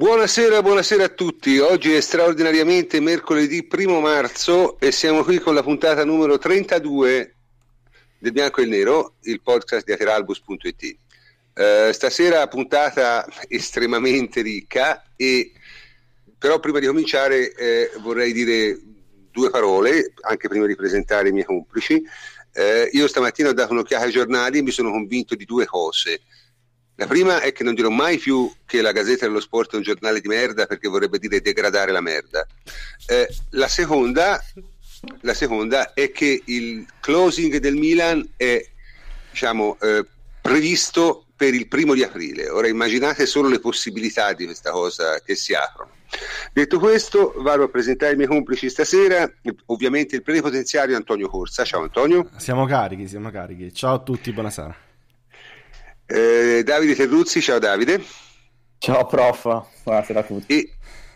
Buonasera, buonasera a tutti. Oggi è straordinariamente mercoledì 1 marzo e siamo qui con la puntata numero 32 del Bianco e il Nero, il podcast di ateralbus.it. Uh, stasera puntata estremamente ricca e però prima di cominciare eh, vorrei dire due parole, anche prima di presentare i miei complici. Eh, io stamattina ho dato un'occhiata ai giornali e mi sono convinto di due cose. La prima è che non dirò mai più che la Gazzetta dello Sport è un giornale di merda perché vorrebbe dire degradare la merda. Eh, la, seconda, la, seconda, è che il closing del Milan è diciamo, eh, previsto per il primo di aprile. Ora immaginate solo le possibilità di questa cosa che si aprono. Detto questo, vado a presentare i miei complici stasera. Ovviamente il plenipotenziario Antonio Corsa. Ciao Antonio. Siamo carichi, siamo carichi. Ciao a tutti, buonasera. Eh, Davide Terruzzi, ciao Davide. Ciao prof, buonasera a tutti.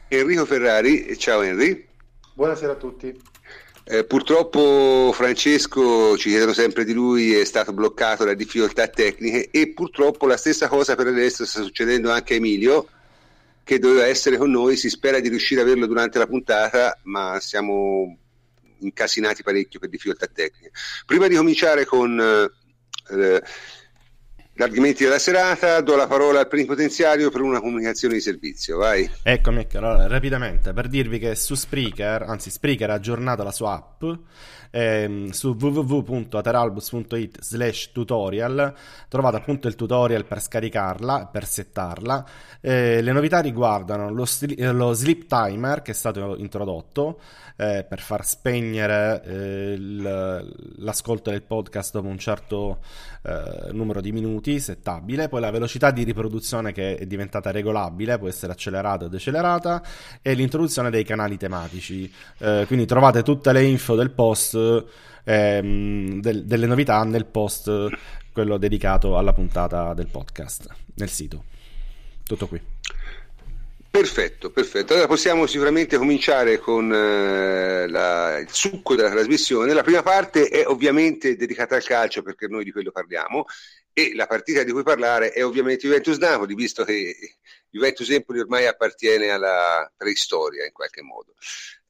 E Enrico Ferrari, ciao Henry. Buonasera a tutti. Eh, purtroppo Francesco, ci chiedono sempre di lui, è stato bloccato da difficoltà tecniche e purtroppo la stessa cosa per adesso sta succedendo anche a Emilio che doveva essere con noi, si spera di riuscire ad averlo durante la puntata, ma siamo incasinati parecchio per difficoltà tecniche. Prima di cominciare con eh, gli argomenti della serata, do la parola al plenipotenziario per una comunicazione di servizio, vai. Eccomi, ecco, allora, rapidamente, per dirvi che su Spreaker, anzi Spreaker ha aggiornato la sua app, ehm, su www.ateralbus.it slash tutorial trovate appunto il tutorial per scaricarla, per settarla. Eh, le novità riguardano lo, sli- lo, sleep timer che è stato introdotto eh, per far spegnere eh, il, l'ascolto del podcast dopo un certo eh, numero di minuti, settabile, poi la velocità di riproduzione che è diventata regolabile, può essere accelerata o decelerata, e l'introduzione dei canali tematici. Eh, quindi trovate tutte le info del post ehm, del, delle novità nel post, quello dedicato alla puntata del podcast, nel sito. Tutto qui. Perfetto, perfetto. Allora possiamo sicuramente cominciare con eh, la, il succo della trasmissione. La prima parte è ovviamente dedicata al calcio perché noi di quello parliamo e la partita di cui parlare è ovviamente Juventus Napoli, visto che Juventus Empoli ormai appartiene alla preistoria in qualche modo.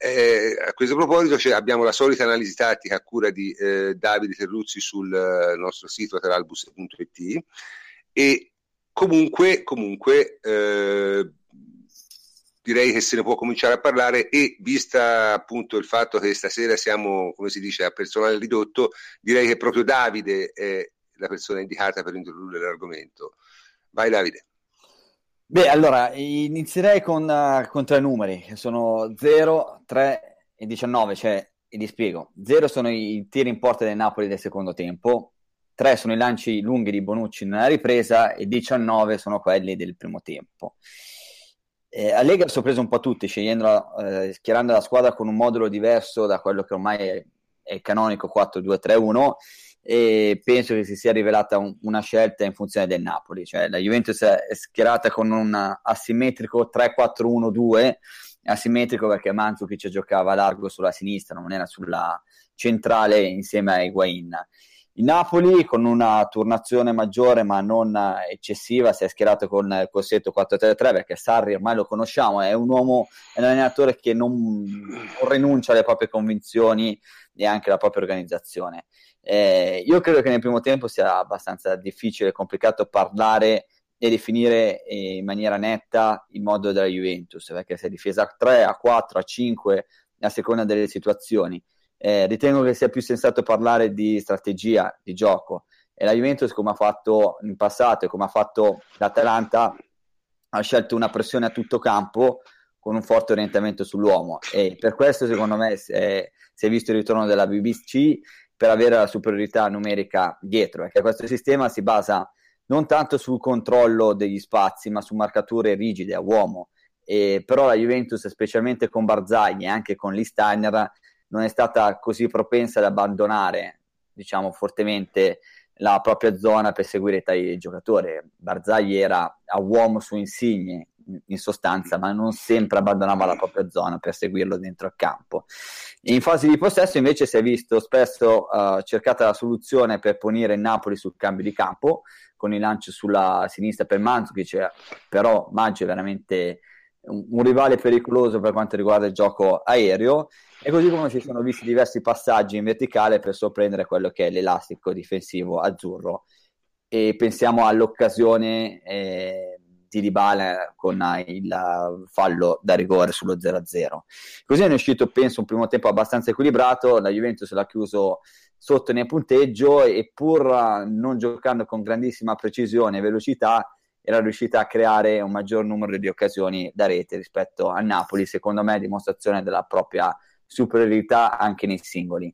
Eh, a questo proposito cioè, abbiamo la solita analisi tattica a cura di eh, Davide Terruzzi sul uh, nostro sito ateralbus.it e comunque, comunque eh, direi che se ne può cominciare a parlare e vista appunto il fatto che stasera siamo, come si dice, a personale ridotto, direi che proprio Davide è la persona indicata per introdurre l'argomento. Vai Davide. Beh, allora inizierei con, uh, con tre numeri, che sono 0, 3 e 19, cioè, e li spiego. 0 sono i tiri in porta del Napoli del secondo tempo, 3 sono i lanci lunghi di Bonucci nella ripresa e 19 sono quelli del primo tempo. Eh, Allegri ha sorpreso un po' tutti, scegliendo, eh, schierando la squadra con un modulo diverso da quello che ormai è, è canonico 4-2-3-1 e penso che si sia rivelata un, una scelta in funzione del Napoli, cioè la Juventus è schierata con un asimmetrico 3-4-1-2, asimmetrico perché Mandzukic giocava largo sulla sinistra, non era sulla centrale insieme a Higuain. Il Napoli con una turnazione maggiore ma non eccessiva si è schierato con il cosiddetto 4-3-3 perché Sarri ormai lo conosciamo, è un uomo, è un allenatore che non, non rinuncia alle proprie convinzioni e anche alla propria organizzazione. Eh, io credo che nel primo tempo sia abbastanza difficile e complicato parlare e definire in maniera netta il modo della Juventus perché si è difesa a 3, a 4, a 5 a seconda delle situazioni eh, ritengo che sia più sensato parlare di strategia di gioco. E la Juventus come ha fatto in passato e come ha fatto l'Atalanta ha scelto una pressione a tutto campo con un forte orientamento sull'uomo. E per questo secondo me è, si è visto il ritorno della BBC per avere la superiorità numerica dietro perché questo sistema si basa non tanto sul controllo degli spazi ma su marcature rigide a uomo e però la Juventus specialmente con Barzagli e anche con Listeiner non è stata così propensa ad abbandonare, diciamo, fortemente la propria zona per seguire tali giocatori. Barzagli era a uomo su Insigne, in sostanza, ma non sempre abbandonava la propria zona per seguirlo dentro il campo. In fase di possesso invece si è visto spesso uh, cercata la soluzione per punire il Napoli sul cambio di campo, con il lancio sulla sinistra per Mandzukic, però Maggio è veramente un, un, rivale pericoloso per quanto riguarda il gioco aereo e così come si sono visti diversi passaggi in verticale per sorprendere quello che è l'elastico difensivo azzurro e pensiamo all'occasione eh, di Dybala con il fallo da rigore sullo 0-0 così è uscito penso un primo tempo abbastanza equilibrato la Juventus l'ha chiuso sotto nel punteggio e pur non giocando con grandissima precisione e velocità era riuscita a creare un maggior numero di occasioni da rete rispetto a Napoli, secondo me dimostrazione della propria superiorità anche nei singoli.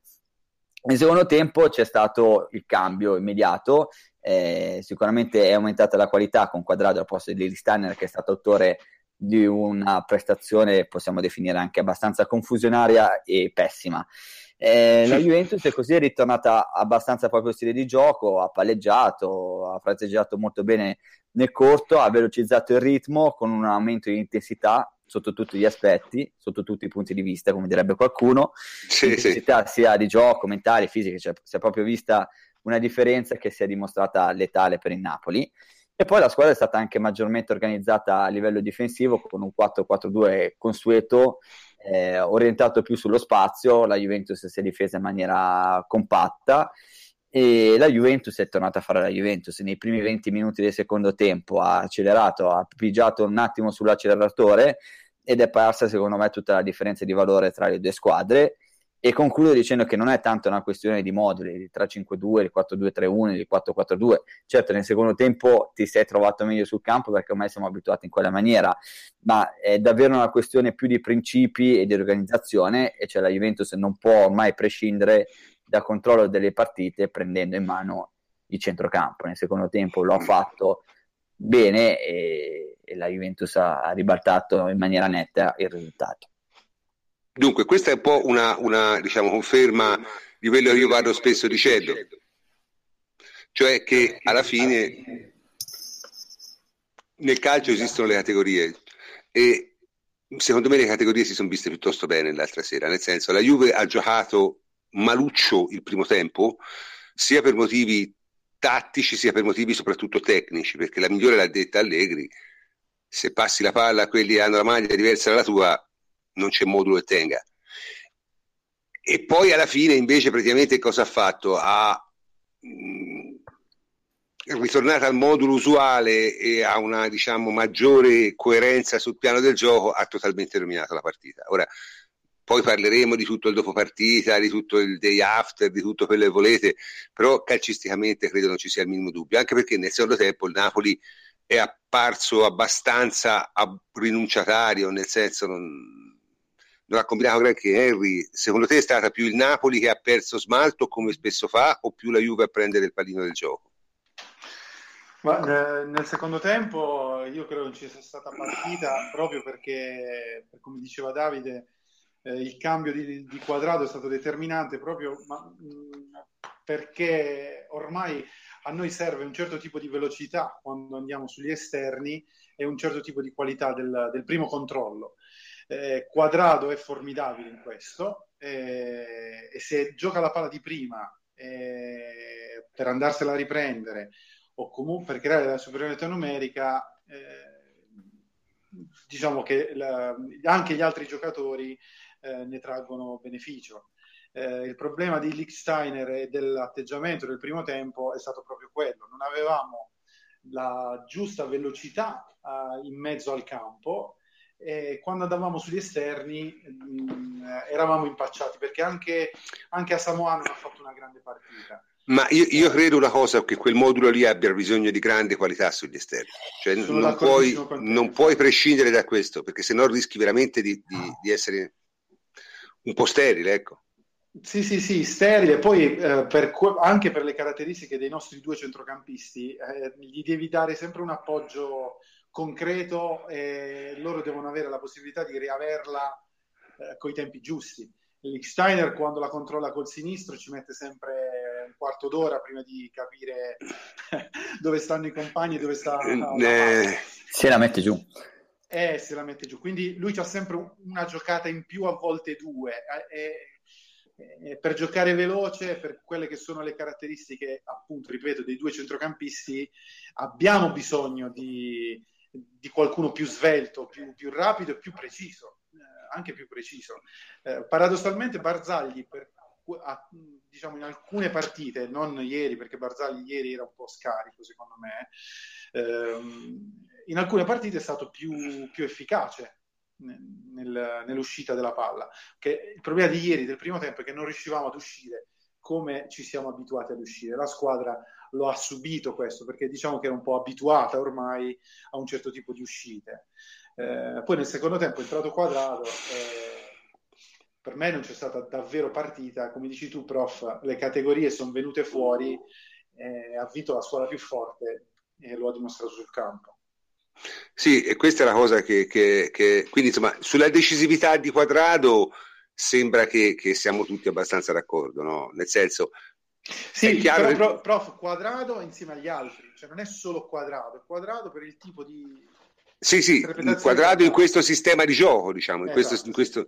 Nel secondo tempo c'è stato il cambio immediato, eh, sicuramente è aumentata la qualità con Quadrado al posto di Steiner che è stato autore di una prestazione possiamo definire anche abbastanza confusionaria e pessima. Eh, la Juventus è così ritornata abbastanza al proprio stile di gioco, ha palleggiato, ha fratteggiato molto bene nel corto, ha velocizzato il ritmo con un aumento di intensità sotto tutti gli aspetti, sotto tutti i punti di vista, come direbbe qualcuno, sì, intensità sì. sia di gioco, mentale, fisica, cioè si è proprio vista una differenza che si è dimostrata letale per il Napoli. E poi la squadra è stata anche maggiormente organizzata a livello difensivo con un 4-4-2 consueto eh, orientato più sullo spazio, la Juventus si è difesa in maniera compatta e la Juventus è tornata a fare la Juventus nei primi 20 minuti del secondo tempo ha accelerato, ha pigiato un attimo sull'acceleratore ed è parsa secondo me tutta la differenza di valore tra le due squadre e concludo dicendo che non è tanto una questione di moduli, di 3-5-2, di 4-2-3-1, di 4-4-2. Certo, nel secondo tempo ti sei trovato meglio sul campo perché ormai siamo abituati in quella maniera, ma è davvero una questione più di principi e di organizzazione e cioè la Juventus non può mai prescindere dal controllo delle partite prendendo in mano il centrocampo. Nel secondo tempo lo ha fatto bene e, e la Juventus ha, ha ribaltato in maniera netta il risultato. Dunque, questa è un po' una, una diciamo, conferma di quello che io vado spesso dicendo, cioè che alla fine nel calcio esistono le categorie e secondo me le categorie si sono viste piuttosto bene l'altra sera, nel senso la Juve ha giocato maluccio il primo tempo, sia per motivi tattici sia per motivi soprattutto tecnici, perché la migliore l'ha detta Allegri, se passi la palla a quelli che hanno la maglia diversa dalla tua non c'è modulo che tenga. E poi alla fine invece praticamente cosa ha fatto? Ha mm, ritornato al modulo usuale e a una diciamo maggiore coerenza sul piano del gioco, ha totalmente dominato la partita. Ora poi parleremo di tutto il dopo partita, di tutto il day after, di tutto quello che volete, però calcisticamente credo non ci sia il minimo dubbio, anche perché nel secondo tempo il Napoli è apparso abbastanza rinunciatario, nel senso non, non ha combinato granché Henry. Secondo te è stata più il Napoli che ha perso smalto come spesso fa o più la Juve a prendere il pallino del gioco? Ma, nel secondo tempo io credo non ci sia stata partita proprio perché, come diceva Davide, eh, il cambio di, di, quadrato è stato determinante proprio ma, mh, perché ormai a noi serve un certo tipo di velocità quando andiamo sugli esterni e un certo tipo di qualità del, del primo controllo. Eh, Quadrado è formidabile in questo eh, e se gioca la palla di prima eh, per andarsela a riprendere o comunque per creare la superiorità numerica, eh, diciamo che la, anche gli altri giocatori eh, ne traggono beneficio. Eh, il problema di Licksteiner e dell'atteggiamento del primo tempo è stato proprio quello. Non avevamo la giusta velocità in mezzo al campo e quando andavamo sugli esterni mh, mm, eravamo impacciati perché anche, anche a Samoa non ha fatto una grande partita. Ma io, io, credo una cosa, che quel modulo lì abbia bisogno di grande qualità sugli esterni. Cioè, non puoi, non puoi, prescindere da questo, perché sennò rischi veramente di, di, di essere un po' sterile, ecco. Sì, sì, sì, sterile. Poi eh, per, anche per le caratteristiche dei nostri due centrocampisti, eh, gli devi dare sempre un appoggio concreto e loro devono avere la possibilità di riaverla eh, con i tempi giusti. Steiner quando la controlla col sinistro ci mette sempre un quarto d'ora prima di capire dove stanno i compagni e dove sta la, eh, se la mette giù. Eh, se la mette giù. Quindi lui ha sempre una giocata in più, a volte due. Eh, e, per giocare veloce, per quelle che sono le caratteristiche, appunto, ripeto, dei due centrocampisti, abbiamo bisogno di, di qualcuno più svelto, più, più rapido e più preciso, eh, anche più preciso. Eh, paradossalmente Barzagli per, a, diciamo in alcune partite, non ieri perché Barzagli ieri era un po' scarico secondo me, ehm, in alcune partite è stato più, più efficace nel, nell'uscita della palla. Che il problema di ieri, del primo tempo, è che non riuscivamo ad uscire come ci siamo abituati ad uscire. La squadra lo ha subito questo perché diciamo che era un po' abituata ormai a un certo tipo di uscite. Eh, poi nel secondo tempo è entrato quadrato. Eh, per me non c'è stata davvero partita, come dici tu, prof, le categorie sono venute fuori, eh, ha vinto la squadra più forte e lo ha dimostrato sul campo. Sì, e questa è la cosa che, che, che... quindi insomma, sulla decisività di Quadrado sembra che, che siamo tutti abbastanza d'accordo, no? Nel senso, sì, chiaro però, che... prof, quadrato insieme agli altri, cioè non è solo quadrato, è quadrato per il tipo di... Sì, sì, il quadrato in questo sistema di gioco, diciamo, in, questo, esatto, in questo,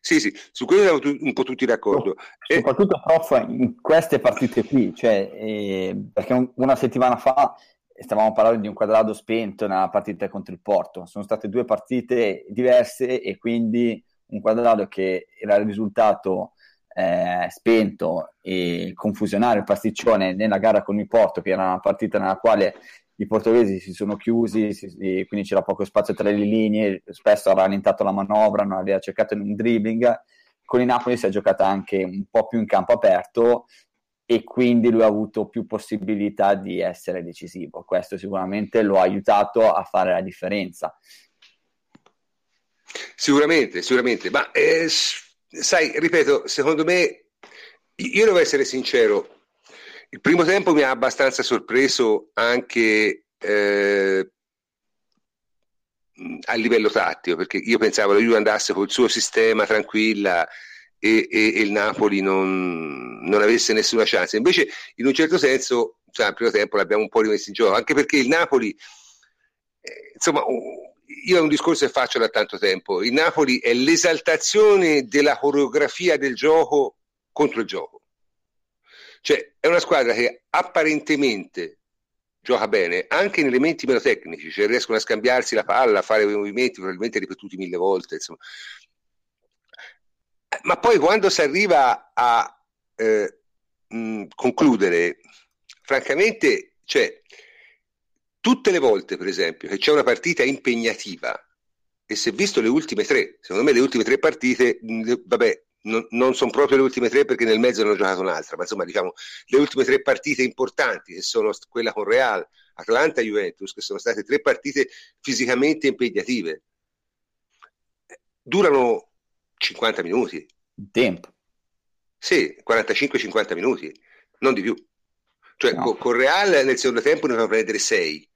sì, sì, su questo siamo un po' tutti d'accordo. E... Soprattutto, prof, in queste partite qui, cioè, eh, perché un, una settimana fa stavamo parlando di un quadrato spento nella partita contro il Porto. Sono state due partite diverse e quindi un quadrato che era il risultato eh, spento e confusionario, pasticcione nella gara con il Porto, che era una partita nella quale i portoghesi si sono chiusi, si, quindi c'era poco spazio tra le linee, spesso ha rallentato la manovra, non aveva cercato un dribbling. Con il Napoli si è giocata anche un po' più in campo aperto e quindi lui ha avuto più possibilità di essere decisivo. Questo sicuramente lo ha aiutato a fare la differenza. Sicuramente, sicuramente, ma eh, sai, ripeto, secondo me, io devo essere sincero, il primo tempo mi ha abbastanza sorpreso anche eh, a livello tattico, perché io pensavo che Juve andasse col suo sistema tranquilla e, e, e il Napoli non, non, avesse nessuna chance. Invece, in un certo senso, cioè, al primo tempo l'abbiamo un po' rimesso in gioco, anche perché il Napoli, eh, insomma, io ho un discorso che faccio da tanto tempo, il Napoli è l'esaltazione della coreografia del gioco contro il gioco. Cioè, è una squadra che apparentemente gioca bene anche in elementi meno tecnici, cioè riescono a scambiarsi la palla, a fare movimenti probabilmente ripetuti mille volte, insomma. Ma poi quando si arriva a eh, mh, concludere, francamente, cioè, tutte le volte, per esempio, che c'è una partita impegnativa, e se visto le ultime tre, secondo me le ultime tre partite, vabbè, non, non sono proprio le ultime tre perché nel mezzo ne ho giocato un'altra, ma insomma diciamo le ultime tre partite importanti che sono quella con Real, Atlanta e Juventus, che sono state tre partite fisicamente impegnative, durano 50 minuti. Tempo. Sì, 45-50 minuti, non di più. Cioè no. con, con, Real nel secondo tempo ne avevano prendere 6.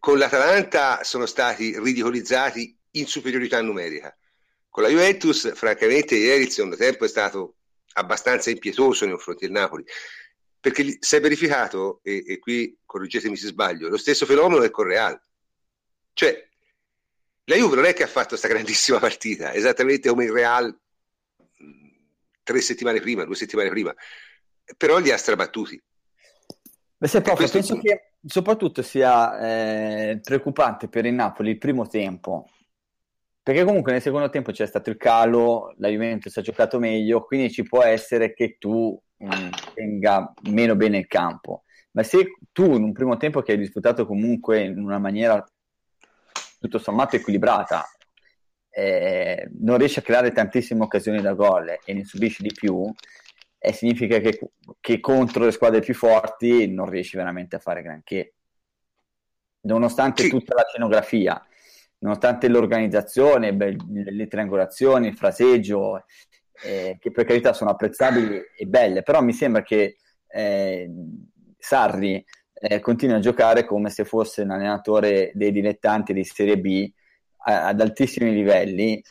Con l'Atalanta sono stati ridicolizzati in superiorità numerica. Con la Juventus, francamente, ieri il secondo tempo è stato abbastanza impietoso nei confronti del Napoli, perché si è verificato, e, e qui correggetemi se sbaglio, lo stesso fenomeno del con Real. Cioè, la Juve non è che ha fatto questa grandissima partita, esattamente come il Real tre settimane prima, due settimane prima, però li ha strabattuti. Beh, se proprio, penso che soprattutto sia eh, preoccupante per il Napoli il primo tempo, perché comunque nel secondo tempo c'è stato il calo, la Juventus ha giocato meglio, quindi ci può essere che tu mh, mm, tenga meno bene il campo. Ma se tu in un primo tempo che hai disputato comunque in una maniera tutto sommato equilibrata, eh, non riesci a creare tantissime occasioni da gol e ne subisci di più, eh, significa che, che contro le squadre più forti non riesci veramente a fare granché. Nonostante sì. tutta la scenografia nonostante l'organizzazione, beh, le triangolazioni, il fraseggio, eh, che per carità sono apprezzabili e belle, però mi sembra che eh, Sarri eh, continui a giocare come se fosse un allenatore dei dilettanti di Serie B a, ad altissimi livelli,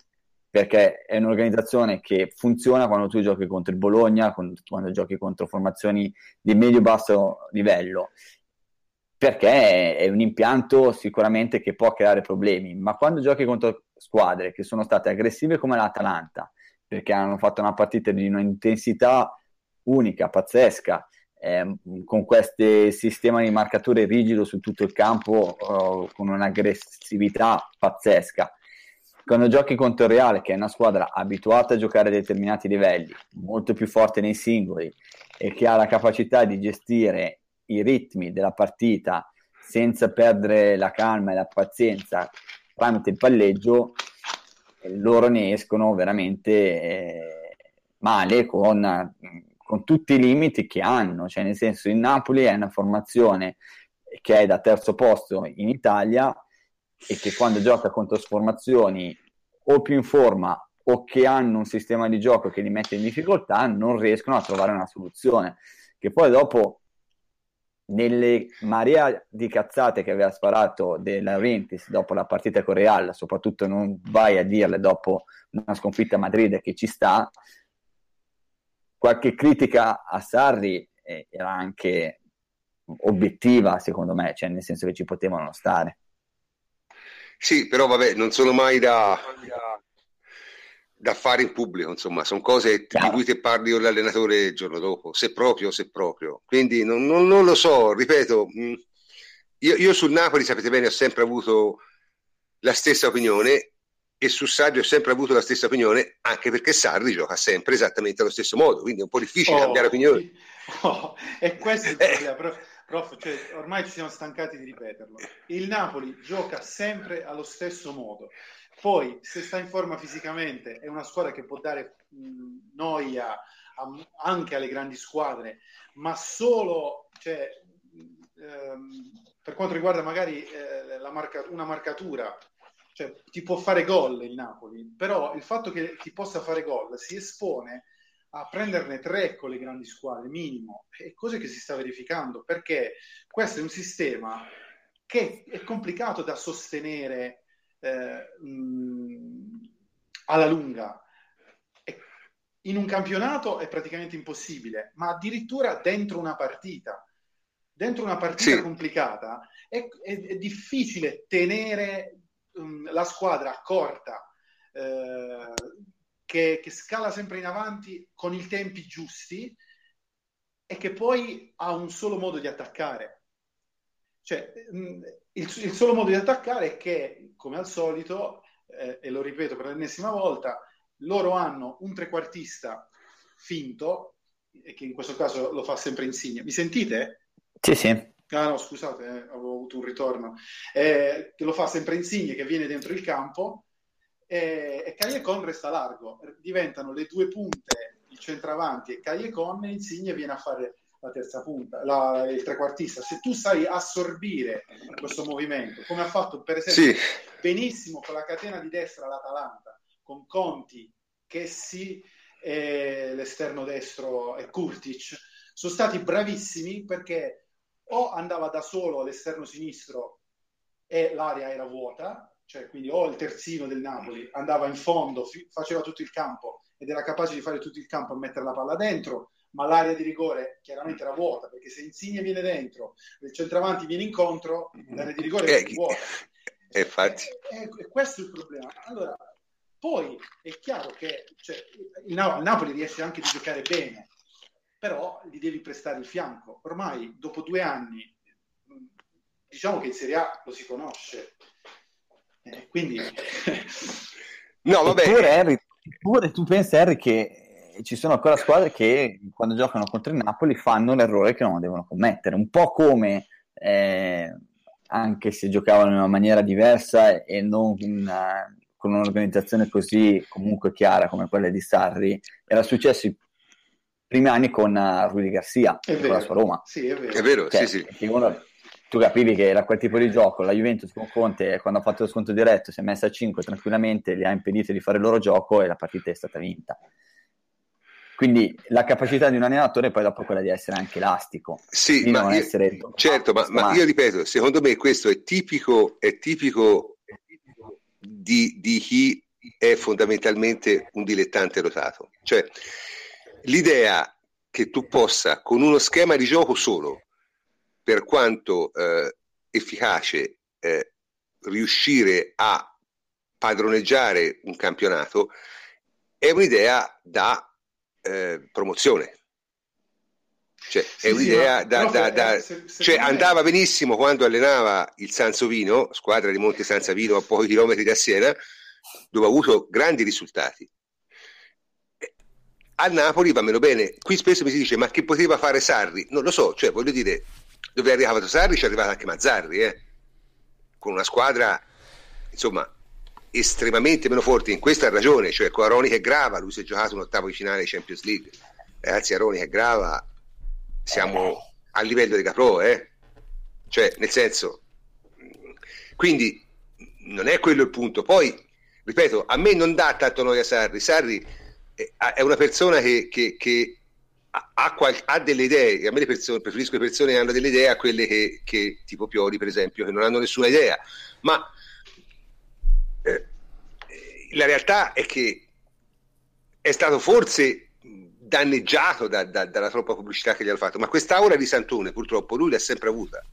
perché è un'organizzazione che funziona quando tu giochi contro il Bologna, quando, quando giochi contro formazioni di medio-basso livello perché è un impianto sicuramente che può creare problemi, ma quando giochi contro squadre che sono state aggressive come l'Atalanta, perché hanno fatto una partita di un'intensità unica, pazzesca, eh, con questo sistema di marcature rigido su tutto il campo, eh, con un'aggressività pazzesca. Quando giochi contro il Reale, che è una squadra abituata a giocare a determinati livelli, molto più forte nei singoli e che ha la capacità di gestire i ritmi della partita senza perdere la calma e la pazienza tramite il palleggio, loro ne escono veramente eh, male con, con, tutti i limiti che hanno, cioè nel senso il Napoli è una formazione che è da terzo posto in Italia e che quando gioca contro formazioni o più in forma o che hanno un sistema di gioco che li mette in difficoltà non riescono a trovare una soluzione. Che poi dopo nelle marea di cazzate che aveva sparato della Ventis dopo la partita con Real, soprattutto non vai a dirle dopo una sconfitta a Madrid che ci sta, qualche critica a Sarri eh, era anche obiettiva secondo me, cioè nel senso che ci potevano stare. Sì, però vabbè, non sono mai da, da fare in pubblico, insomma, sono cose Chiaro. di cui ti parli con l'allenatore il giorno dopo, se proprio, se proprio. Quindi non, non, non lo so, ripeto, mm, io, io, sul Napoli, sapete bene, ho sempre avuto la stessa opinione e su Sarri ho sempre avuto la stessa opinione, anche perché Sarri gioca sempre esattamente allo stesso modo, quindi è un po' difficile oh, cambiare opinione. Oh, e questo è il problema, però, prof, cioè, ormai ci siamo stancati di ripeterlo. Il Napoli gioca sempre allo stesso modo poi, se sta in forma fisicamente, è una squadra che può dare mh, noia a, anche alle grandi squadre, ma solo cioè, ehm, per quanto riguarda magari eh, marca, una marcatura, cioè, ti può fare gol il Napoli, però il fatto che ti possa fare gol si espone a prenderne tre con le grandi squadre, minimo, e cose che si sta verificando, perché questo è un sistema che è complicato da sostenere eh, mh, alla lunga. in un campionato è praticamente impossibile, ma addirittura dentro una partita. Dentro una partita sì. complicata è, è, è, difficile tenere um, la squadra corta, eh, che, che scala sempre in avanti con i tempi giusti e che poi ha un solo modo di attaccare. Cioè, il, il, solo modo di attaccare è che come al solito, eh, e lo ripeto per l'ennesima volta, loro hanno un trequartista finto, e che in questo caso lo fa sempre Insigne. Mi sentite? Sì, sì. Ah no, scusate, eh, avevo avuto un ritorno. Eh, che lo fa sempre Insigne, che viene dentro il campo, e, e Cagliacon resta largo. Diventano le due punte, il centravanti e Cagliacon, e Insigne viene a fare la terza punta, la, il trequartista, se tu sai assorbire questo movimento, come ha fatto per esempio sì. benissimo con la catena di destra l'Atalanta, con Conti, Chessi e l'esterno destro e Kurtic, sono stati bravissimi perché o andava da solo all'esterno sinistro e l'area era vuota, cioè quindi o il terzino del Napoli andava in fondo, faceva tutto il campo ed era capace di fare tutto il campo e mettere la palla dentro, ma l'area di rigore chiaramente era vuota, perché se Insigne viene dentro, il centravanti viene incontro, l'area di rigore è eh, vuota. E, infatti. E, e, e, questo è il problema. Allora, poi è chiaro che cioè, il, Napoli riesce anche a giocare bene, però gli devi prestare il fianco. Ormai, dopo due anni, diciamo che in Serie A lo si conosce. Eh, quindi... no, vabbè. Eppure, Harry, eppure tu pensi, Harry, che ci sono ancora squadre che quando giocano contro il Napoli fanno l'errore che non devono commettere, un po' come eh, anche se giocavano in una maniera diversa e non una, con un'organizzazione così comunque chiara come quella di Sarri, era successo primi anni con uh, Rudy Garcia, con la sua Roma. Sì, è vero. È vero, cioè, sì, sì. Uno, tu capivi che era quel tipo di gioco, la Juventus con Conte quando ha fatto lo sconto diretto si è messa a 5 tranquillamente, gli ha impedito di fare il loro gioco e la partita è stata vinta. Quindi la capacità di un allenatore è poi dopo quella di essere anche elastico. Sì, ma io, essere... certo, ma, ma, io ripeto, secondo me questo è tipico, è tipico di, di chi è fondamentalmente un dilettante rotato. Cioè, l'idea che tu possa, con uno schema di gioco solo, per quanto eh, efficace, eh, riuscire a padroneggiare un campionato, è un'idea da eh, promozione. Cioè, è sì, un'idea da, da, da se, se cioè, andava benissimo quando allenava il Sansovino, squadra di Monte Sansavino a pochi chilometri da Siena, dove ha avuto grandi risultati. A Napoli va meno bene. Qui spesso mi si dice: ma che poteva fare Sarri? Non lo so, cioè, voglio dire, dove è arrivato Sarri, ci è arrivato anche Mazzarri, eh? con una squadra insomma estremamente meno forte. In questo ha ragione, cioè con Aroni che grava, lui si è giocato un ottavo di finale di Champions League. Ragazzi, Aroni che grava siamo a livello di Capro, eh? Cioè, nel senso, quindi non è quello il punto. Poi, ripeto, a me non dà tanto noia Sarri. Sarri è una persona che, che, che ha, qual- ha, delle idee, a me le persone, preferisco le persone che hanno delle idee a quelle che, che, tipo Piori, per esempio, che non hanno nessuna idea. Ma eh, la realtà è che è stato forse danneggiato da, da, dalla troppa pubblicità che gli hanno fatto, ma quest'aura di Santone purtroppo lui l'ha sempre avuta.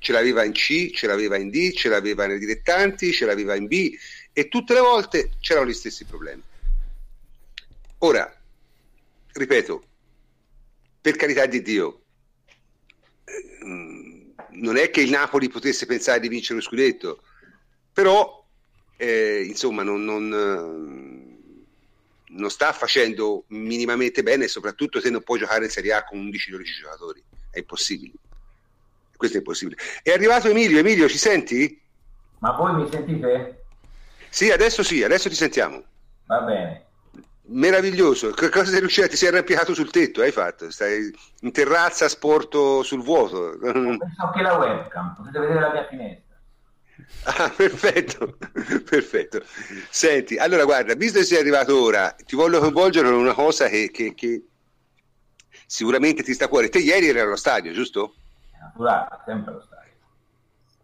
Ce l'aveva in C, ce l'aveva in D, ce l'aveva nei dilettanti, ce l'aveva in B e tutte le volte c'erano gli stessi problemi. Ora, ripeto, per carità di Dio, eh, non è che il Napoli potesse pensare di vincere lo scudetto, però eh, insomma non, non non sta facendo minimamente bene, soprattutto se non può giocare in Serie A con 11-12 giocatori. È impossibile. Questo è impossibile. È arrivato Emilio. Emilio, ci senti? Ma voi mi sentite? Sì, adesso sì, adesso ti sentiamo. Va bene. Meraviglioso. Che cosa sei riuscito? Ti sei arrampicato sul tetto, hai fatto? Stai in terrazza sporto sul vuoto. Penso che la webcam, potete vedere la mia finestra. Ah, perfetto, perfetto. Senti, allora guarda, visto che sei arrivato ora, ti voglio coinvolgere in una cosa che, che, che, sicuramente ti sta a cuore. Te ieri eri allo stadio, giusto? Naturale, sempre allo stadio.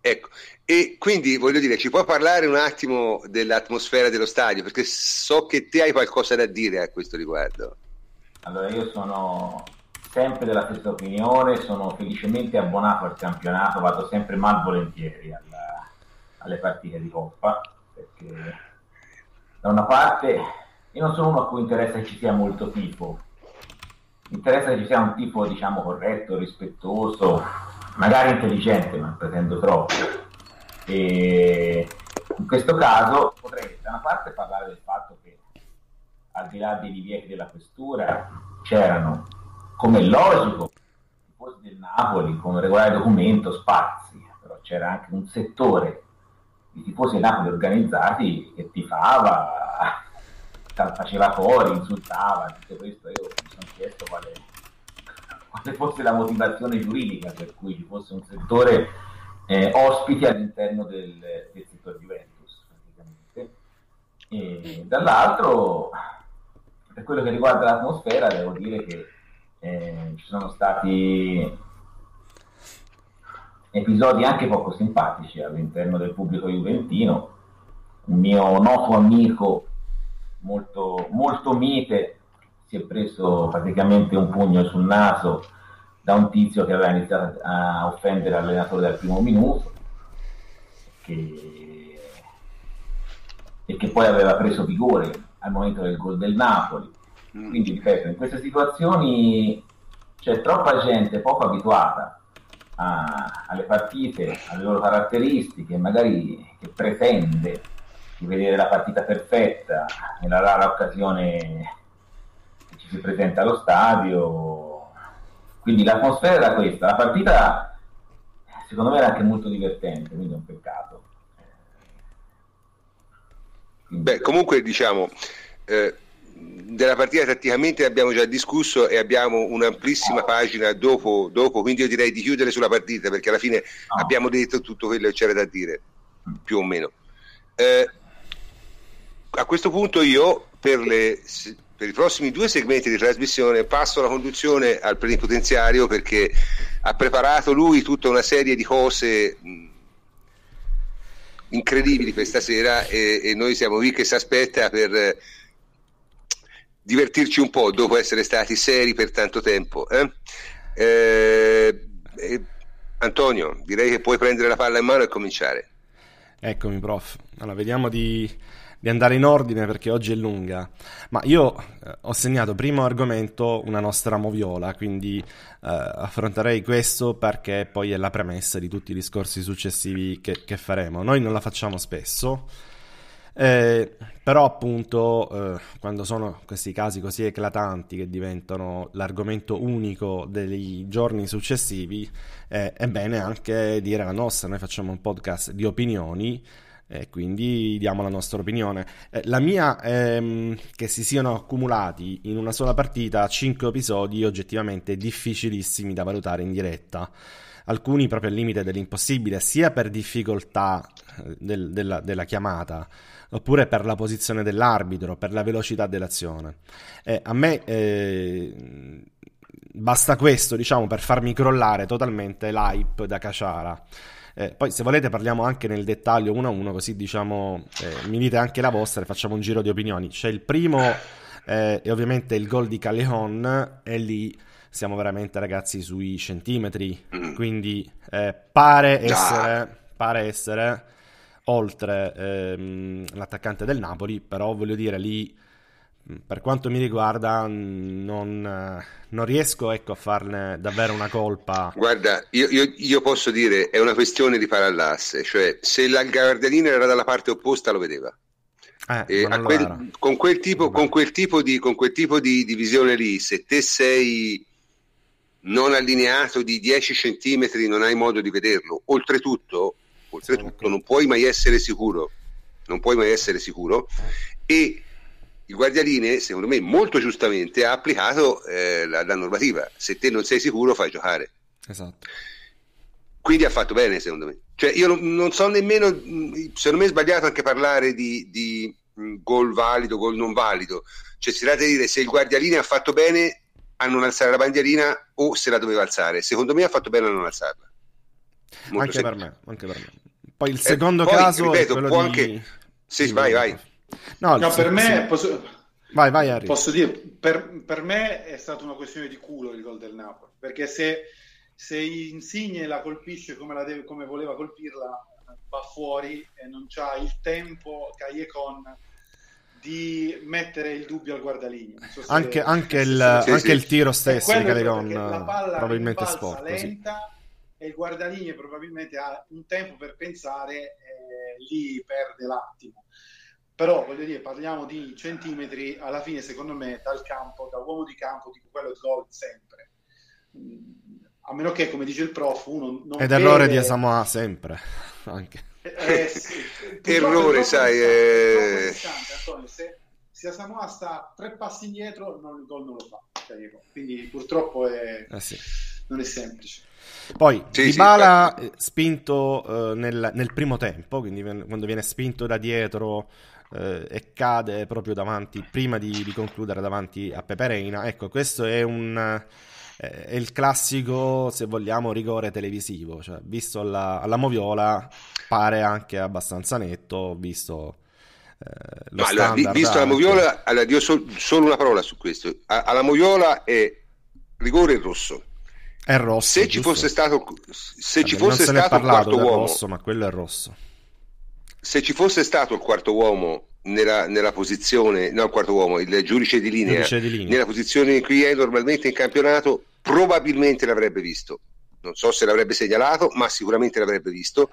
Ecco, e quindi voglio dire, ci puoi parlare un attimo dell'atmosfera dello stadio? Perché so che te hai qualcosa da dire a questo riguardo. Allora, io sono sempre della stessa opinione, sono felicemente abbonato al campionato, vado sempre malvolentieri al alle partite di Coppa, perché da una parte io non sono uno a cui interessa che ci sia molto tifo, mi interessa che ci sia un tifo diciamo corretto, rispettoso, magari intelligente, ma pretendo troppo. E in questo caso potrei da una parte parlare del fatto che al di là dei divieti della questura c'erano, come logico, i tifosi del Napoli con regolare documento, spazi, però c'era anche un settore i tifosi Napoli organizzati che tifava, faceva cori, insultava, tutto questo. Io mi sono chiesto quale, quale fosse la motivazione giuridica per cui ci fosse un settore eh, ospiti all'interno del, del settore Juventus, praticamente. E dall'altro, per quello che riguarda l'atmosfera, devo dire che eh, ci sono stati episodi anche poco simpatici all'interno del pubblico juventino. Un mio noto amico molto, molto mite si è preso praticamente un pugno sul naso da un tizio che aveva iniziato a offendere l'allenatore dal primo minuto che... e che poi aveva preso vigore al momento del gol del Napoli. Quindi, ripeto, in queste situazioni c'è troppa gente poco abituata a, alle partite, alle loro caratteristiche, magari che pretende di vedere la partita perfetta nella rara occasione che ci si presenta allo stadio. Quindi l'atmosfera era questa, la partita secondo me era anche molto divertente, quindi è un peccato. Quindi, Beh, comunque diciamo, eh, della partita tatticamente abbiamo già discusso e abbiamo un'amplissima pagina dopo, dopo, quindi io direi di chiudere sulla partita perché alla fine no. abbiamo detto tutto quello che c'era da dire, più o meno. Eh, a questo punto io per, le, per, i prossimi due segmenti di trasmissione passo la conduzione al plenipotenziario perché ha preparato lui tutta una serie di cose mh, incredibili per stasera e, e noi siamo qui che si aspetta per divertirci un po' dopo essere stati seri per tanto tempo. Eh? Eh, eh, Antonio, direi che puoi prendere la palla in mano e cominciare. Eccomi, prof. Allora, vediamo di, di andare in ordine perché oggi è lunga. Ma io eh, ho segnato primo argomento una nostra moviola, quindi eh, affronterei questo perché poi è la premessa di tutti i discorsi successivi che, che faremo. Noi non la facciamo spesso. Eh, però appunto eh, quando sono questi casi così eclatanti che diventano l'argomento unico dei giorni successivi eh, è bene anche dire la nostra, noi facciamo un podcast di opinioni e quindi diamo la nostra opinione. Eh, la mia è ehm, che si siano accumulati in una sola partita 5 episodi oggettivamente difficilissimi da valutare in diretta. Alcuni proprio al limite dell'impossibile, sia per difficoltà eh, del, della, della chiamata, oppure per la posizione dell'arbitro, per la velocità dell'azione. Eh, a me eh, basta questo, diciamo, per farmi crollare totalmente l'hype da Caciara. Eh, poi se volete parliamo anche nel dettaglio uno a uno, così diciamo eh, mi dite anche la vostra e facciamo un giro di opinioni. C'è il primo eh, e ovviamente il gol di Callejon e lì siamo veramente ragazzi sui centimetri, mm. quindi eh, pare essere, pare essere oltre ehm, l'attaccante del Napoli, però voglio dire lì per quanto mi riguarda, non, non riesco ecco, a farne davvero una colpa. Guarda, io, io, io, posso dire è una questione di parallasse, cioè se la guardianina era dalla parte opposta lo vedeva. Eh, quel, con, quel tipo, con, quel tipo, di, con quel tipo di, di visione lì, se te sei non allineato di 10 centimetri non hai modo di vederlo. Oltretutto, oltretutto non puoi mai essere sicuro, non puoi mai essere sicuro e il guardialine, secondo me, molto giustamente ha applicato eh, la, la, normativa. Se te non sei sicuro, fai giocare. Esatto. Quindi ha fatto bene, secondo me. Cioè, io non, non so nemmeno, secondo me è sbagliato anche parlare di, di gol valido, gol non valido. Cioè, si tratta di dire se il guardialine ha fatto bene a non alzare la bandierina o se la doveva alzare. Secondo me ha fatto bene a non alzarla. anche per, me, anche per me. Poi il eh, secondo eh, poi, caso ripeto, può di... anche... Sì, vai, vai. No, no per me posso... Vai, vai, Harry. Posso dire, per, per, me è stata una questione di culo il gol del Napoli, perché se, se Insigne la colpisce come, la deve, come voleva colpirla, va fuori e non c'ha il tempo Callecon di mettere il dubbio al guardaligno. So anche, anche, il, sì, anche sì. il, tiro stesso di Callecon probabilmente sporco. lenta sì. e il guardaligno probabilmente ha un tempo per pensare e lì perde l'attimo però voglio dire, parliamo di centimetri, alla fine secondo me dal campo, da uomo di campo, dico quello è gol sempre. A meno che, come dice il prof, uno non Ed errore di Asamoah sempre, anche. Eh, eh sì. Errore, sai... È... Antonio, se, se Asamoah sta tre passi indietro, non, il gol non lo fa. Cioè, quindi purtroppo è... Eh sì. non è semplice. Poi sì, Dybala sì, spinto uh, nel, nel, primo tempo, quindi quando viene spinto da dietro eh, e cade proprio davanti, prima di, di, concludere davanti a Pepereina. Ecco, questo è un... Eh, è il classico, se vogliamo, rigore televisivo, cioè, visto alla, alla moviola pare anche abbastanza netto, visto eh, lo allora, visto la moviola, allora, io so, solo una parola su questo. A, alla moviola è rigore rosso. È rosso. Se ci fosse stato, se Vabbè, ci fosse stato il quarto uomo, rosso, ma quello è rosso se ci fosse stato il quarto uomo nella, nella posizione, no il quarto uomo, il giudice di linea, giudice di linea. nella posizione in cui è normalmente in campionato, probabilmente l'avrebbe visto. Non so se l'avrebbe segnalato, ma sicuramente l'avrebbe visto.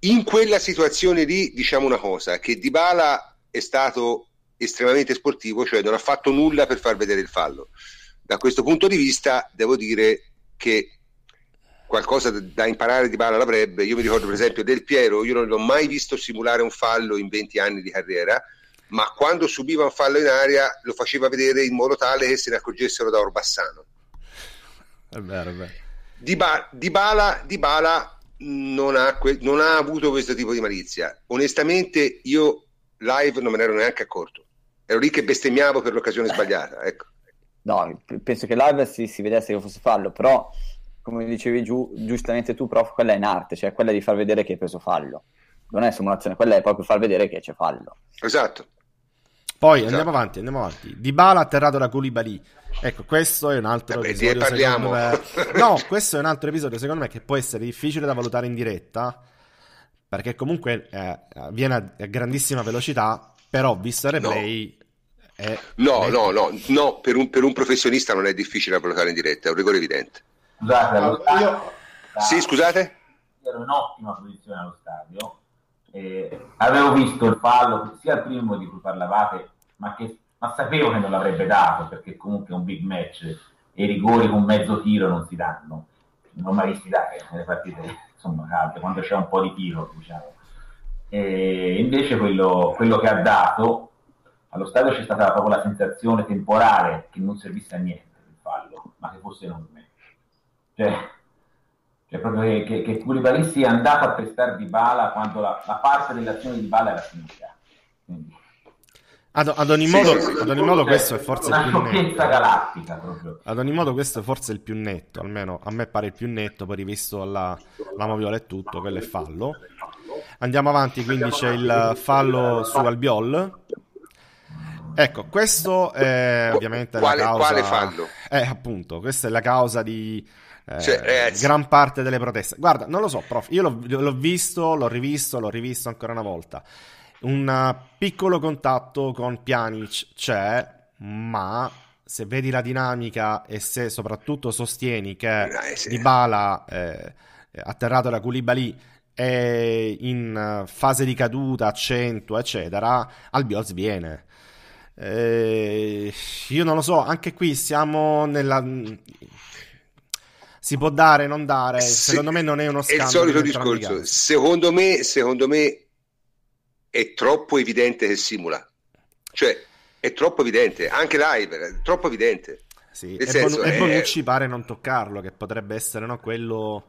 In quella situazione lì diciamo una cosa, che Dybala è stato estremamente sportivo, cioè non ha fatto nulla per far vedere il fallo. Da questo punto di vista devo dire che qualcosa da imparare di Bala l'avrebbe. Io mi ricordo per esempio del Piero, io non l'ho mai visto simulare un fallo in 20 anni di carriera, ma quando subiva un fallo in aria lo faceva vedere in modo tale che se ne accorgessero da Orbassano. È vero, è vero. Di, ba- di Bala, di Bala non, ha que- non ha avuto questo tipo di malizia. Onestamente io live non me ne ero neanche accorto. Ero lì che bestemmiavo per l'occasione sbagliata. Ecco. No, penso che live si, si vedesse che fosse fallo, però come dicevi giù, giustamente tu, prof, quella è in arte, cioè quella di far vedere che hai preso fallo. Non è simulazione, quella è proprio far vedere che c'è fallo. Esatto. Poi esatto. andiamo avanti, andiamo avanti. Di Bala atterrato da Koulibaly. Ecco, questo è un altro Vabbè, episodio. parliamo. Me... No, questo è un altro episodio, secondo me, che può essere difficile da valutare in diretta. perché comunque eh, viene a grandissima velocità, però visto il replay... No. È... No, no, no, no, per un, per un professionista non è difficile valutare in diretta, è un rigore evidente. Scusate, allo stadio, io... Sì, scusate? Ero in ottima posizione allo stadio. Eh, avevo visto il fallo, sia il primo di cui parlavate, ma, che, ma sapevo che non l'avrebbe dato, perché comunque è un big match e i rigori con mezzo tiro non si danno. Non mai si dare nelle partite insomma, calde, quando c'è un po' di tiro, diciamo. E invece quello, quello che ha dato, allo stadio c'è stata proprio la sensazione temporale che non servisse a niente il fallo, ma che fosse enorme. Cioè, cioè proprio che, che, che Koulibaly sia andato a pestare di bala quando la, la parte dell'azione di bala era finita. Ad, ad, ogni modo, sì, sì, ad ogni modo questo è forse il più netto. galattica proprio. Ad ogni modo questo è forse il più netto, almeno a me pare il più netto, poi rivisto la, la moviola e tutto, quello è fallo. Andiamo avanti, quindi c'è il fallo su Albiol. Ecco, questo è ovviamente quale, la causa... Quale fallo? Eh, appunto, questa è la causa di cioè, gran parte delle proteste. Guarda, non lo so, prof, io l'ho, l'ho, visto, l'ho rivisto, l'ho rivisto ancora una volta. Un piccolo contatto con Pjanic c'è, ma se vedi la dinamica e se soprattutto sostieni che eh. Dybala eh, atterrato da Koulibaly è in fase di caduta, accento, eccetera, Albiol sviene. Eh, io non lo so, anche qui siamo nella si può dare, non dare. Se, secondo me non è uno scambio. È il solito discorso. Secondo me, secondo me è troppo evidente che simula. Cioè, è troppo evidente. Anche live, è troppo evidente. Sì. E, senso, bon- è... Bonucci pare non toccarlo, che potrebbe essere no, quello...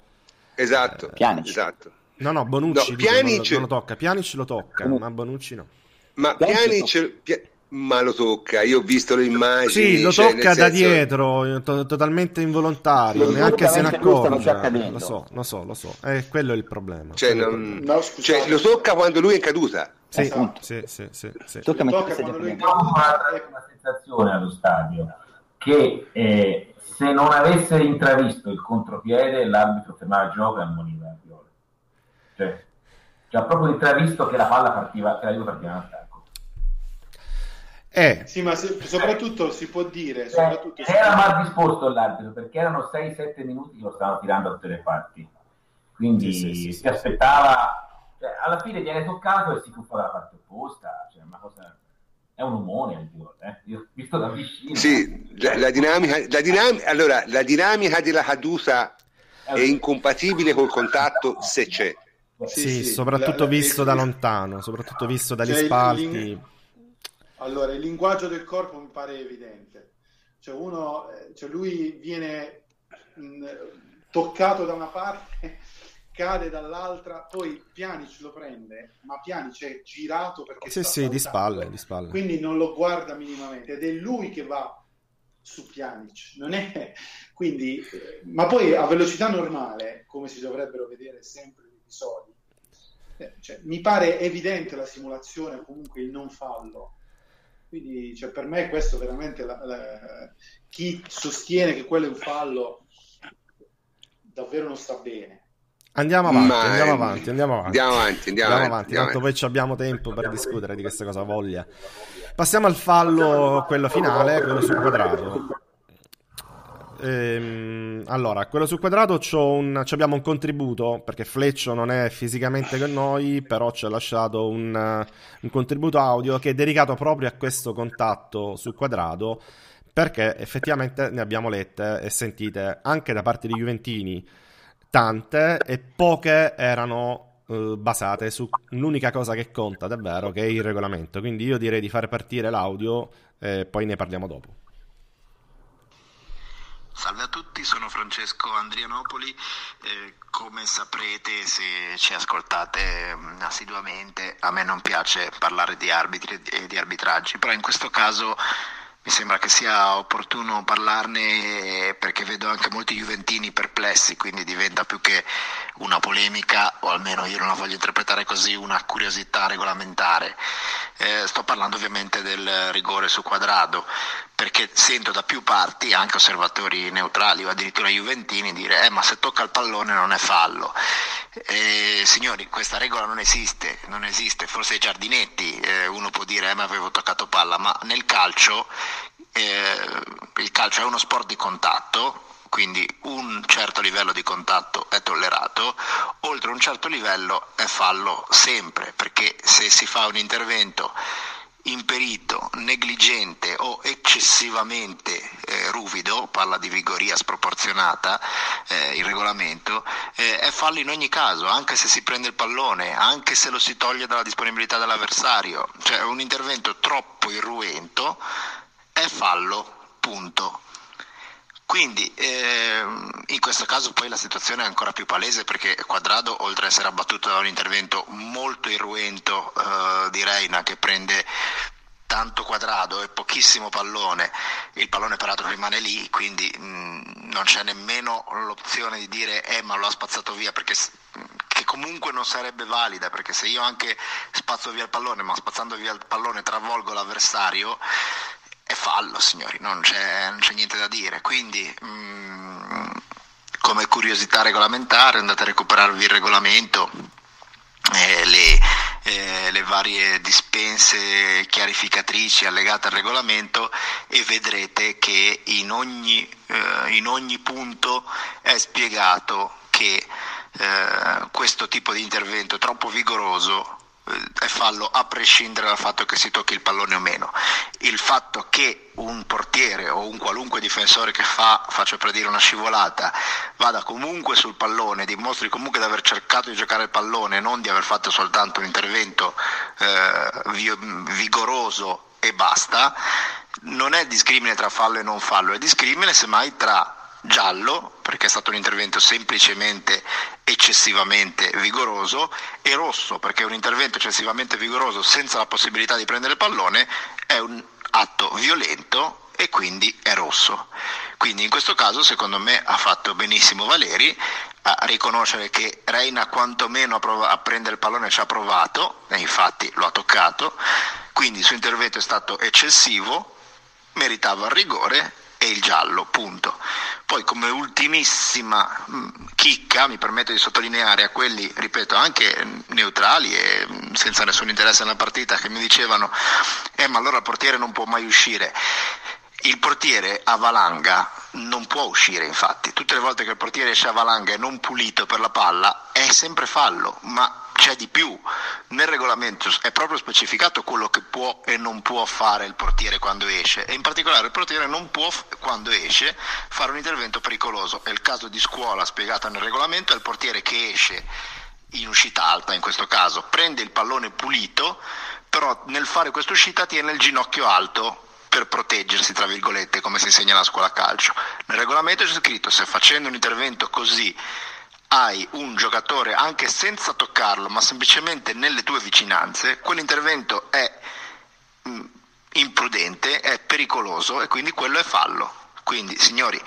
Esatto. Eh... esatto. No, no, Bonucci no, Pianic... non, lo, non, lo, tocca. Pianic lo tocca, ma Bonucci no. Ma Pianic... Pianic ma lo tocca, io ho visto le immagini. Sì, lo cioè, tocca da dietro, to- totalmente involontario, lo neanche se ne accorge. Lo so, lo so, lo so. Eh, quello è il problema. Cioè, non... no, cioè, lo tocca quando lui è in caduta. Sì, esatto. sì, sì, sì, sì. Tocca, tocca quando lui è caduta. una sensazione allo stadio che eh, se non avesse intravisto il contropiede l'arbitro fermava il gioco e ammoniva Cioè, cioè, ha proprio intravisto che la palla partiva, che la partiva in attacco. Eh. Sì, ma se, soprattutto si può dire... Soprattutto eh, era mal disposto l'arbitro perché erano 6-7 minuti che lo stavano tirando da tutte le parti. Quindi sì, sì, sì, si aspettava... Cioè, alla fine viene toccato e si tuffa dalla parte opposta. Cioè, una cosa... È un umone il gol, eh? Io ho visto da vicino. Sì, la, la, dinamica, la, dinamica, allora, la dinamica della caduta è incompatibile col contatto se c'è. Sì, soprattutto la, visto da lontano, soprattutto visto dagli cioè, spalti. Allora, il linguaggio del corpo mi pare evidente. Cioè, uno, eh, cioè lui viene mh, toccato da una parte, cade dall'altra, poi Pianic lo prende, ma Pianic è girato perché sì, sì, di spalle, di spalle. Quindi non lo guarda minimamente ed è lui che va su Pianic. Non è... Quindi, eh, ma poi a velocità normale, come si dovrebbero vedere sempre gli episodi, eh, cioè, mi pare evidente la simulazione, comunque il non fallo quindi cioè, per me questo veramente la, la, chi sostiene che quello è un fallo davvero non sta bene. Andiamo avanti, Ma, andiamo avanti, andiamo avanti. Andiamo avanti, andiamo, andiamo avanti. Tanto poi abbiamo tempo per discutere di questa cosa, voglia. Passiamo al fallo, quello finale, quello sul quadrato. Ehm, allora, quello sul quadrato un, abbiamo un contributo perché Fleccio non è fisicamente con noi, però ci ha lasciato un, un contributo audio che è dedicato proprio a questo contatto sul quadrato perché effettivamente ne abbiamo lette e sentite anche da parte di Juventini tante e poche erano uh, basate sull'unica cosa che conta davvero che è il regolamento. Quindi io direi di fare partire l'audio e poi ne parliamo dopo. Salve a tutti, sono Francesco Andrianopoli. Eh, come saprete, se ci ascoltate mm, assiduamente, a me non piace parlare di arbitri e di arbitraggi, però in questo caso mi sembra che sia opportuno parlarne perché vedo anche molti juventini perplessi, quindi diventa più che una polemica, o almeno io non la voglio interpretare così, una curiosità regolamentare. Eh, sto parlando ovviamente del rigore su quadrado, perché sento da più parti, anche osservatori neutrali o addirittura juventini, dire eh, ma se tocca il pallone non è fallo. Eh, signori, questa regola non esiste, non esiste. Forse ai giardinetti eh, uno può dire eh, ma avevo toccato palla, ma nel calcio eh, il calcio è uno sport di contatto, quindi un certo livello di contatto è tollerato, oltre un certo livello è fallo sempre, perché se si fa un intervento imperito, negligente o eccessivamente eh, ruvido, parla di vigoria sproporzionata, eh, il regolamento, eh, è fallo in ogni caso, anche se si prende il pallone, anche se lo si toglie dalla disponibilità dell'avversario, cioè un intervento troppo irruento è fallo, punto. Quindi ehm, in questo caso poi la situazione è ancora più palese perché Quadrado, oltre ad essere abbattuto da un intervento molto irruento eh, di Reina che prende tanto quadrado e pochissimo pallone, il pallone peraltro rimane lì, quindi mh, non c'è nemmeno l'opzione di dire eh ma lo ha spazzato via perché che comunque non sarebbe valida perché se io anche spazzo via il pallone ma spazzando via il pallone travolgo l'avversario è fallo, signori, non c'è, non c'è niente da dire. Quindi, mh, mm, come curiosità regolamentare, andate a recuperarvi il regolamento, eh, le, eh, le, varie dispense chiarificatrici allegate al regolamento e vedrete che in ogni, eh, in ogni punto è spiegato che eh, questo tipo di intervento troppo vigoroso è eh, fallo a prescindere dal fatto che si tocchi il pallone o meno. Il fatto che un portiere o un qualunque difensore che fa, faccio per dire una scivolata, vada comunque sul pallone, dimostri comunque di aver cercato di giocare il pallone, non di aver fatto soltanto un intervento eh, vigoroso e basta, non è discrimine tra fallo e non fallo, è discrimine semmai tra giallo, perché è stato un intervento semplicemente eccessivamente vigoroso, e rosso, perché un intervento eccessivamente vigoroso senza la possibilità di prendere il pallone è un atto violento e quindi è rosso. Quindi in questo caso secondo me ha fatto benissimo Valeri a riconoscere che Reina quantomeno a, prov- a prendere il pallone ci ha provato, e infatti lo ha toccato, quindi il suo intervento è stato eccessivo, meritava il rigore e il giallo, punto. Poi come ultimissima mm, chicca, mi permetto di sottolineare a quelli, ripeto, anche neutrali e mm, senza nessun interesse nella partita, che mi dicevano, eh ma allora il portiere non può mai uscire. Il portiere a valanga non può uscire, infatti. Tutte le volte che il portiere esce a valanga e non pulito per la palla è sempre fallo, ma c'è di più. Nel regolamento è proprio specificato quello che può e non può fare il portiere quando esce e in particolare il portiere non può quando esce fare un intervento pericoloso. È il caso di scuola spiegato nel regolamento, è il portiere che esce in uscita alta in questo caso, prende il pallone pulito, però nel fare questa uscita tiene il ginocchio alto per proteggersi, tra virgolette, come si insegna alla scuola calcio. Nel regolamento c'è scritto se facendo un intervento così hai un giocatore anche senza toccarlo, ma semplicemente nelle tue vicinanze, quell'intervento è mh, imprudente, è pericoloso e quindi quello è fallo. Quindi, signori,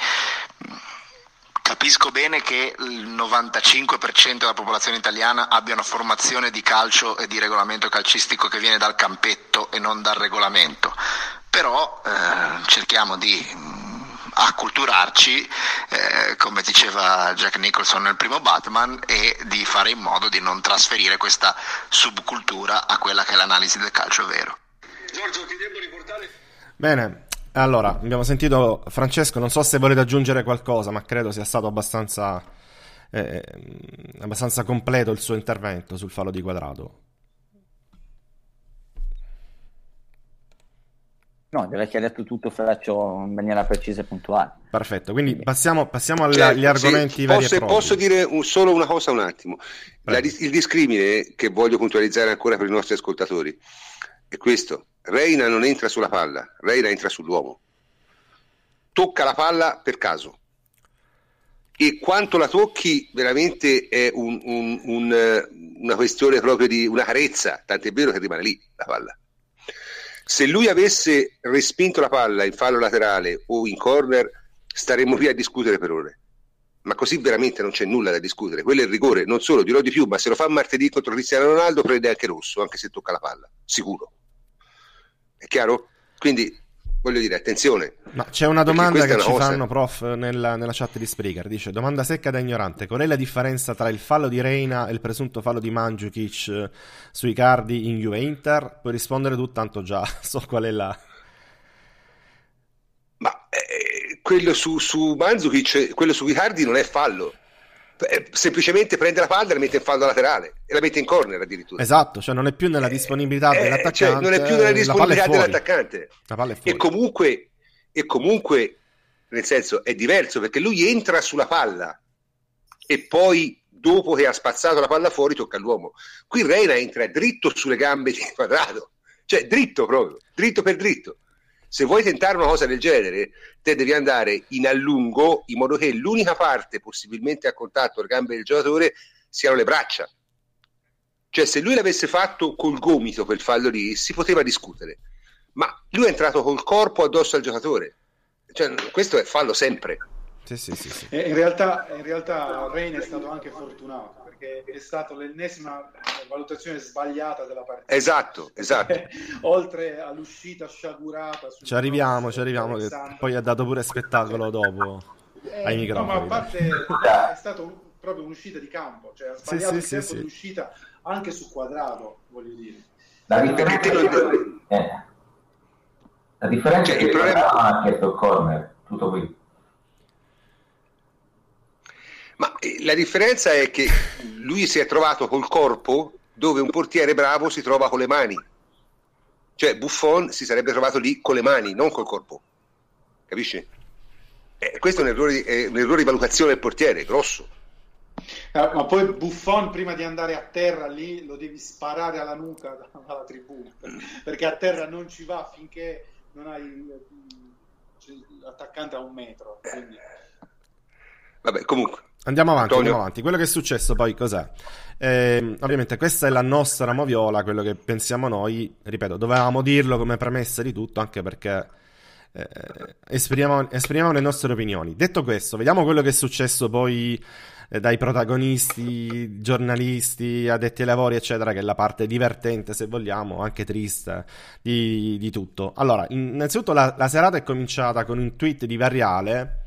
capisco bene che il 95% della popolazione italiana abbia una formazione di calcio e di regolamento calcistico che viene dal campetto e non dal regolamento però eh, cerchiamo di mm, acculturarci, eh, come diceva Jack Nicholson nel primo Batman, e di fare in modo di non trasferire questa subcultura a quella che è l'analisi del calcio vero. Giorgio, ti devo riportare. Bene, allora abbiamo sentito Francesco, non so se volete aggiungere qualcosa, ma credo sia stato abbastanza, eh, abbastanza completo il suo intervento sul fallo di quadrato. No, direi che ha detto tutto Fraccio in maniera precisa e puntuale. Perfetto, quindi passiamo, passiamo agli, certo, argomenti veri posso, posso dire un, solo una cosa un attimo. La, il discrimine che voglio puntualizzare ancora per i nostri ascoltatori è questo. Reina non entra sulla palla, Reina entra sull'uomo. Tocca la palla per caso. E quanto la tocchi veramente è un, un, un, una questione proprio di una carezza, tant'è vero che rimane lì la palla se lui avesse respinto la palla in fallo laterale o in corner, staremmo qui a discutere per ore. Ma così veramente non c'è nulla da discutere. Quello è il rigore, non solo, dirò di più, ma se lo fa martedì contro Cristiano Ronaldo prende anche rosso, anche se tocca la palla, sicuro. È chiaro? Quindi voglio dire, attenzione. Ma c'è una domanda che ci cosa... fanno, prof, nella, nella, chat di Spreaker. Dice, domanda secca da ignorante, qual è la differenza tra il fallo di Reina e il presunto fallo di Mandzukic eh, sui cardi in Juve Inter? Puoi rispondere tu, tanto già so qual è la... Ma eh, quello su, su Mandzukic, quello su Icardi non è fallo semplicemente prende la palla e la mette in fallo laterale e la mette in corner addirittura. Esatto, cioè non è più nella eh, disponibilità eh, dell'attaccante. Cioè non è più nella disponibilità dell'attaccante. E comunque, e comunque, nel senso, è diverso perché lui entra sulla palla e poi dopo che ha spazzato la palla fuori tocca all'uomo. Qui Reina entra dritto sulle gambe di quadrato, cioè dritto proprio, dritto per dritto. Se vuoi tentare una cosa del genere, te devi andare in allungo in modo che l'unica parte possibilmente a contatto le gambe del giocatore siano le braccia. Cioè, se lui l'avesse fatto col gomito quel fallo lì, si poteva discutere. Ma lui è entrato col corpo addosso al giocatore. Cioè, questo è fallo sempre. Sì, sì, sì, sì. In, realtà, in realtà Reina è stato anche fortunato perché è stata l'ennesima valutazione sbagliata della partita. Esatto, esatto. Oltre all'uscita sciagurata. Ci arriviamo, ci arriviamo, che poi ha dato pure spettacolo dopo eh, ai microfoni. No, ma a parte è stata un, proprio un'uscita di campo, cioè ha sbagliato sì, sì, il tempo sì, di uscita anche su quadrato, voglio dire. La differenza, eh. La differenza cioè, è che il problema ha chiesto il corner, tutto qui. Ma eh, la differenza è che lui si è trovato col corpo dove un portiere bravo si trova con le mani. Cioè Buffon si sarebbe trovato lì con le mani, non col corpo. Capisci? Eh, questo è un, errore, è un errore di valutazione del portiere, grosso. Eh, ma poi Buffon prima di andare a terra lì lo devi sparare alla nuca dalla tribuna perché a terra non ci va finché non hai l'attaccante a un metro. Quindi... Vabbè, comunque, Andiamo avanti, andiamo avanti. Quello che è successo poi cos'è? Eh, ovviamente questa è la nostra moviola, quello che pensiamo noi. Ripeto, dovevamo dirlo come premessa di tutto, anche perché eh, esprimiamo, esprimiamo, le nostre opinioni. Detto questo, vediamo quello che è successo poi eh, dai protagonisti, giornalisti, addetti ai lavori, eccetera, che è la parte divertente, se vogliamo, anche triste di, di tutto. Allora, innanzitutto la, la serata è cominciata con un tweet di Variale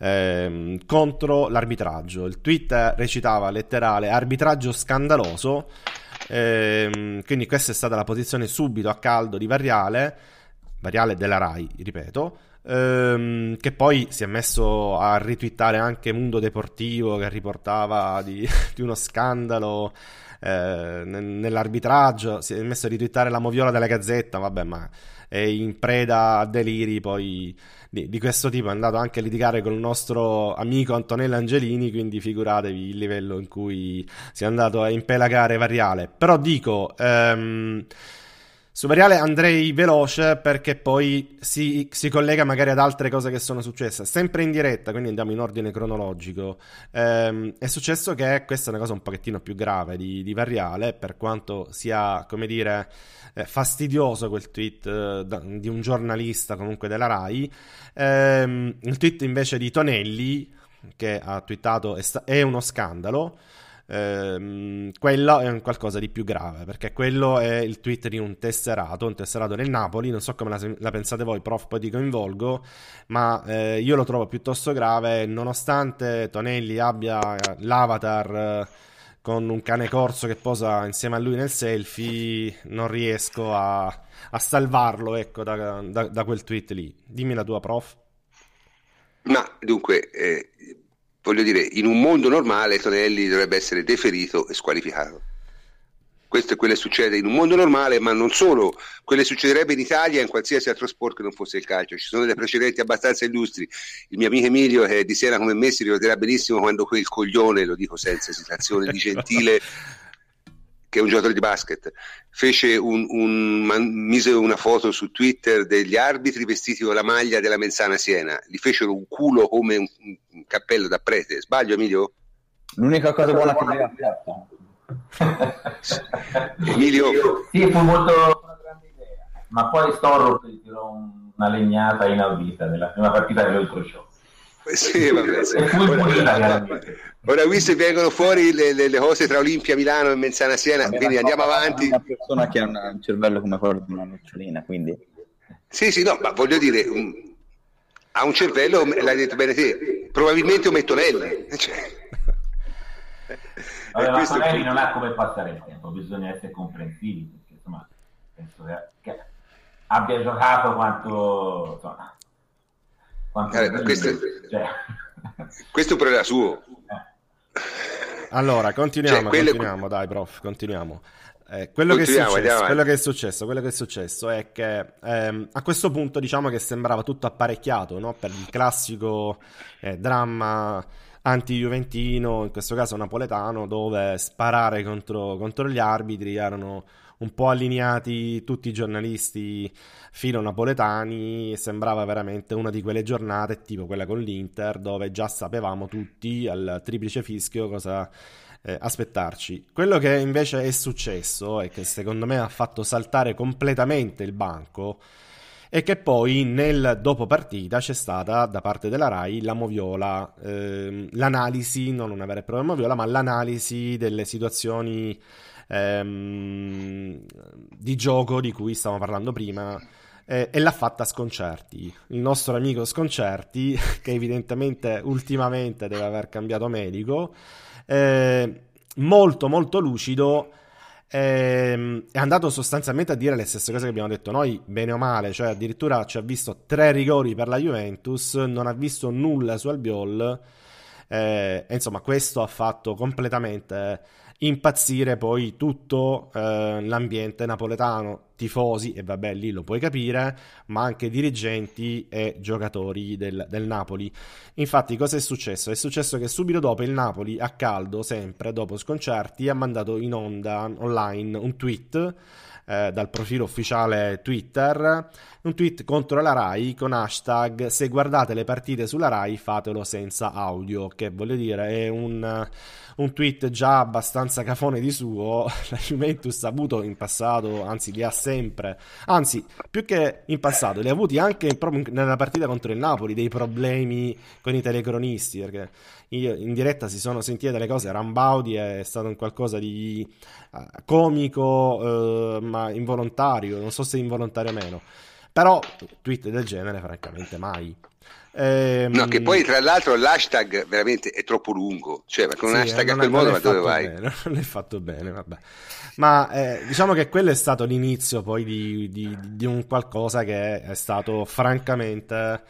ehm, contro l'arbitraggio. Il tweet recitava letterale arbitraggio scandaloso. Ehm, quindi questa è stata la posizione subito a caldo di Variale, Variale della Rai, ripeto, ehm, che poi si è messo a ritwittare anche Mundo Deportivo che riportava di, di uno scandalo eh, nell'arbitraggio, si è messo a ritwittare la moviola della Gazzetta, vabbè, ma è in preda a deliri poi di, di, questo tipo è andato anche a litigare con il nostro amico Antonello Angelini, quindi figuratevi il livello in cui si è andato a impelagare Variale. Però dico... Um, su Variale andrei veloce perché poi si, si, collega magari ad altre cose che sono successe. Sempre in diretta, quindi andiamo in ordine cronologico. Ehm, è successo che questa è una cosa un pochettino più grave di, di Variale, per quanto sia, come dire, eh, fastidioso quel tweet eh, di un giornalista comunque della RAI. Ehm, il tweet invece di Tonelli, che ha twittato è, sta- è uno scandalo. Ehm, quello è un qualcosa di più grave perché quello è il tweet di un tesserato, un tesserato del Napoli. Non so come la, la pensate voi, prof. Poi ti coinvolgo, ma eh, io lo trovo piuttosto grave. Nonostante Tonelli abbia l'avatar eh, con un cane corso che posa insieme a lui nel selfie, non riesco a, a salvarlo ecco, da, da, da, quel tweet lì. Dimmi la tua, prof. Ma dunque, eh, voglio dire, in un mondo normale Tonelli dovrebbe essere deferito e squalificato. Questo è quello che succede in un mondo normale, ma non solo, quello che succederebbe in Italia e in qualsiasi altro sport che non fosse il calcio. Ci sono delle precedenti abbastanza illustri. Il mio amico Emilio, che è di Siena come me, si ricorderà benissimo quando quel coglione, lo dico senza esitazione, di Gentile, che è un giocatore di basket, fece un, un, mise una foto su Twitter degli arbitri vestiti con la maglia della Menzana Siena, gli fecero un culo come un, un cappello da prete, sbaglio Emilio? L'unica cosa buona che aveva fatto. Emilio? Sì, fu molto una grande idea, ma poi Storro tirò una legnata inaudita nella prima partita dell'Oltro Sì, vabbè, sì. Ora, ora, qui se vengono fuori le, le, le, cose tra Olimpia Milano e Menzana Siena, vabbè, quindi andiamo avanti. Una persona che ha un cervello come quello di una nocciolina, quindi... Sì, sì, no, ma voglio dire, un, ha un cervello, l'hai detto bene te, probabilmente un mettonelli. Cioè. Vabbè, ma Tonelli non ha come passare il tempo, bisogna essere comprensivi, perché insomma, penso che, che abbia giocato quanto... Insomma, quanto eh, questo, cioè... questo è un problema suo. Eh. Allora, continuiamo, cioè, quello... continuiamo, dai prof, continuiamo. Eh, quello, che successo, quello, che è successo, quello che è successo è che ehm, a questo punto diciamo che sembrava tutto apparecchiato no? per il classico eh, dramma anti-juventino, in questo caso napoletano, dove sparare contro, contro gli arbitri erano un po' allineati tutti i giornalisti filo napoletani sembrava veramente una di quelle giornate tipo quella con l'Inter dove già sapevamo tutti al triplice fischio cosa eh, aspettarci. Quello che invece è successo e che secondo me ha fatto saltare completamente il banco è che poi nel dopo partita c'è stata da parte della RAI la moviola, ehm, l'analisi, non una vera e propria moviola, ma l'analisi delle situazioni ehm, di gioco di cui stavamo parlando prima e l'ha fatta Sconcerti, il nostro amico Sconcerti che evidentemente ultimamente deve aver cambiato medico eh, molto molto lucido eh, è andato sostanzialmente a dire le stesse cose che abbiamo detto noi, bene o male, cioè addirittura ci ha visto tre rigori per la Juventus, non ha visto nulla su Albiol, eh, insomma questo ha fatto completamente impazzire poi tutto eh, l'ambiente napoletano, tifosi, e vabbè lì lo puoi capire, ma anche dirigenti e giocatori del, del, Napoli. Infatti cosa è successo? È successo che subito dopo il Napoli, a caldo, sempre dopo sconcerti, ha mandato in onda online un tweet eh, dal profilo ufficiale Twitter, un tweet contro la RAI con hashtag se guardate le partite sulla RAI fatelo senza audio, che vuol dire è un, un tweet già abbastanza cafone di suo, la Juventus ha avuto in passato, anzi li ha sempre, anzi più che in passato, li ha avuti anche proprio nella partita contro il Napoli dei problemi con i telecronisti, perché io, in diretta si sono sentite delle cose, Rambaudi è stato un qualcosa di uh, comico, uh, ma involontario, non so se involontario o meno. Però tweet del genere, francamente, mai. Ehm... No, che poi tra l'altro l'hashtag veramente è troppo lungo, cioè con sì, un hashtag a quel modo, ma dove vai? Bene, non è fatto bene, vabbè. Ma eh, diciamo che quello è stato l'inizio poi di, di, di un qualcosa che è stato francamente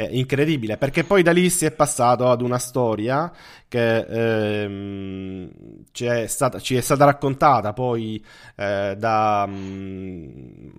eh, incredibile, perché poi da lì si è passato ad una storia che ehm, ci, è stata, ci, è stata, raccontata poi eh, da, mm,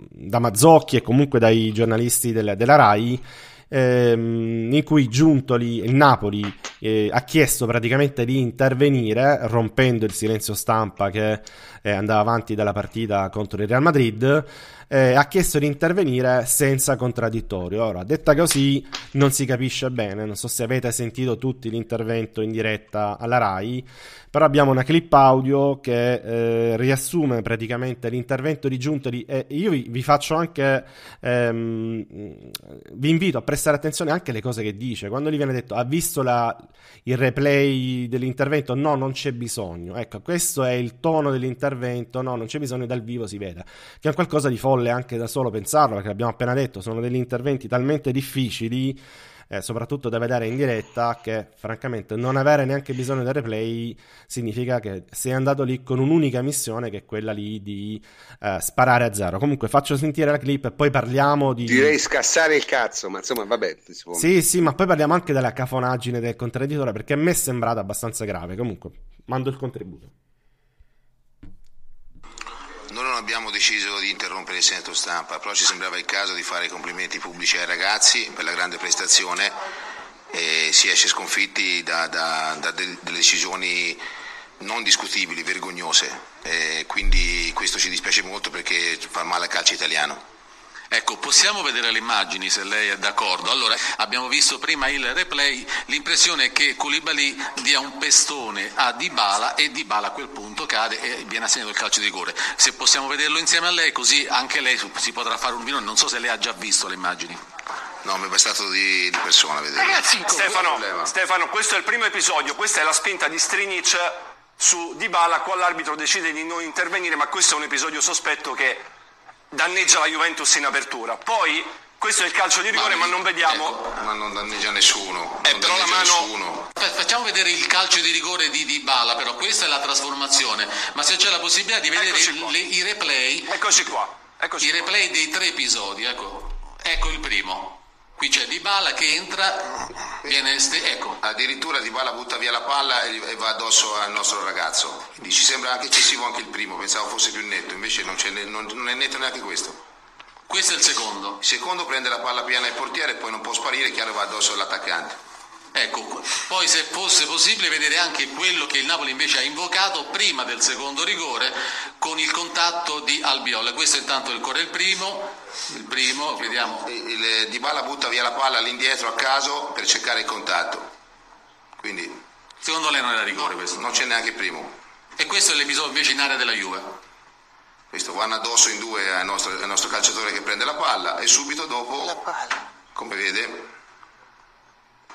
da, Mazzocchi e comunque dai giornalisti del, della RAI ehm, in cui Giuntoli, il Napoli, eh, ha chiesto praticamente di intervenire rompendo il silenzio stampa che eh, andava avanti dalla partita contro il Real Madrid eh, ha chiesto di intervenire senza contraddittorio. Ora, detta così, non si capisce bene. Non so se avete sentito tutti l'intervento in diretta alla RAI, però abbiamo una clip audio che eh, riassume praticamente l'intervento di Giuntoli e io vi, vi faccio anche, ehm, vi invito a prestare attenzione anche alle cose che dice. Quando gli viene detto ha visto la, il replay dell'intervento? No, non c'è bisogno. Ecco, questo è il tono dell'intervento. No, non c'è bisogno dal vivo, si vede. Che è qualcosa di folle anche da solo pensarlo, perché abbiamo appena detto, sono degli interventi talmente difficili. Eh, soprattutto da vedere in diretta, che francamente non avere neanche bisogno del replay significa che sei andato lì con un'unica missione che è quella lì di eh, sparare a zero. Comunque faccio sentire la clip e poi parliamo di... Direi scassare il cazzo, ma insomma vabbè. Sì, sì, ma poi parliamo anche della cafonaggine del contradditore perché a me è sembrata abbastanza grave. Comunque, mando il contributo. Noi non abbiamo deciso di interrompere il segreto stampa, però ci sembrava il caso di fare i complimenti pubblici ai ragazzi per la grande prestazione e si esce sconfitti da, da, da delle decisioni non discutibili, vergognose. E quindi questo ci dispiace molto perché fa male al calcio italiano. Ecco, possiamo vedere le immagini se lei è d'accordo. Allora, abbiamo visto prima il replay, l'impressione è che Koulibaly dia un pestone a Dybala e Dybala a quel punto cade e viene assegnato il calcio di rigore. Se possiamo vederlo insieme a lei, così anche lei si potrà fare un vino, non so se lei ha già visto le immagini. No, mi è bastato di, di persona vedere. Ragazzi, Stefano, Stefano, questo è il primo episodio, questa è la spinta di Strinic su Dybala, qua l'arbitro decide di non intervenire, ma questo è un episodio sospetto che danneggia la Juventus in apertura. Poi questo è il calcio di rigore, ma, ma non vediamo. Ecco, ma non danneggia nessuno. Eh, però la mano. Nessuno. Facciamo vedere il calcio di rigore di Dybala, però questa è la trasformazione. Ma se c'è la possibilità di vedere le, i replay. Eccoci qua. Eccoci I qua. replay dei tre episodi, ecco. Ecco il primo. Qui c'è Dybala che entra, viene ste- ecco. Addirittura Dybala butta via la palla e va addosso al nostro ragazzo. Quindi ci sembra anche eccessivo anche il primo, pensavo fosse più netto, invece non, non, non è netto neanche questo. Questo è il secondo. Il secondo prende la palla piena al portiere e poi non può sparire, chiaro va addosso all'attaccante. Ecco, poi se fosse possibile vedere anche quello che il Napoli invece ha invocato prima del secondo rigore con il contatto di Albiol. Questo intanto il, il primo, il primo, vediamo. Il, il Dybala butta via la palla all'indietro a caso per cercare il contatto. Quindi secondo lei non era rigore questo? Non c'è neanche il primo. E questo è l'episodio invece in area della Juve. Questo vanno addosso in due al nostro, al nostro calciatore che prende la palla e subito dopo, come vede,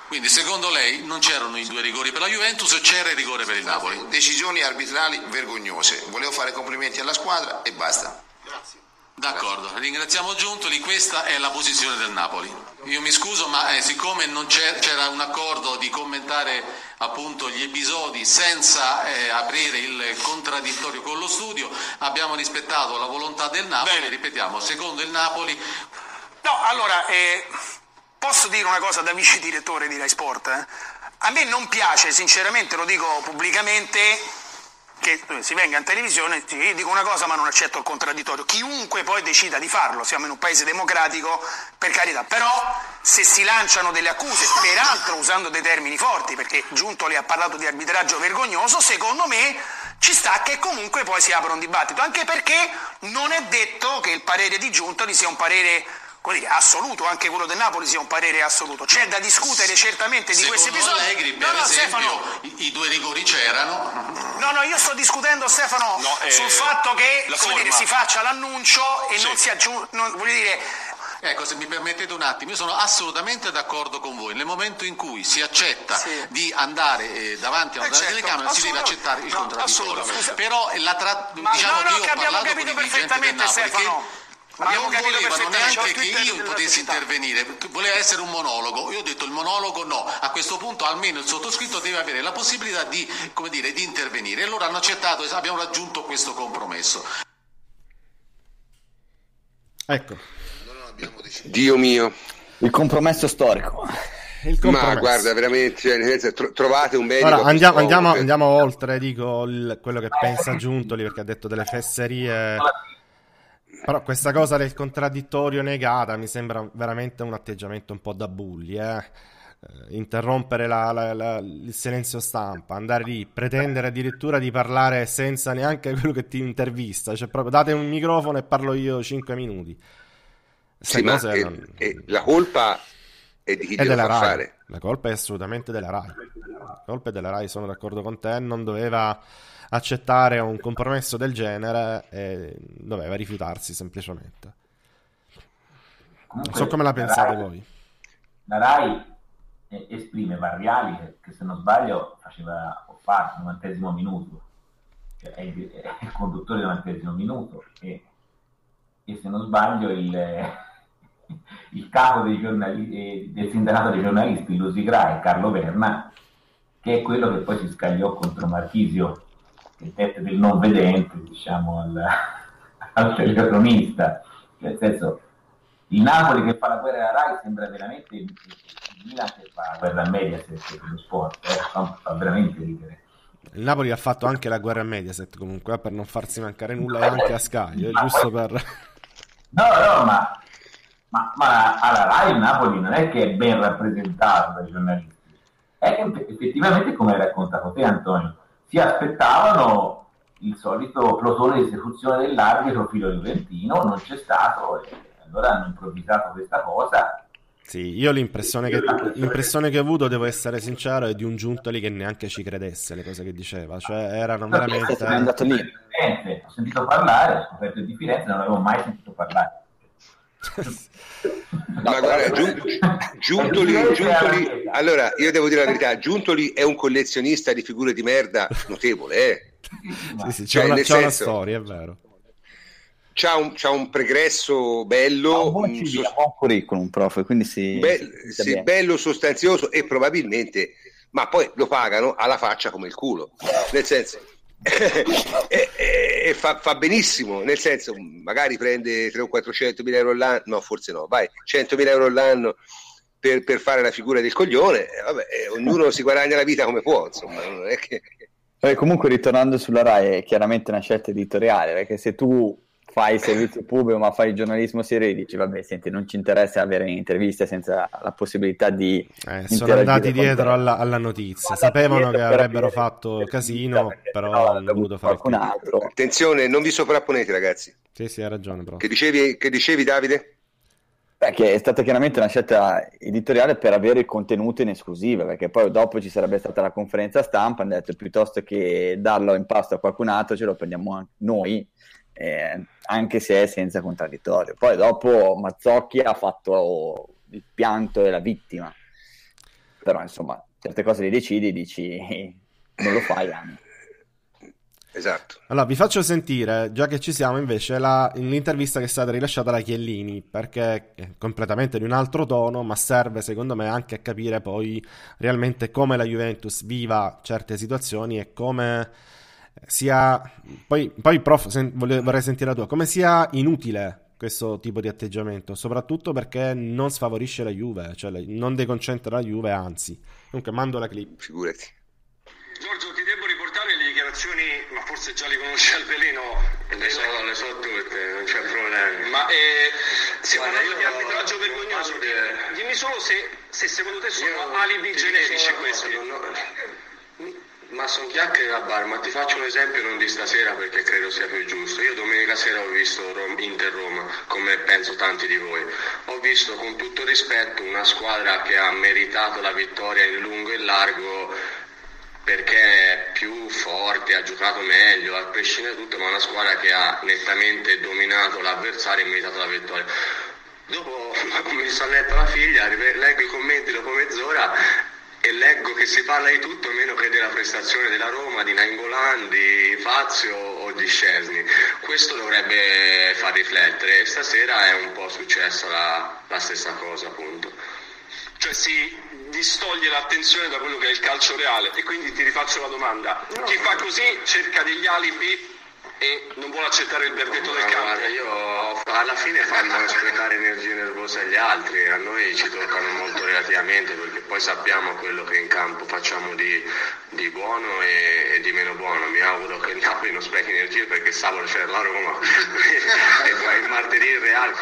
quindi secondo lei non c'erano i due rigori per la Juventus o c'era il rigore per il Napoli? Decisioni arbitrali vergognose. Volevo fare complimenti alla squadra e basta. Grazie. D'accordo, ringraziamo Giuntoli, questa è la posizione del Napoli. Io mi scuso, ma eh, siccome non c'era un accordo di commentare appunto gli episodi senza eh, aprire il contraddittorio con lo studio, abbiamo rispettato la volontà del Napoli, Bene. ripetiamo, secondo il Napoli... No, allora, eh, posso dire una cosa da vice direttore di Rai Sport? Eh? A me non piace, sinceramente lo dico pubblicamente, che si venga in televisione, io dico una cosa ma non accetto il contraddittorio, chiunque poi decida di farlo, siamo in un paese democratico, per carità, però se si lanciano delle accuse, peraltro usando dei termini forti, perché Giuntoli ha parlato di arbitraggio vergognoso, secondo me ci sta che comunque poi si apra un dibattito, anche perché non è detto che il parere di Giuntoli sia un parere dire, assoluto, anche quello del Napoli sia un parere assoluto. C'è da discutere certamente di Secondo questi episodi. Allegri, per no, no, esempio, Stefano, i, i, due rigori c'erano. No, no, io sto discutendo, Stefano, no, eh, sul fatto che dire, si faccia l'annuncio e sì. non si aggiunga. Voglio dire, Ecco, se mi permettete un attimo, io sono assolutamente d'accordo con voi. Nel momento in cui si accetta sì. di andare eh, davanti a una eh certo, telecamera, si deve accettare il no, contraddittorio. Però la tra... diciamo no, no, che io ho abbiamo capito perfettamente, Stefano. Che ma non volevano neanche che io potessi intervenire, voleva essere un monologo. Io ho detto il monologo no, a questo punto almeno il sottoscritto deve avere la possibilità di, dire, di intervenire. E loro hanno accettato e abbiamo raggiunto questo compromesso. Ecco. Dio mio. Il compromesso storico. Ma guarda, veramente, cioè, trovate un medico. Ora, andiamo, andiamo, andiamo, oltre, dico, il, quello che pensa Giuntoli, perché ha detto delle fesserie però questa cosa del contraddittorio negata mi sembra veramente un atteggiamento un po' da bulli, eh? eh interrompere la, la, la, il silenzio stampa, andare lì, pretendere addirittura di parlare senza neanche quello che ti intervista, cioè proprio date un microfono e parlo io 5 minuti. Sì, ma è, non... è, la colpa è di chi è della Rai. fare. La colpa è assolutamente della Rai. La colpa è della Rai, sono d'accordo con te, non doveva accettare un compromesso del genere e doveva rifiutarsi semplicemente. Comunque, non so come la pensate Rai, voi. La RAI esprime Variali che, che, se non sbaglio faceva o fa il novantesimo minuto, cioè è, il, è il conduttore del novantesimo minuto e, e, se non sbaglio il, il capo dei giornali, del sindacato dei giornalisti, Lusi Grai, Carlo Verna, che è quello che poi si scagliò contro Marchisio il tetto del non vedente, diciamo, al, al telecronista. Cioè, nel senso, il Napoli che fa la guerra alla RAI sembra veramente il Milan che fa la guerra a Mediaset per lo sport, eh? fa, fa veramente ridere. Il Napoli ha fatto anche la guerra a Mediaset comunque, eh, per non farsi mancare nulla, e anche a Sky, eh, giusto per... No, no, ma, ma, ma, alla RAI il Napoli non è che è ben rappresentato dai giornalisti, è che effettivamente come hai raccontato te Antonio, si aspettavano il solito plotone di esecuzione dell'arbitro filo juventino, non c'è stato e allora hanno improvvisato questa cosa. Sì, io l'impressione che, l'impressione che ho avuto, devo essere sincero, è di un Giuntoli che neanche ci credesse alle cose che diceva, cioè erano veramente... È andato lì. Ho sentito parlare, ho scoperto di Firenze, non avevo mai sentito parlare. Ma guarda, Giuntoli, Giuntoli, allora io devo dire la verità, Giuntoli è un collezionista di figure di merda notevole, eh? Sì, sì, c'è, cioè, una, c'è senso, una, storia, è vero. c'ha un, c'ha un pregresso bello, un un CV, sos- un curriculum, prof, quindi si, be- sì, bello, sostanzioso e probabilmente, ma poi lo pagano alla faccia come il culo, nel senso, e, e- e fa, fa benissimo, nel senso, magari prende 300 o 400 mila euro all'anno, no, forse no, vai, 100 mila euro all'anno per, per fare la figura del coglione, e vabbè, e ognuno si guadagna la vita come può, insomma, non è che... Poi comunque ritornando sulla RAI è chiaramente una scelta editoriale, perché se tu fai il servizio pubblico ma fai il giornalismo serio e dici vabbè senti non ci interessa avere interviste senza la possibilità di Eh, sono andati dietro alla, alla notizia. Sono Sapevano che avrebbero fatto casino, perché però sennò hanno dovuto fare qualcun altro. Attenzione, non vi sovrapponete ragazzi. Sì, sì, hai ragione, però. Che dicevi, che dicevi Davide? Beh, che è stata chiaramente una scelta editoriale per avere il contenuto in esclusiva, perché poi dopo ci sarebbe stata la conferenza stampa, hanno detto piuttosto che darlo in pasto a qualcun altro ce lo prendiamo noi, eh, anche se è senza contraddittorio. Poi dopo Mazzocchi ha fatto il pianto della vittima, però insomma certe cose le decidi, dici non lo fai, anni. Esatto. Allora, vi faccio sentire, già che ci siamo, invece, la- l'intervista che è stata rilasciata da Chiellini, perché è completamente di un altro tono, ma serve, secondo me, anche a capire poi realmente come la Juventus viva certe situazioni e come sia... Poi, poi prof, sen- vole- vorrei sentire la tua, come sia inutile questo tipo di atteggiamento, soprattutto perché non sfavorisce la Juve, cioè non deconcentra la Juve, anzi. Comunque, mando la clip. Figurati. Giorgio, ti devo riportare le dichiarazioni, ma forse già le conosci al veleno. Le so, le so tutte, non c'è problema. Ma eh, Guarda, parlando di io arbitraggio vergognoso. Dimmi, solo se, se secondo te sono Io alibi generici una questi. ho- Ma sono chiacchiere da bar, ma ti faccio un esempio non di stasera perché credo sia più giusto. Io domenica sera ho visto Rom- Inter-Roma, come penso tanti di voi. Ho visto con tutto rispetto una squadra che ha meritato la vittoria in lungo e largo perché è più forte, ha giocato meglio, a prescindere da tutto, ma una squadra che ha nettamente dominato l'avversario e meritato la vittoria. Dopo mi sono letto la figlia, leggo i commenti dopo mezz'ora e leggo che si parla di tutto meno che della prestazione della Roma, di Nainggolan, di Fazio o di Scesni. Questo dovrebbe far riflettere e stasera è un po' successa la, la stessa cosa appunto. Cioè si distoglie l'attenzione da quello che è il calcio reale. E quindi ti rifaccio la domanda. Chi fa così cerca degli alibi e non vuole accettare il verdetto del Ma campo. guarda, io alla fine fanno sprecare energie nervose agli altri, a noi ci toccano molto relativamente perché poi sappiamo quello che in campo facciamo di, di buono e, e di meno buono. Mi auguro che il Napoli non sprechi energie perché sabato c'è la Roma e poi il martedì il Real.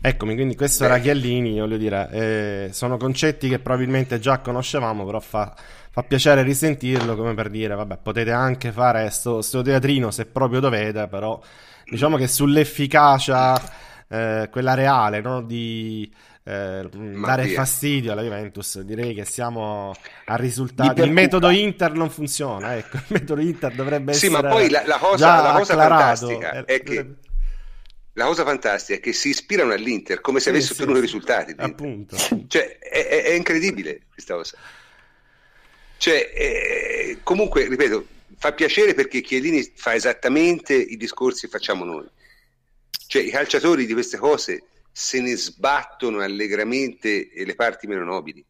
Eccomi, quindi questo era Chiellini, voglio dire, eh, sono concetti che probabilmente già conoscevamo, però fa, fa piacere risentirlo come per dire, vabbè, potete anche fare sto, sto teatrino se proprio dovete, però diciamo che sull'efficacia, eh, quella reale, no, di eh, dare via. fastidio alla Juventus, direi che siamo a risultati. Il metodo. Inter non funziona, ecco, il metodo Inter dovrebbe Sì, essere ma poi la, la cosa, la cosa fantastica Eh, è che la cosa fantastica è che si ispirano all'Inter come se Sì, avesse sì, ottenuto sì. risultati. Appunto. Cioè, è- è incredibile questa cosa. Cioè, eh, comunque, ripeto, fa piacere perché Chiellini fa esattamente i discorsi che facciamo noi. Cioè, i calciatori di queste cose se ne sbattono allegramente le parti meno nobili.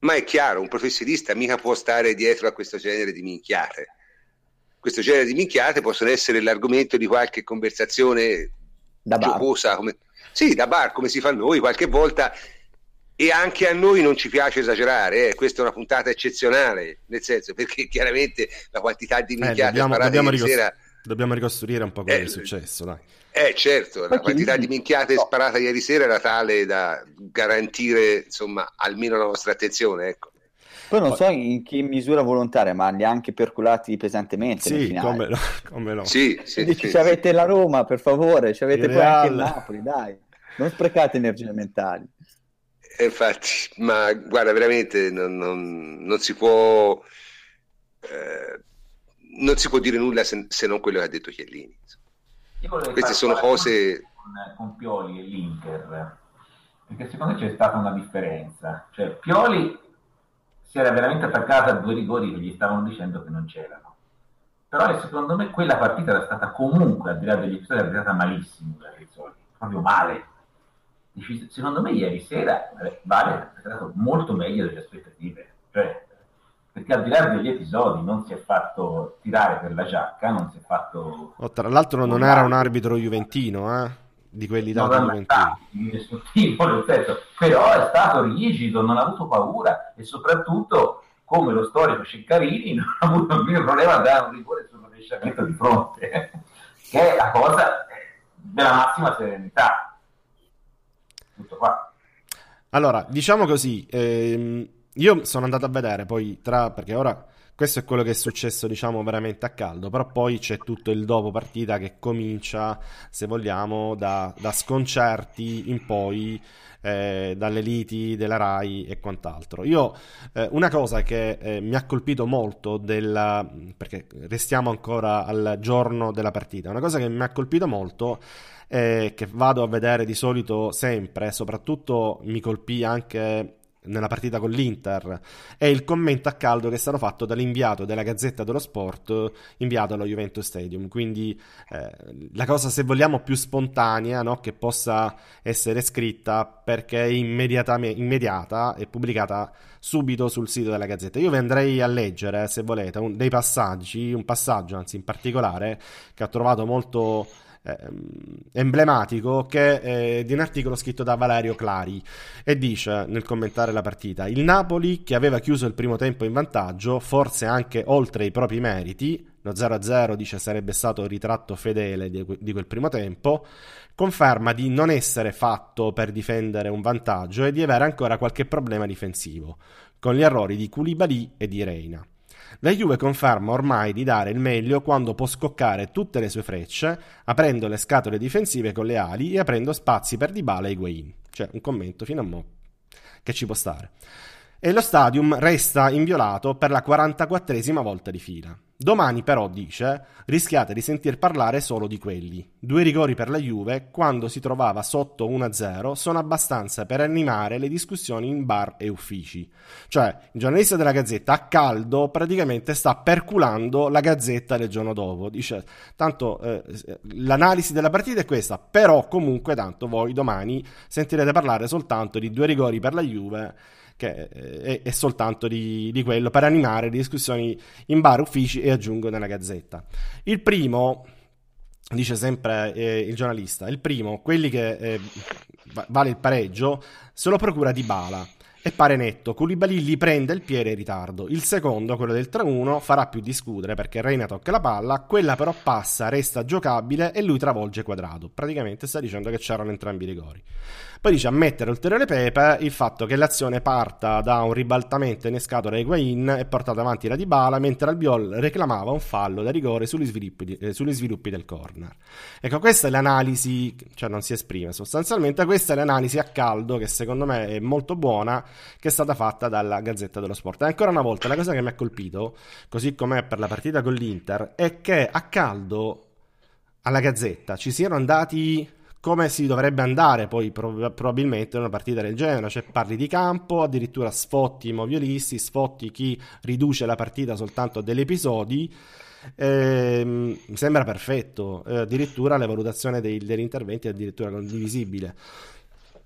Ma è chiaro, un professionista mica può stare dietro a questo genere di minchiate. Questo genere di minchiate possono essere l'argomento di qualche conversazione Da bar. giocosa, come... sì, da bar, come si fa noi qualche volta. E anche a noi non ci piace esagerare, eh. questa è una puntata eccezionale, nel senso perché chiaramente la quantità di Eh, minchiate dobbiamo, sparate dobbiamo ieri ricos- sera dobbiamo ricostruire un po' quello Eh, che è successo, dai. eh certo, la quantità Chiellini- di minchiate no. sparata ieri sera era tale da garantire insomma almeno la nostra attenzione, ecco. Poi non so in che misura volontaria, ma li ha anche percolati pesantemente Sì, come no, come no. Sì, sì, Dici, sì, ci avete la Roma, per favore, ci avete Il poi anche il Real. Napoli, dai. Non sprecate energie mentali. E infatti, ma guarda, veramente non, non- non si può eh, non si può dire nulla se, se non quello che ha detto Chiellini. Queste sono cose Con, con Pioli e l'Inter, perché secondo me c'è stata una differenza. Cioè, Pioli si era veramente attaccato a due rigori che gli stavano dicendo che non c'erano. però secondo me quella partita era stata comunque, al di là degli episodi, era stata malissimo da Rizzoli, proprio male. Secondo me ieri sera eh, Vale è stato molto meglio delle aspettative, cioè, perché al di là degli episodi non si è fatto tirare per la giacca, non si è fatto... Oh, tra l'altro non era un arbitro juventino, eh? di quelli da nel senso, però è stato rigido, non ha avuto paura e soprattutto come lo storico Ceccarini non ha avuto il problema a dare un rigore sul rovesciamento di fronte, che è la cosa della massima serenità. Tutto qua. Allora, diciamo così, ehm, io sono andato a vedere poi tra, perché ora questo è quello che è successo, diciamo, veramente a caldo, però poi c'è tutto il dopo partita che comincia, se vogliamo, da, da sconcerti in poi eh, dalle liti della RAI e quant'altro. Io eh, una cosa che eh, mi ha colpito molto della, perché restiamo ancora al giorno della partita, una cosa che mi ha colpito molto eh, che vado a vedere di solito sempre, soprattutto mi colpì anche nella partita con l'Inter è il commento a caldo che è stato fatto dall'inviato della Gazzetta dello Sport inviato allo Juventus Stadium quindi eh, la cosa se vogliamo più spontanea no? che possa essere scritta perché è immediata e pubblicata subito sul sito della Gazzetta io vi andrei a leggere se volete un, dei passaggi un passaggio anzi in particolare che ho trovato molto emblematico che è di un articolo scritto da Valerio Clari e dice nel commentare la partita il Napoli che aveva chiuso il primo tempo in vantaggio forse anche oltre i propri meriti lo 0-0 dice sarebbe stato il ritratto fedele di, di quel primo tempo conferma di non essere fatto per difendere un vantaggio e di avere ancora qualche problema difensivo con gli errori di Koulibaly e di Reina la Juve conferma ormai di dare il meglio quando può scoccare tutte le sue frecce, aprendo le scatole difensive con le ali e aprendo spazi per Dybala e Higuain. Cioè, un commento fino a mo' che ci può stare. E lo stadium resta inviolato per la 44esima volta di fila. Domani però, dice, rischiate di sentir parlare solo di quelli. Due rigori per la Juve, quando si trovava sotto 1-0, sono abbastanza per animare le discussioni in bar e uffici. Cioè, il giornalista della Gazzetta a caldo praticamente sta perculando la Gazzetta del giorno dopo. Dice, tanto eh, l'analisi della partita è questa, però comunque tanto voi domani sentirete parlare soltanto di due rigori per la Juve che è, è soltanto di, di, quello per animare le discussioni in bar, uffici e aggiungo nella gazzetta. Il primo, dice sempre eh, il giornalista, il primo, quelli che eh, vale il pareggio, se lo procura di Bala e pare netto. Koulibaly li prende il piede in ritardo. Il secondo, quello del 3-1, farà più discutere perché Reina tocca la palla, quella però passa, resta giocabile e lui travolge quadrato. Praticamente sta dicendo che c'erano entrambi i rigori. Poi dice a mettere ulteriore pepe il fatto che l'azione parta da un ribaltamento innescato da Higuain e portato avanti da Dybala, mentre Albiol reclamava un fallo da rigore sugli sviluppi, di, eh, sugli sviluppi del corner. Ecco, questa è l'analisi, cioè non si esprime sostanzialmente, questa è l'analisi a caldo che secondo me è molto buona, che è stata fatta dalla Gazzetta dello Sport. E ancora una volta, la cosa che mi ha colpito, così come per la partita con l'Inter, è che a caldo alla Gazzetta ci siano andati come si dovrebbe andare poi prob- probabilmente in una partita del genere, cioè parli di campo, addirittura sfotti i moviolisti, sfotti chi riduce la partita soltanto a degli episodi. Eh, mi sembra perfetto, eh, addirittura la valutazione dei, degli interventi è addirittura condivisibile.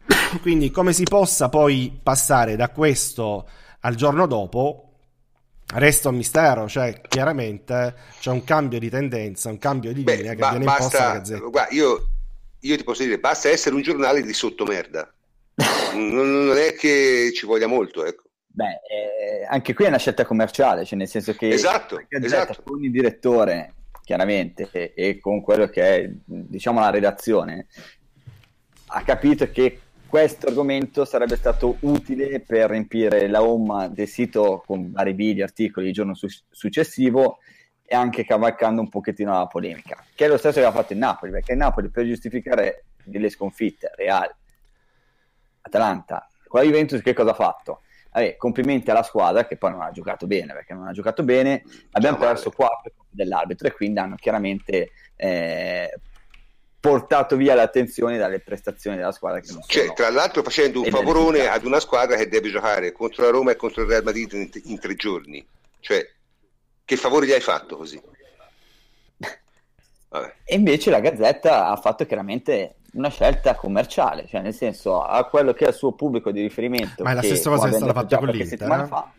Quindi come si possa poi passare da questo al giorno dopo resta un mistero, cioè chiaramente c'è un cambio di tendenza, un cambio di linea Beh, che viene imposto dalla Gazzetta. Guarda, io io ti posso dire, basta essere un giornale di sottomerda. non, non è che ci voglia molto, ecco. Beh, eh, anche qui è una scelta commerciale, cioè nel senso che esatto, esatto. con il direttore, chiaramente, e, e, con quello che è, diciamo, la redazione, ha capito che questo argomento sarebbe stato utile per riempire la home del sito con vari video, articoli il giorno su- successivo e anche cavalcando un pochettino la polemica, che è lo stesso che ha fatto il Napoli, perché il Napoli per giustificare delle sconfitte, Real, Atalanta, con la Juventus che cosa ha fatto? Vabbè, complimenti alla squadra che poi non ha giocato bene, perché non ha giocato bene, abbiamo Ciao, perso quattro dell'arbitro e quindi hanno chiaramente eh, portato via l'attenzione dalle prestazioni della squadra. Che non cioè, sono tra l'altro facendo un favorone ad una squadra che deve giocare contro la Roma e contro il Real Madrid in, in tre giorni. Cioè, che favore gli hai fatto così? Vabbè. E invece la Gazzetta ha fatto chiaramente una scelta commerciale, cioè nel senso ha quello che è il suo pubblico di riferimento. Ma è la che, stessa cosa che è stata fatta con l'Inter, settimana fa.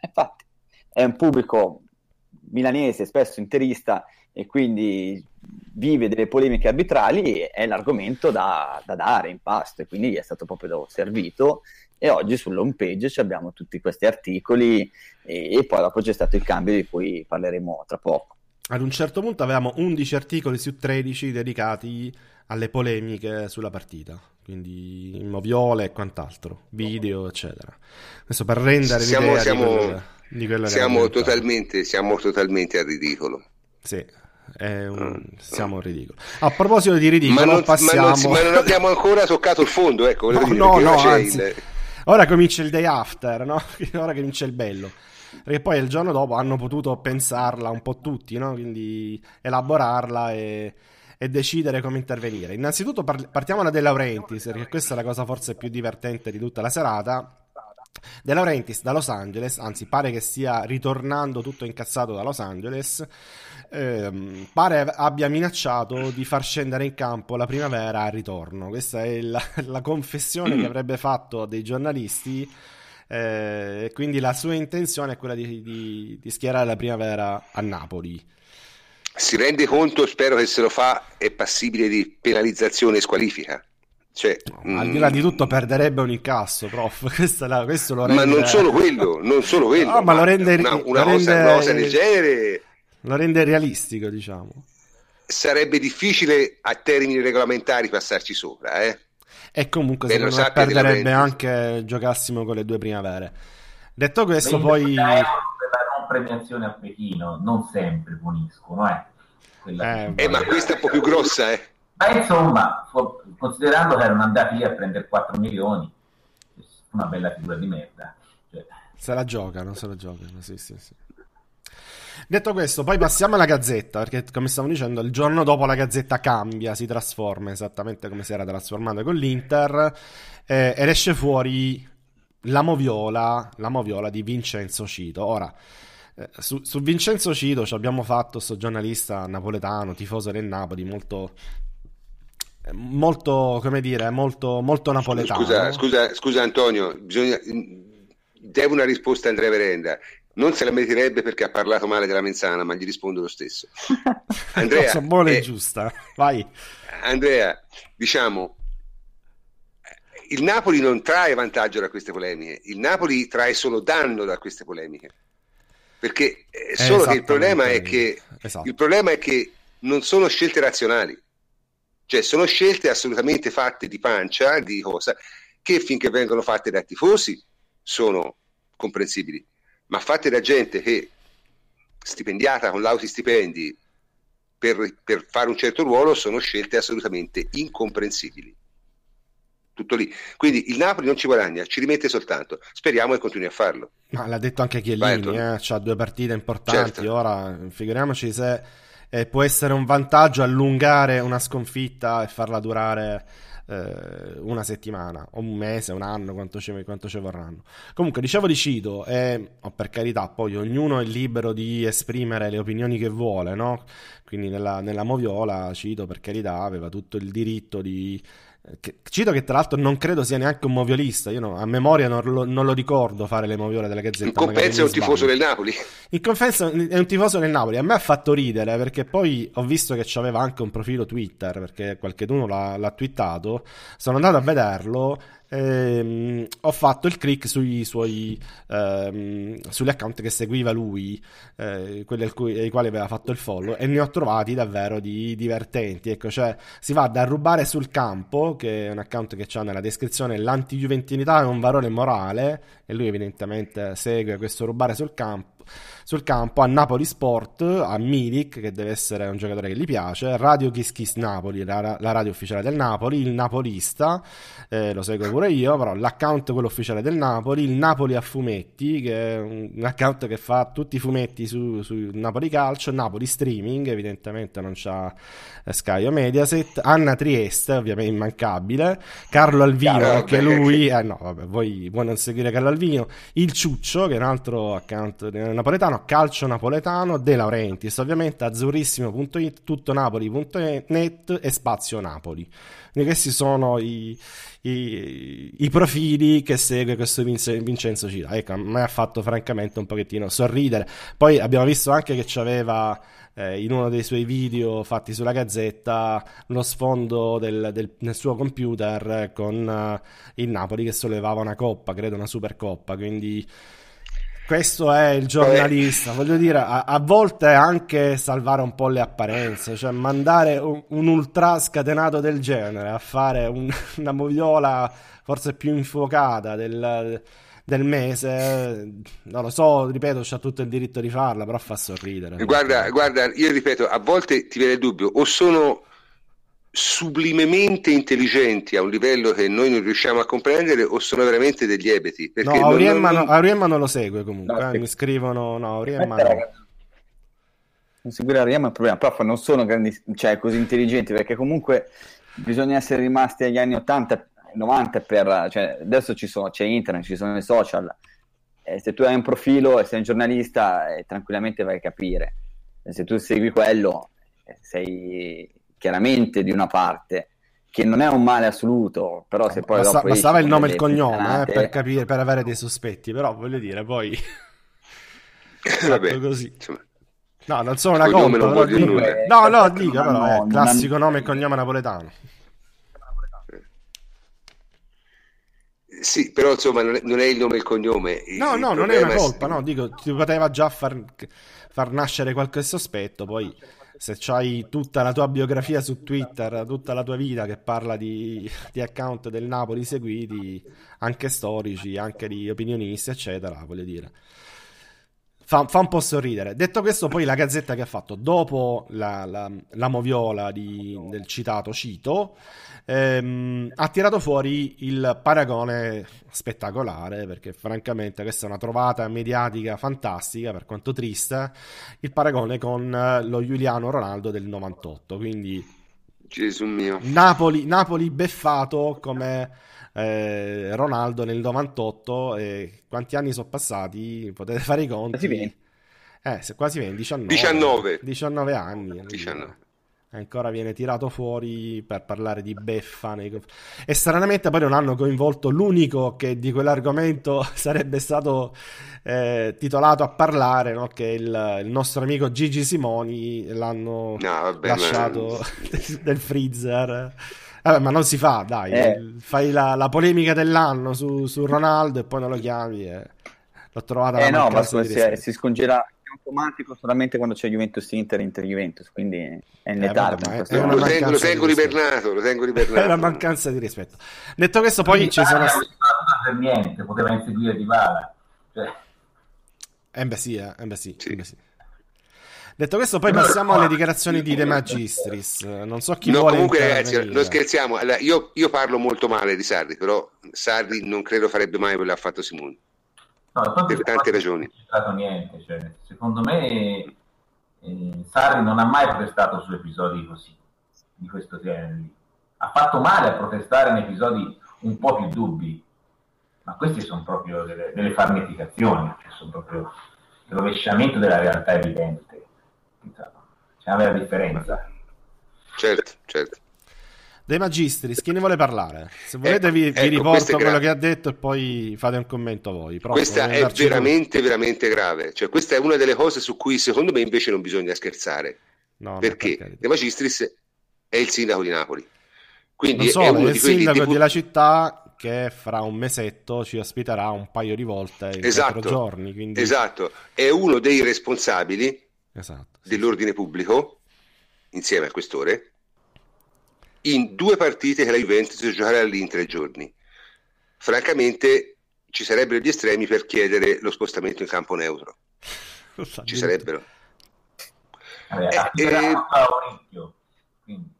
Infatti, è un pubblico milanese, spesso interista, e quindi vive delle polemiche arbitrali, è l'argomento da, da dare in pasto, e quindi gli è stato proprio servito. E oggi sull'home page abbiamo tutti questi articoli, e, e poi dopo c'è stato il cambio di cui parleremo tra poco. Ad un certo punto avevamo 11 articoli su 13 dedicati alle polemiche sulla partita, quindi in moviole e quant'altro, video, eccetera. Adesso per rendere Siamo- l'idea siamo- di quello, di quello Siamo totalmente, siamo totalmente al ridicolo. Sì, è un... siamo ridicoli. A proposito di ridicolo, Ma non, ma passiamo... non si- ma non abbiamo ancora toccato il fondo, ecco, No, dire, no, no, anzi. il- Ora comincia il day after, no? Ora comincia il bello. Perché poi il giorno dopo hanno potuto pensarla un po' tutti, no? Quindi elaborarla e, e decidere come intervenire. Innanzitutto par- partiamo da De Laurentiis, perché questa è la cosa forse più divertente di tutta la serata. De Laurentiis da Los Angeles, anzi pare che stia ritornando tutto incazzato da Los Angeles, ehm, pare abbia minacciato di far scendere in campo la primavera al ritorno. Questa è la, la confessione che avrebbe fatto dei giornalisti. eh, quindi la sua intenzione è quella di, di- di schierare la primavera a Napoli. Si rende conto, spero che se lo fa, è passibile di penalizzazione e squalifica. Cioè, Al mm, di là di tutto perderebbe un incasso, prof. La- questo lo ma rende... non solo quello, non solo quello. No, ma lo rende- una, lo una cosa, rende- una cosa del Lo rende realistico, diciamo. sarebbe difficile a termini regolamentari passarci sopra, eh? E comunque Beh, lo secondo me perderebbe anche giocassimo con le due primavere. Detto questo, 20.000 poi... la non premiazione a Pechino non sempre puniscono, eh. Quella Eh, Eh, ma questa è un po' più grossa, eh? Ma insomma, considerando che erano andati lì a prendere 4 milioni, una bella figura di merda. Cioè, Se la giocano, se la giocano, sì, sì, sì. Detto questo, poi passiamo alla Gazzetta, perché come stavo dicendo, il giorno dopo la Gazzetta cambia, si trasforma esattamente come si era trasformata con l'Inter, eh, ed esce fuori la moviola, la moviola di Vincenzo Cito. Ora, eh, su, su Vincenzo Cito ci abbiamo fatto questo giornalista napoletano, tifoso del Napoli, molto... Molto, come dire, molto, molto napoletano. Scusa, scusa, scusa Antonio, bisogna, devo una risposta a Andrea Verenda. Non se la meriterebbe perché ha parlato male della Menzana, ma gli rispondo lo stesso. Andrea, Cosa buona e eh, giusta. Vai. Andrea, diciamo, il Napoli non trae vantaggio da queste polemiche, il Napoli trae solo danno da queste polemiche. Perché eh, solo che il problema è che Esatto. il problema è che non sono scelte razionali, cioè sono scelte assolutamente fatte di pancia, di cosa, che finché vengono fatte dai tifosi sono comprensibili, ma fatte da gente che stipendiata con lauti stipendi per, per fare un certo ruolo sono scelte assolutamente incomprensibili. Tutto lì. Quindi il Napoli non ci guadagna, ci rimette soltanto. Speriamo che continui a farlo. Ma l'ha detto anche Chiellini, eh, c'ha due partite importanti. Certo. Ora figuriamoci se eh, può essere un vantaggio allungare una sconfitta e farla durare eh, una settimana, o un mese, un anno, quanto ci, quanto ci vorranno. Comunque, dicevo di Cito, e oh, per carità, poi ognuno è libero di esprimere le opinioni che vuole, no? Quindi nella, nella Moviola, Cito, per carità, aveva tutto il diritto di che- Cito che tra l'altro non credo sia neanche un moviolista, io no- a memoria non lo, non lo ricordo fare le moviole della Gazzetta. In compenso è un tifoso del Napoli. In confesso è un tifoso del Napoli. A me ha fatto ridere perché poi ho visto che c'aveva anche un profilo Twitter perché qualcuno l'ha, l'ha twittato. Sono andato a vederlo. Ehm, ho fatto il click sui suoi ehm, sugli account che seguiva lui, eh, quelli al cui- ai quali aveva fatto il follow, e ne ho trovati davvero di divertenti. Ecco, cioè si va da rubare sul campo, che è un account che c'ha nella descrizione l'antijuventinità è un valore morale, e lui evidentemente segue questo rubare sul campo sul campo a Napoli Sport, a Milik, che deve essere un giocatore che gli piace, Radio Kiss Kiss Napoli, la, la radio ufficiale del Napoli, il Napolista, eh, lo seguo pure io, però l'account quello ufficiale del Napoli, il Napoli a fumetti, che è un, un account che fa tutti i fumetti su, su Napoli Calcio, Napoli Streaming, evidentemente non c'ha eh, Sky o Mediaset, Anna Trieste, ovviamente immancabile, Carlo Alvino, Chiaro, anche vabbè. lui, eh no, vabbè, voi vuoi non seguire Carlo Alvino, il Ciuccio, che è un altro account, un napoletano, calcio napoletano, De Laurentiis, ovviamente azzurrissimo.it, tutto napoli.net e spazio Napoli. Quindi questi sono i, i, i, profili che segue questo Vincenzo Cira. Ecco, a me ha fatto francamente un pochettino sorridere. Poi abbiamo visto anche che c'aveva eh, in uno dei suoi video fatti sulla gazzetta lo sfondo del, del, del suo computer con uh, il Napoli che sollevava una coppa, credo una supercoppa, quindi questo è il giornalista, voglio dire, a, a, volte anche salvare un po' le apparenze, cioè mandare un, un ultra scatenato del genere a fare un, una moviola forse più infuocata del, del mese, non lo so, ripeto, c'ha tutto il diritto di farla, però fa sorridere. Guarda, guarda, io ripeto, a volte ti viene il dubbio, o sono sublimemente intelligenti a un livello che noi non riusciamo a comprendere o sono veramente degli ebeti? no, Auriemma non, non... Auriemma non lo segue comunque, no, eh, mi scrivono, no, Auriemma no. Non seguire Auriemma è un problema, però non sono grandi, cioè, così intelligenti perché comunque bisogna essere rimasti agli anni 80 90 per, cioè, adesso ci sono, c'è internet, ci sono i social, e se tu hai un profilo e sei un giornalista, eh, tranquillamente vai a capire. E se tu segui quello, eh, sei chiaramente di una parte, che non è un male assoluto, però se poi Basta, bastava il nome e il cognome eh, per capire, per avere dei sospetti, però voglio dire, poi... Vabbè, così. Insomma. No, non sono una colpa, non dico... No, no, dico, però è no, classico nome e cognome napoletano. Sì, però insomma non è, non è, il nome e il cognome. No, il no, non è una colpa, è... no, dico, ti poteva già far, far, nascere qualche sospetto, poi se c'hai tutta la tua biografia su Twitter, tutta la tua vita che parla di, di account del Napoli seguiti, anche storici, anche di opinionisti, eccetera, voglio dire. Fa, fa, un po' sorridere. Detto questo, poi la gazzetta che ha fatto dopo la, la, la moviola di, del citato Cito ehm, ha tirato fuori il paragone spettacolare perché francamente questa è una trovata mediatica fantastica per quanto triste il paragone con lo Giuliano Ronaldo del 98 quindi Gesù mio Napoli, Napoli beffato come eh, Ronaldo nel 98 e quanti anni sono passati? Potete fare i conti. Quasi 20. Eh, se quasi 20, 19. 19. 19 anni. 19 ancora viene tirato fuori per parlare di beffa nei... e stranamente poi non hanno coinvolto l'unico che di quell'argomento sarebbe stato eh, titolato a parlare no? che il, il, nostro amico Gigi Simoni l'hanno no, vabbè, lasciato ma... del freezer Vabbè, ma non si fa, dai. Eh. Fai la, la, polemica dell'anno su, su, Ronaldo e poi non lo chiami. E... L'ho trovata eh no, ma si, si scongela automatico solamente quando c'è Juventus Inter Inter Juventus quindi è in letargo eh, lo, tengo, lo tengo ribernato lo tengo ribernato è una mancanza di rispetto detto questo poi ci sono per niente poteva inseguire Di Bala cioè... eh beh sì, eh, eh beh sì, sì. Eh beh sì. Detto questo, poi passiamo alle dichiarazioni di De Magistris. Non so chi no, vuole. Comunque, ragazzi, non scherziamo. Allora, io, io, parlo molto male di Sardi, però Sardi non credo farebbe mai quello che ha fatto Simone. No, per tante ragioni. Non niente. Cioè, secondo me, eh, Sardi non ha mai protestato su episodi così, di questo genere. Ha fatto male a protestare in episodi un po' più dubbi, ma questi sono proprio delle, delle farneticazioni, cioè sono proprio il rovesciamento della realtà evidente c'è una vera differenza. Certo, certo. De Magistris, chi ne vuole parlare? Se volete ecco, vi, vi ecco, riporto quello che ha detto e poi fate un commento voi. Pronto, questa è veramente, tu. veramente grave. Cioè, questa è una delle cose su cui secondo me invece non bisogna scherzare. No, perché De Magistris è il sindaco di Napoli. Quindi non solo, è, uno è il sindaco deput- della città che fra un mesetto ci ospiterà un paio di volte in esatto, quattro giorni. Quindi... Esatto, è uno dei responsabili esatto, sì, dell'ordine pubblico, insieme al questore, in due partite che la Juventus giocherà lì in tre giorni. Francamente ci sarebbero gli estremi per chiedere lo spostamento in campo neutro. ci sarebbero. Vabbè, eh, eh, Auricchio, quindi,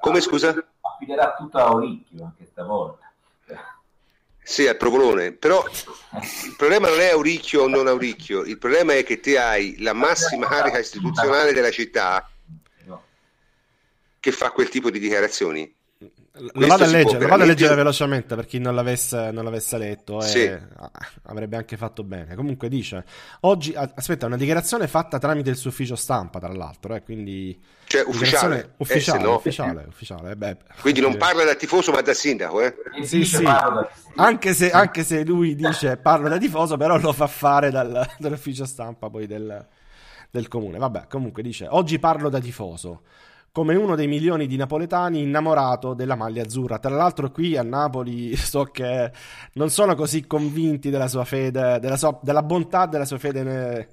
come scusa? Affiderà tutto a Auricchio anche stavolta. Sì, al provolone, però il problema non è Auricchio o non Auricchio, il problema è che ti hai la massima carica istituzionale della città che fa quel tipo di dichiarazioni. lo vado a leggere, lo vado a leggere velocemente per chi non l'avesse, non l'avesse letto e sì. avrebbe anche fatto bene. Comunque dice, oggi, aspetta, una dichiarazione fatta tramite il suo ufficio stampa, tra l'altro, eh, quindi... Cioè ufficiale? Ufficiale, eh, no. ufficiale, ufficiale. Beh, quindi non parla da tifoso ma da sindaco, eh? Sì, sì, anche se, anche se lui dice parlo da tifoso, però lo fa fare dal, dall'ufficio stampa poi del, del comune. Vabbè, comunque dice, oggi parlo da tifoso come uno dei milioni di napoletani innamorato della maglia azzurra. Tra l'altro qui a Napoli so che non sono così convinti della sua fede, della, sua, della bontà della sua fede. Ne,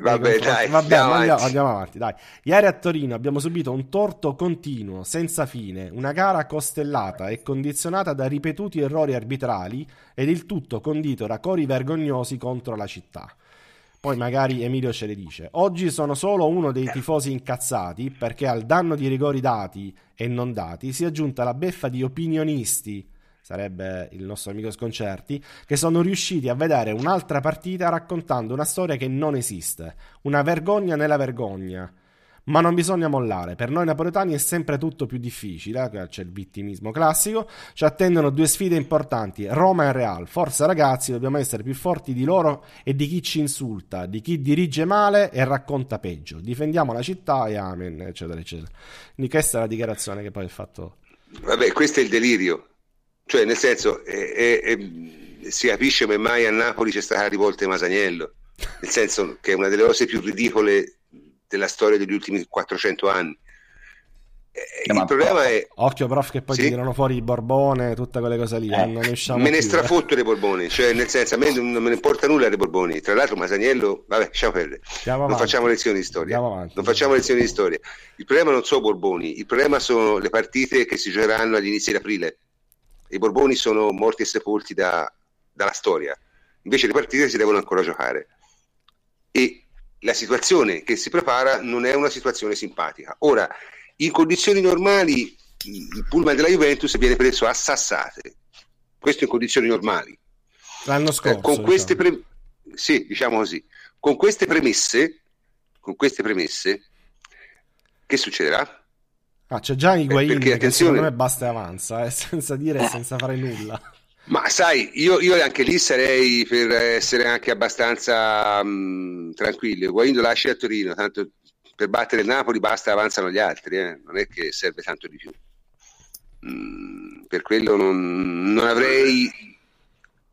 Vabbè, dai, Vabbè andiamo, andiamo, andiamo, avanti, dai. Ieri a Torino abbiamo subito un torto continuo, senza fine, una gara costellata e condizionata da ripetuti errori arbitrali ed il tutto condito da cori vergognosi contro la città. Poi magari Emilio ce le dice. Oggi sono solo uno dei tifosi incazzati perché al danno di rigori dati e non dati si è aggiunta la beffa di opinionisti, sarebbe il nostro amico Sconcerti, che sono riusciti a vedere un'altra partita raccontando una storia che non esiste, una vergogna nella vergogna. Ma non bisogna mollare, per noi napoletani è sempre tutto più difficile, eh, c'è il vittimismo classico, ci attendono due sfide importanti, Roma e Real. Forza ragazzi, dobbiamo essere più forti di loro e di chi ci insulta, di chi dirige male e racconta peggio. Difendiamo la città e amen, eccetera, eccetera. Quindi questa è la dichiarazione che poi ha fatto. Vabbè, questo è il delirio, cioè nel senso, è, è, è, si capisce come mai a Napoli c'è stata la rivolta di Masaniello, nel senso che è una delle cose più ridicole della storia degli ultimi 400 anni. Eh, il problema è occhio prof che poi sì? ti tirano fuori il borbone tutte quelle cose lì eh. eh ne me ne più, strafotto eh. dei borboni cioè nel senso a me non, me ne importa nulla dei borboni tra l'altro Masaniello vabbè lasciamo perdere non facciamo lezioni di storia non facciamo lezioni di storia il problema non sono borboni il problema sono le partite che si giocheranno all'inizio di aprile i borboni sono morti e sepolti da, dalla storia invece le partite si devono ancora giocare e la situazione che si prepara non è una situazione simpatica. Ora, in condizioni normali il pullman della Juventus viene preso a sassate, questo in condizioni normali. L'anno scorso. Eh, con queste diciamo. pre... Sì, diciamo così. Con queste premesse, con queste premesse, che succederà? Ah, c'è già Higuain eh, perché, che secondo me basta e avanza, eh, senza dire e senza fare nulla. Ma sai, io, io, anche lì sarei per essere anche abbastanza mh, tranquillo. Guaido lascia a Torino, tanto per battere il Napoli basta avanzano gli altri, eh? non è che serve tanto di più. Mm, per quello non, non, avrei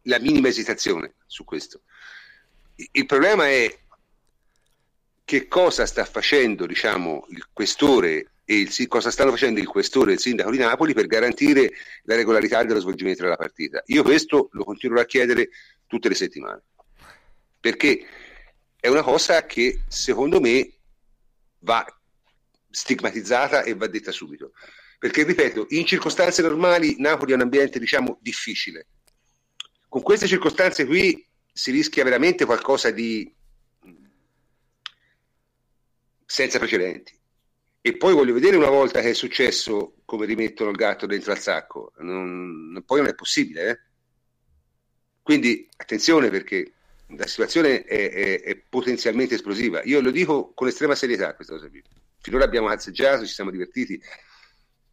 la minima esitazione su questo. Il, problema è che cosa sta facendo diciamo, il questore il, cosa stanno facendo il questore e il sindaco di Napoli per garantire la regolarità dello svolgimento della partita. Io questo lo continuerò a chiedere tutte le settimane, perché è una cosa che secondo me va stigmatizzata e va detta subito. Perché, ripeto, in circostanze normali Napoli è un ambiente, diciamo, difficile. Con queste circostanze qui si rischia veramente qualcosa di senza precedenti. E poi voglio vedere una volta che è successo come rimettono il gatto dentro al sacco. Non, poi non è possibile. Eh? Quindi attenzione perché la situazione è, è, è, potenzialmente esplosiva. Io lo dico con estrema serietà questa cosa. Finora abbiamo azzeggiato, ci siamo divertiti,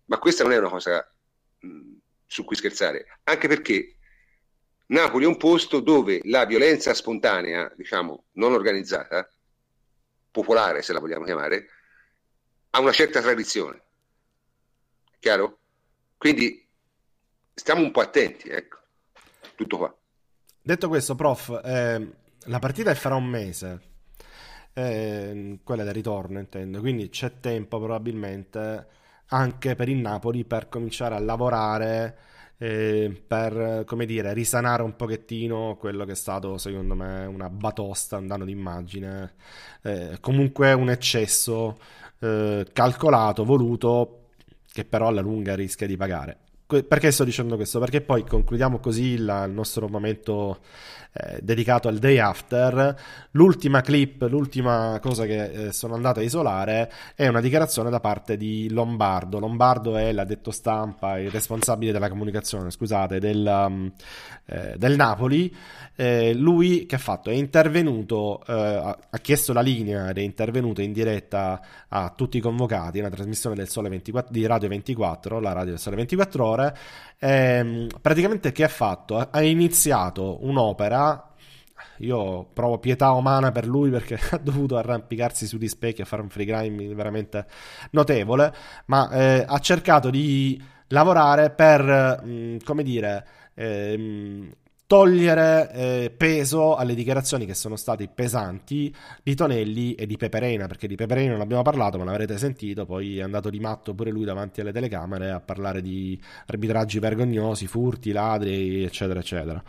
ma questa non è una cosa mh, su cui scherzare. Anche perché Napoli è un posto dove la violenza spontanea, diciamo, non organizzata, popolare se la vogliamo chiamare, ha una certa tradizione. Chiaro? Quindi stiamo un po' attenti, ecco. Tutto qua. Detto questo, prof, eh, la partita è fra un mese. Eh, quella del ritorno, intendo. Quindi c'è tempo probabilmente anche per il Napoli per cominciare a lavorare eh, per, come dire, risanare un pochettino quello che è stato, secondo me, una batosta, un danno d'immagine, eh, comunque un eccesso eh, calcolato, voluto, che però alla lunga rischia di pagare. Perché sto dicendo questo? Perché poi concludiamo così il, il nostro momento eh, dedicato al day after. L'ultima clip, l'ultima cosa che eh, sono andato a isolare è una dichiarazione da parte di Lombardo. Lombardo è l'addetto stampa, il responsabile della comunicazione, scusate, del, um, eh, del Napoli. Eh, lui che ha fatto? È intervenuto, eh, ha chiesto la linea ed è intervenuto in diretta a tutti i convocati, una trasmissione del Sole 24, di Radio 24, la radio del Sole 24 ore favore. Ehm, praticamente che ha fatto? Ha iniziato un'opera io provo pietà umana per lui perché ha dovuto arrampicarsi sugli specchi a fare un free crime veramente notevole, ma eh, ha cercato di lavorare per, mh, mm, come dire, ehm, togliere eh, peso alle dichiarazioni che sono state pesanti di Tonelli e di Peperena, perché di Peperena non abbiamo parlato, ma l'avrete sentito, poi è andato di matto pure lui davanti alle telecamere a parlare di arbitraggi vergognosi, furti, ladri, eccetera, eccetera.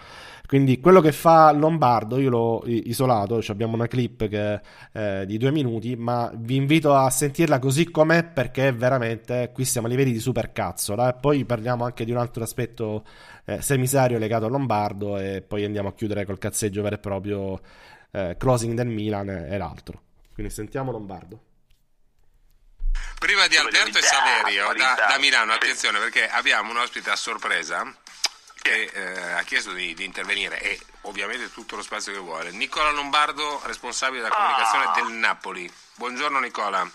Quindi quello che fa Lombardo, io l'ho isolato, cioè abbiamo una clip che, eh, di due minuti, ma vi invito a sentirla così com'è perché veramente qui siamo a livelli di supercazzola. E poi parliamo anche di un altro aspetto eh, semiserio legato a Lombardo e poi andiamo a chiudere col cazzeggio vero e proprio eh, closing del Milan e, e l'altro. Quindi sentiamo Lombardo. Prima di Alberto e Saverio da, da Milano, attenzione perché abbiamo un ospite a sorpresa che eh, ha chiesto di, di, intervenire e ovviamente tutto lo spazio che vuole. Nicola Lombardo, responsabile della comunicazione ah. del Napoli. Buongiorno Nicola.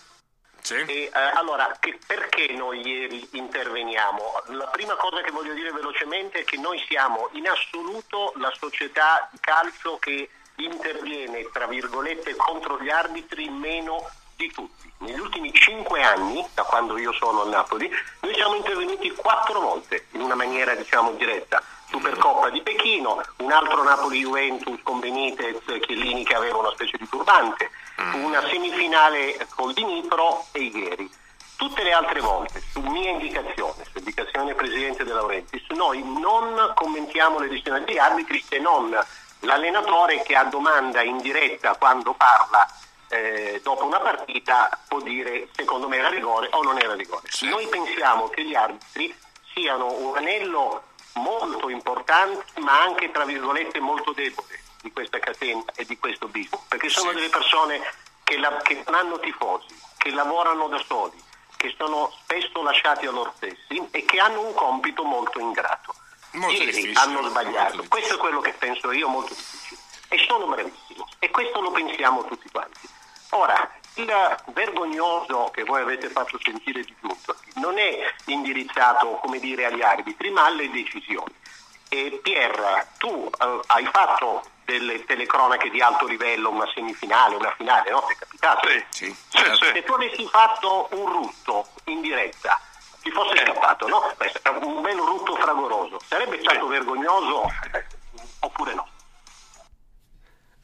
Sì. E, eh, allora, che, perché noi ieri interveniamo? La prima cosa che voglio dire velocemente è che noi siamo in assoluto la società di calcio che interviene, tra virgolette, contro gli arbitri meno di tutti. Negli ultimi cinque anni, da quando io sono a Napoli, noi siamo intervenuti quattro volte in una maniera diciamo diretta. Supercoppa di Pechino, un altro Napoli-Juventus con Benitez Chiellini che aveva una specie di turbante. Una semifinale col Dnipro e Ieri. Tutte le altre volte, su mia indicazione, su indicazione del Presidente De Laurentiis, noi non commentiamo le decisioni degli arbitri se non l'allenatore che a domanda in diretta quando parla eh, dopo una partita può dire secondo me era rigore o non era rigore. Sì. Noi pensiamo che gli arbitri siano un anello molto importante ma anche tra virgolette molto debole di questa catena e di questo business, perché sono sì. delle persone che, la, che non hanno tifosi, che lavorano da soli, che sono spesso lasciati a loro stessi e che hanno un compito molto ingrato. Molto Ieri hanno sbagliato, questo è quello che penso io molto difficile e sono bravissimi e questo lo pensiamo tutti quanti. Ora, il vergognoso che voi avete fatto sentire di giunto non è indirizzato, come dire, agli arbitri, ma alle decisioni. E Pier, tu eh, hai fatto delle telecronache di alto livello, una semifinale, una finale, no? Ti è capitato? Sì, sì. sì. Se tu avessi fatto un rutto in diretta, ti fosse eh. scappato, no? Un bel rutto fragoroso, sarebbe stato vergognoso oppure no?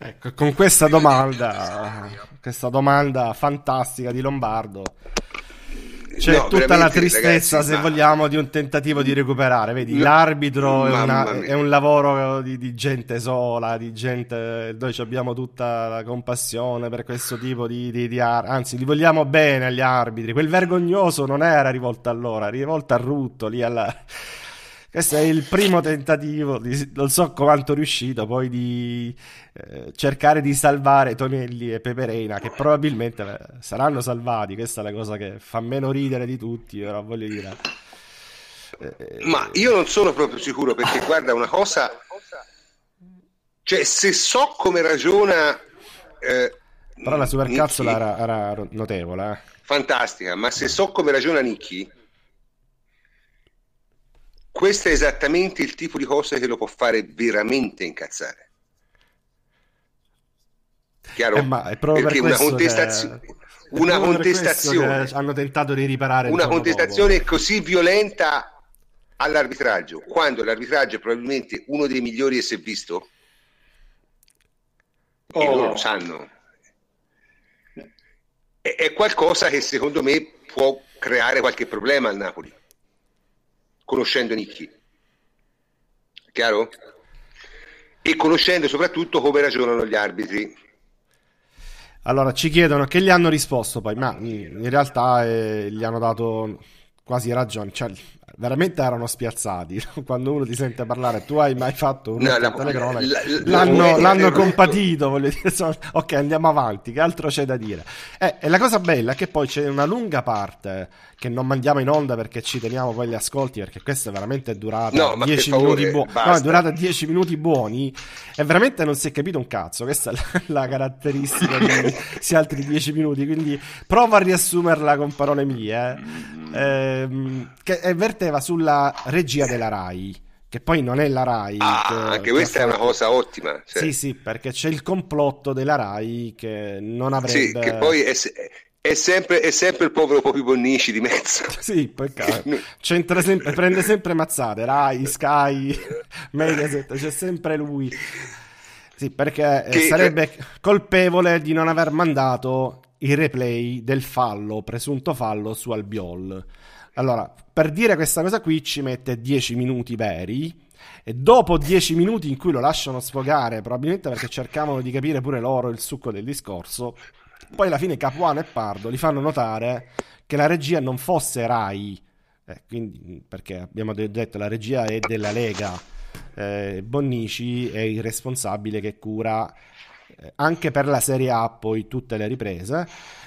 Ecco, con questa domanda, questa domanda fantastica di Lombardo, c'è no, tutta la tristezza, ragazzi, se ma... vogliamo, di un tentativo di recuperare. Vedi, no, l'arbitro è, una, è, un lavoro di, di, gente sola, di gente. Noi abbiamo tutta la compassione per questo tipo di, di, di ar- anzi, li vogliamo bene agli arbitri. Quel vergognoso non era rivolto a loro, era rivolto a Rutto lì alla questo è il primo tentativo, di, non so quanto riuscito, poi di eh, cercare di salvare Tonelli e Pepereina, che probabilmente eh, saranno salvati. Questa è la cosa che fa meno ridere di tutti, però voglio dire. Eh, Ma io non sono proprio sicuro perché guarda una cosa, cioè se so come ragiona... Eh, però la supercazzola era, era notevole. Eh. Fantastica, ma se so come ragiona Nicky questo è esattamente il tipo di cosa che lo può fare veramente incazzare. Chiaro? Eh, ma è proprio Perché per una contestazione, che... una contestazione hanno tentato di riparare una contestazione dopo. così violenta all'arbitraggio, quando l'arbitraggio è probabilmente uno dei migliori che si è visto, oh. e loro lo sanno, è, è qualcosa che secondo me può creare qualche problema al Napoli conoscendo Nicchi. Chiaro? E conoscendo soprattutto come ragionano gli arbitri. Allora, ci chiedono che gli hanno risposto poi, ma in realtà eh, gli hanno dato quasi ragione. Cioè, veramente erano spiazzati. Quando uno ti sente parlare, tu hai mai fatto un no, la, telecronaca? La, la, l'hanno, l'hanno compatito, voglio dire. Ok, andiamo avanti. Che altro c'è da dire? Eh, e la cosa bella è che poi c'è una lunga parte che non mandiamo in onda perché ci teniamo poi gli ascolti perché questa è veramente durata 10 minuti buoni no, è durata 10 minuti buoni e veramente non si è capito un cazzo questa è la, caratteristica di questi altri 10 minuti quindi provo a riassumerla con parole mie eh. ehm, che verteva sulla regia della RAI che poi non è la RAI. Ah, che, anche questa è una cosa ottima. Cioè. Sì, sì, perché c'è il complotto della RAI che non avrebbe... Sì, che poi è, è, sempre, è sempre, il povero Popi Bonnici di mezzo. sì, poi sempre, prende sempre mazzate, RAI, Sky, Mediaset, c'è sempre lui. Sì, perché eh, che, sarebbe colpevole di non aver mandato il replay del fallo, presunto fallo su Albiol. Allora, per dire questa cosa qui ci mette 10 minuti veri. E dopo 10 minuti in cui lo lasciano sfogare, probabilmente perché cercavano di capire pure loro il succo del discorso, poi alla fine Capuano e Pardo gli fanno notare che la regia non fosse Rai, eh, quindi, perché abbiamo detto la regia è della Lega, eh, Bonnici è il responsabile che cura eh, anche per la Serie A poi tutte le riprese.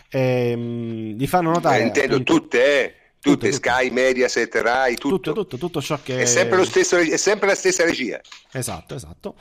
E, ehm, mh, gli fanno notare... Eh, intendo appunto, tutte, tutte, tutto, Sky, tutto. Mediaset, Rai, tutto. Tutto, tutto, tutto ciò che... È sempre, stesso, è sempre la stessa regia. Esatto, esatto.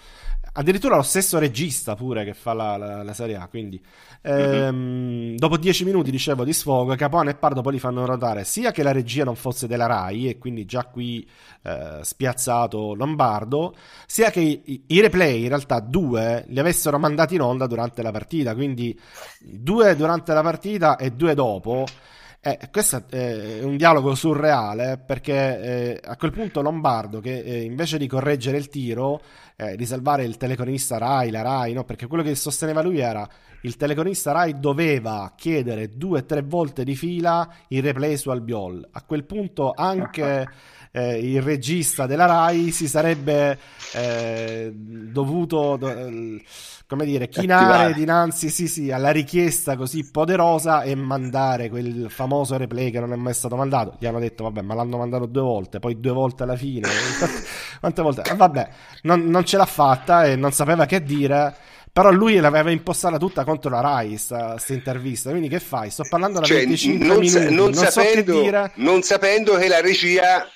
Addirittura lo stesso regista pure che fa la, la, la Serie A, quindi... Ehm, mm-hmm. Dopo dieci minuti, dicevo, di sfogo, Capone e Pardo poi li fanno notare sia che la regia non fosse della Rai, e quindi già qui eh, spiazzato Lombardo, sia che i, i, replay, in realtà due, li avessero mandati in onda durante la partita, quindi due durante la partita e due dopo eh, questo è un dialogo surreale perché eh, a quel punto Lombardo, che eh, invece di correggere il tiro, eh, di salvare il telecronista Rai, la Rai, no? perché quello che sosteneva lui era il telecronista Rai doveva chiedere due o tre volte di fila il replay su Albiol. A quel punto anche eh, il regista della Rai si sarebbe eh, dovuto... Do- come dire, chinare Attivare. dinanzi sì, sì, alla richiesta così poderosa e mandare quel famoso replay che non è mai stato mandato. Gli hanno detto, vabbè, ma l'hanno mandato due volte, poi due volte alla fine. Quante volte? Eh, vabbè, non, non, ce l'ha fatta e non sapeva che dire. Però lui l'aveva impostata tutta contro la Rai, questa intervista. Quindi che fai? Sto parlando da cioè, 25 non minuti, sa- non, non sapendo, so che dire. Non sapendo che la regia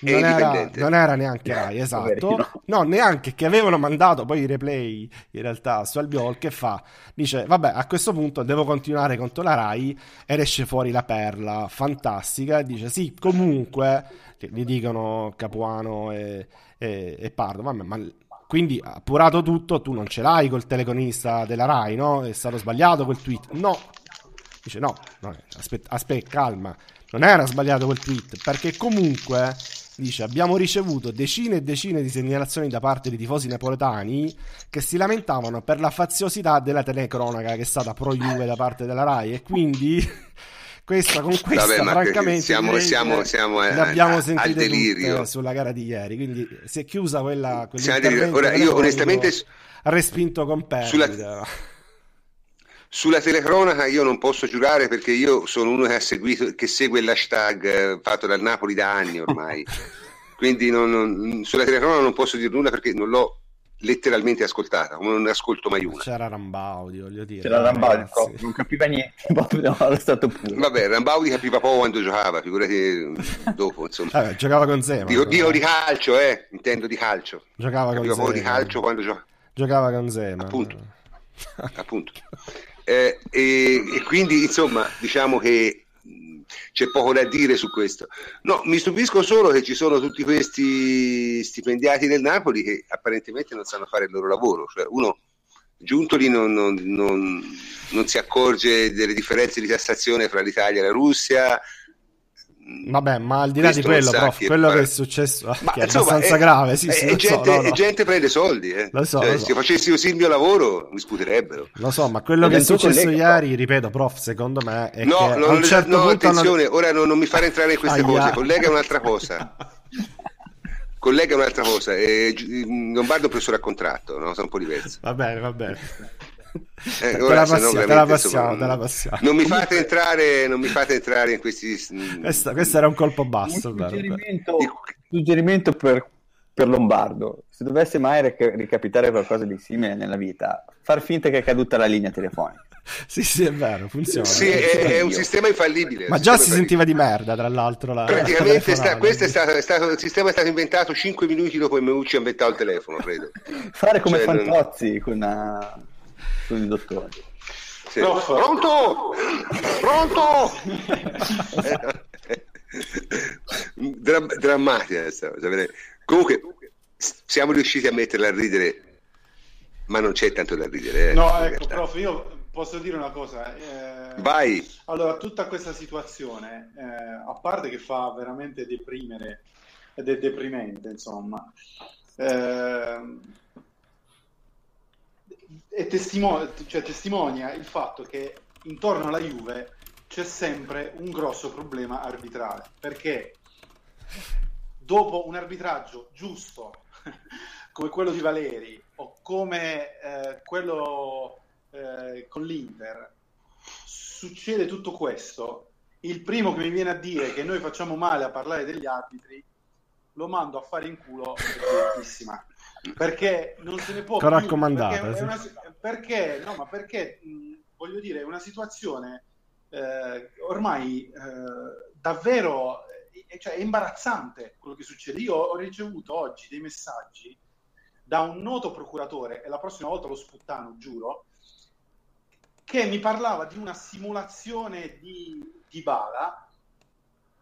non era, non era, neanche Rai, esatto. No, neanche che avevano mandato poi i replay in realtà su Albiol che fa, dice vabbè a questo punto devo continuare contro la Rai ed esce fuori la perla fantastica e dice sì comunque, gli dicono Capuano e, e, e Pardo, vabbè ma quindi appurato tutto tu non ce l'hai col teleconista della Rai, no? È stato sbagliato quel tweet. No, dice no, no aspetta, aspetta calma, non era sbagliato quel tweet perché comunque Dice: Abbiamo ricevuto decine e decine di segnalazioni da parte di tifosi napoletani che si lamentavano per la faziosità della telecronaca che è stata pro Juve da parte della Rai. E quindi, questa, con questa, Vabbè, francamente, siamo, siamo, siamo a, abbiamo sentito delirio sulla gara di ieri. Quindi si è chiusa quella. Ora, io onestamente. Respinto con perdita. Sulla sulla telecronaca io non posso giurare perché io sono uno che ha seguito, che segue l'hashtag eh, fatto dal Napoli da anni ormai. Quindi non, non, sulla telecronaca non posso dire nulla perché non l'ho letteralmente ascoltata, come non ne ascolto mai una. C'era Rambaudi, voglio dire. C'era Rambaudi, non capiva niente, stato pure. Vabbè, Rambaudi capiva poco quando giocava, figurati dopo, insomma. Vabbè, giocava con Zema. Dico, dico, di calcio, eh, intendo di calcio. Giocava capiva con Zema. poco di calcio quando giocava. Giocava con Zema. Appunto. Appunto. Eh, e, e, quindi insomma diciamo che c'è poco da dire su questo. No, mi stupisco solo che ci sono tutti questi stipendiati del Napoli che apparentemente non sanno fare il loro lavoro. Cioè, uno Giuntoli non, non, non, non si accorge delle differenze di tassazione fra l'Italia e la Russia, Vabbè, ma al di là di quello, prof, quello che è successo ma, che è insomma, abbastanza è, grave. Sì, sì, è, gente, so, no, no. gente, prende soldi. Eh. Lo so, cioè, lo so. Se facessi così il mio lavoro, mi sputerebbero. Lo so, ma quello che è successo collega, ieri, ripeto, prof, secondo me è no, che non, certo no, attenzione, non... ora non, non, mi fare entrare in queste Aia. cose. Collega è un'altra cosa. collega è un'altra cosa. Eh, Lombardo è un professore a contratto, no? sono un po' diversi. Va bene, va bene. Eh, te, la passiamo, te, la passiamo, insomma, te la passiamo, Non mi fate entrare, non mi fate entrare in questi. Questo, questo era un colpo basso. Un suggerimento, suggerimento per, per, Lombardo: se dovesse mai ricapitare qualcosa di simile nella vita, far finta che è caduta la linea telefonica. Sì, sì, è vero, funziona. Sì, è, è, un sistema infallibile. Ma già si sentiva di merda, tra l'altro. La, Praticamente, la sta, questo è stato, è stato, il sistema è stato inventato 5 minuti dopo che Meucci ha inventato il telefono, credo. Fare come cioè, Fantozzi non... con una con il dottore. Sì. No, pronto? Pronto? Dra- drammatica questa cosa. Comunque, siamo riusciti a metterla a ridere, ma non c'è tanto da ridere. Eh, no, ecco, prof, io posso dire una cosa. Eh, Vai. Allora, tutta questa situazione, eh, a parte che fa veramente deprimere ed è deprimente, insomma, eh, e testimo- cioè, testimonia il fatto che intorno alla Juve c'è sempre un grosso problema arbitrale, perché dopo un arbitraggio giusto come quello di Valeri o come eh, quello eh, con l'Inter, succede tutto questo, il primo che mi viene a dire che noi facciamo male a parlare degli arbitri, lo mando a fare in culo perché non se ne può più, raccomandato perché, una, perché, no, ma perché mh, voglio dire, è una situazione eh, ormai eh, davvero eh, cioè, è imbarazzante quello che succede. Io ho ricevuto oggi dei messaggi da un noto procuratore, e la prossima volta lo sputtano, giuro, che mi parlava di una simulazione di, di Bala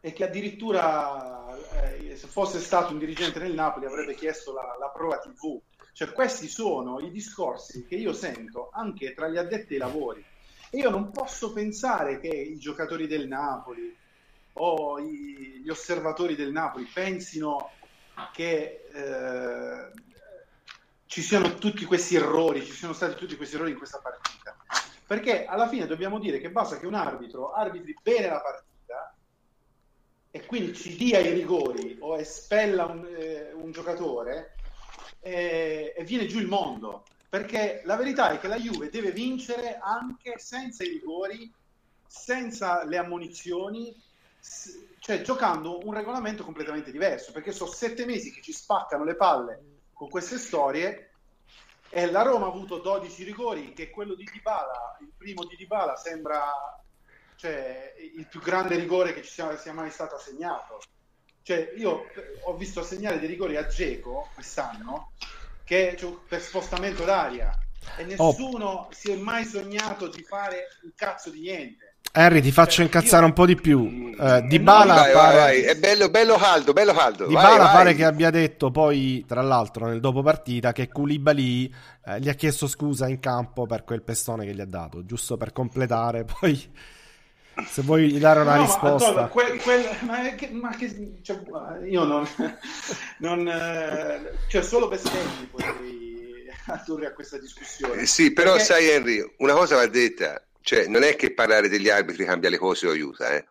e che addirittura eh, se fosse stato un dirigente del Napoli avrebbe chiesto la, la prova TV. Cioè questi sono i discorsi che io sento anche tra gli addetti ai lavori e io non posso pensare che i giocatori del Napoli o i, gli osservatori del Napoli pensino che eh, ci siano tutti questi errori, ci siano stati tutti questi errori in questa partita. Perché alla fine dobbiamo dire che basta che un arbitro arbitri bene la partita e quindi ci dia i rigori o espella un, eh, un giocatore eh, e viene giù il mondo. Perché la verità è che la Juve deve vincere anche senza i rigori, senza le ammonizioni, cioè giocando un regolamento completamente diverso, perché sono sette mesi che ci spaccano le palle con queste storie e la Roma ha avuto 12 rigori, che quello di Dybala, il primo di Dybala sembra cioè, il più grande rigore che ci sia, sia mai stato assegnato. Cioè, io ho visto assegnare dei rigori a Geco quest'anno che cioè, per spostamento d'aria e oh. nessuno oh. si è mai sognato di fare un cazzo di niente. Harry, ti faccio cioè, incazzare io... un po' di più. Uh, di Bala vai, pare... vai, vai. è bello, bello caldo, bello caldo. Di Bala pare che abbia detto poi, tra l'altro, nel dopo partita che Koulibaly eh, gli ha chiesto scusa in campo per quel pestone che gli ha dato, giusto per completare poi se vuoi dare una no, risposta. Ma, quel, quel, ma, che, ma che, cioè, io non, non eh, cioè solo bestemmi potrei addurre a questa discussione. Eh, sì, però Perché... sai Henry, una cosa va detta, cioè non è che parlare degli arbitri cambia le cose o aiuta, eh.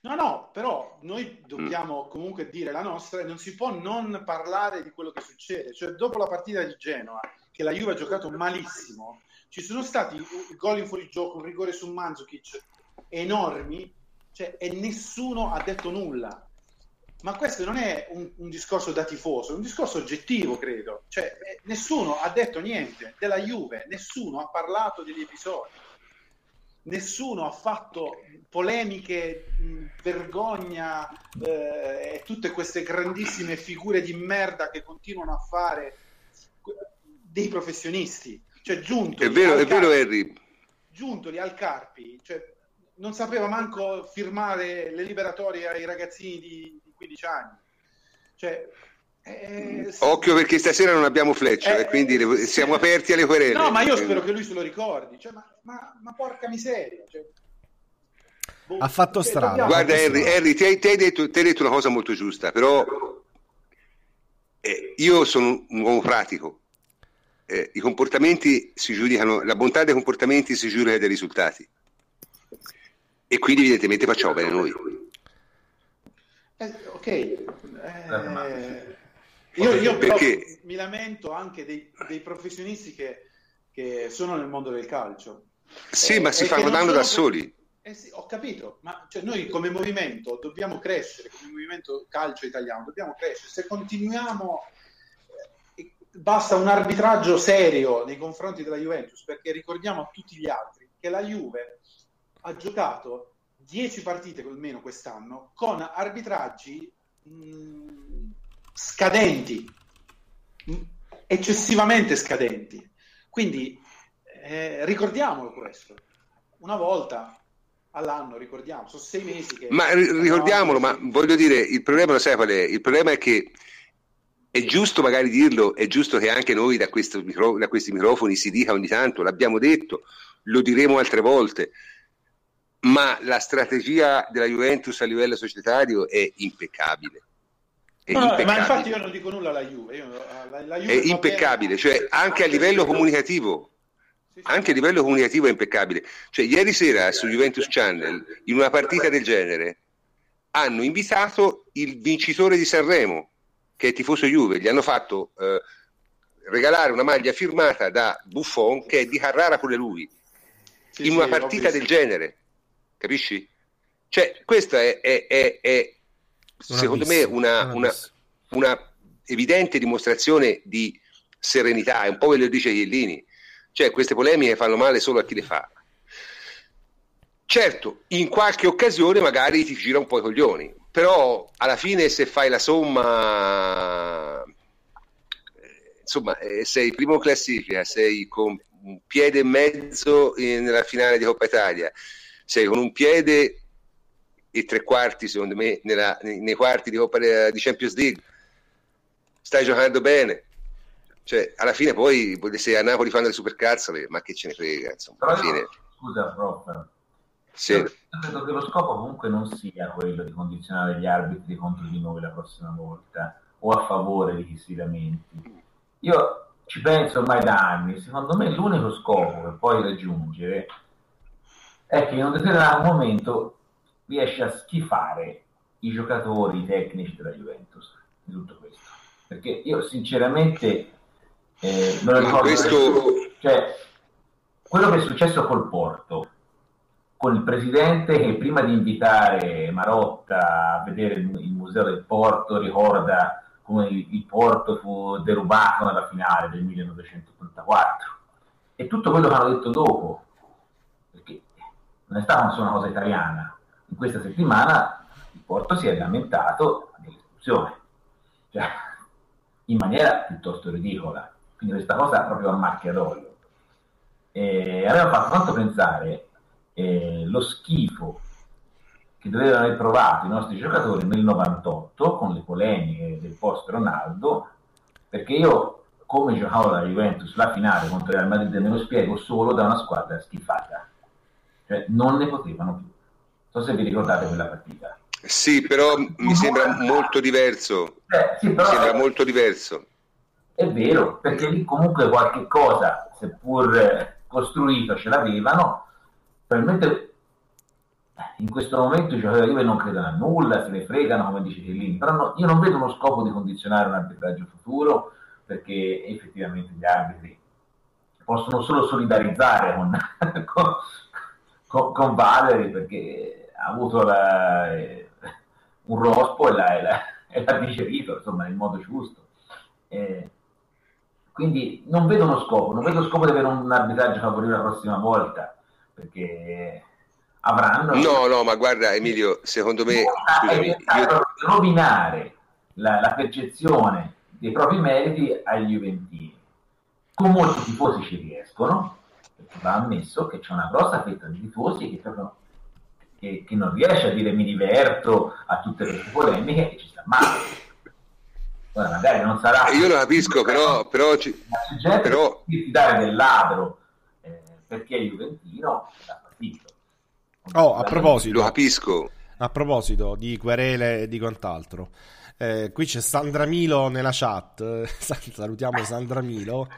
No, no, però noi dobbiamo mm. comunque dire la nostra e non si può non parlare di quello che succede. Cioè, dopo la partita di Genoa, che la Juve ha giocato malissimo, ci sono stati gol in fuorigioco, un rigore su Mandzukic, enormi cioè, e nessuno ha detto nulla. Ma questo non è un, un, discorso da tifoso, è un discorso oggettivo, credo. Cioè, eh, nessuno ha detto niente della Juve, nessuno ha parlato degli episodi, nessuno ha fatto polemiche, mh, vergogna eh, e tutte queste grandissime figure di merda che continuano a fare dei professionisti. Cioè, giuntoli è vero, è vero, Harry. Giuntoli al Carpi, cioè, non sapeva manco firmare le liberatorie ai ragazzini di, di 15 anni. Cioè, eh, Occhio perché stasera non abbiamo fleccia eh, e quindi eh, siamo aperti alle querele. No, ma io spero che lui se lo ricordi. Cioè, ma, ma, ma, porca miseria. Cioè, boh, ha fatto cioè, strada. Guarda, Henry, Henry ti, hai, ti, hai detto, ti, hai, detto, una cosa molto giusta, però eh, io sono un uomo pratico. Eh, I comportamenti si giudicano, la bontà dei comportamenti si giudica dai risultati e quindi evidentemente facciamo bene noi. Eh, ok, eh, io, io Perché? mi lamento anche dei, dei professionisti che, che, sono nel mondo del calcio. Sì, eh, ma si fanno danno da soli. Eh sì, ho capito, ma cioè, noi come movimento dobbiamo crescere, come movimento calcio italiano dobbiamo crescere. Se continuiamo, eh, basta un arbitraggio serio nei confronti della Juventus, perché ricordiamo a tutti gli altri che la Juve ha giocato 10 partite almeno quest'anno con arbitraggi mh, scadenti, mh, eccessivamente scadenti. Quindi eh, ricordiamolo questo. Una volta all'anno, ricordiamo, sono sei mesi che... Ma ricordiamolo, ma voglio dire, il problema lo sai qual è? Il problema è che è giusto magari dirlo, è giusto che anche noi da, micro, da questi microfoni si dica ogni tanto, l'abbiamo detto, lo diremo altre volte, ma la strategia della Juventus a livello societario è impeccabile. È no, impeccabile. Ma infatti io non dico nulla alla Juve. Io, la, la Juve è impeccabile, cioè anche a livello comunicativo. Anche a livello comunicativo è impeccabile. Cioè, ieri sera su Juventus Channel, in una partita del genere, hanno invitato il vincitore di Sanremo, che è tifoso Juve, gli hanno fatto eh, regalare una maglia firmata da Buffon, che è di Carrara pure lui, sì, in una partita del genere. Capisci? Cioè, questa è, è, è, è secondo me una, una, una, evidente dimostrazione di serenità, è un po' quello che dice Iellini, cioè queste polemiche fanno male solo a chi le fa. Certo, in qualche occasione magari ti gira un po' i coglioni, però alla fine se fai la somma, insomma, eh, sei primo classifica, sei con un piede e mezzo nella finale di Coppa Italia, sei con un piede e tre quarti, secondo me, nella, nei, quarti di, Coppa, di Champions League. Stai giocando bene. Cioè, alla fine poi se a Napoli fanno le supercazzole, ma che ce ne frega, insomma, alla fine... Scusa, prof. Sì. Io credo che lo scopo comunque non sia quello di condizionare gli arbitri contro di noi la prossima volta o a favore di chi si lamenti. Io ci penso ormai da anni, secondo me l'unico scopo che puoi raggiungere è che in un determinato momento riesce a schifare i giocatori tecnici della Juventus di tutto questo. Perché io sinceramente eh, lo ricordo. Questo... Cioè, quello che è successo col Porto, con il presidente che prima di invitare Marotta a vedere il museo del Porto ricorda come il Porto fu derubato nella finale del 1984 e tutto quello che hanno detto dopo non è stata solo una cosa italiana in questa settimana il Porto si è lamentato dell'espulsione, cioè, in maniera piuttosto ridicola. Quindi questa cosa proprio a macchia d'olio. E aveva fatto tanto pensare eh, lo schifo che dovevano aver provato i nostri giocatori nel 98 con le polemiche del post Ronaldo, perché io come giocavo la Juventus la finale contro il Real Madrid me lo spiego solo da una squadra schifata, cioè non ne potevano più. Non so se vi ricordate quella partita. Sì, però mi sembra molto diverso. Eh, sì, però, mi sembra molto diverso. È vero, perché lì comunque qualche cosa, seppur costruito, ce l'avevano. Probabilmente eh, in questo momento i giocatori Juve non credono a nulla, se ne fregano, come dice Chiellini. Però no, io non vedo uno scopo di condizionare un arbitraggio futuro, perché effettivamente gli arbitri possono solo solidarizzare con, con, con, con Valeri, perché ha avuto la, eh, un rospo e l'ha, l'ha, l'ha, digerito insomma nel modo giusto. Eh, quindi non vedo uno scopo, non vedo scopo di avere un arbitraggio favorevole la prossima volta, perché avranno... No, no, ma guarda Emilio, secondo me... Scusami, io... rovinare la, la, percezione dei propri meriti agli Juventini. Con molti tifosi ci riescono, va ammesso che c'è una grossa fetta di tifosi che che, che, non riesce a dire mi diverto a tutte queste polemiche e ci sta male. Ora magari non sarà... Io lo capisco, però... però, ci... però... di dare del ladro eh, perché è Juventino l'ha partito. Oh, a proposito... Lo capisco. A proposito di querele e di quant'altro. Eh, qui c'è Sandra Milo nella chat. Salutiamo Sandra Milo.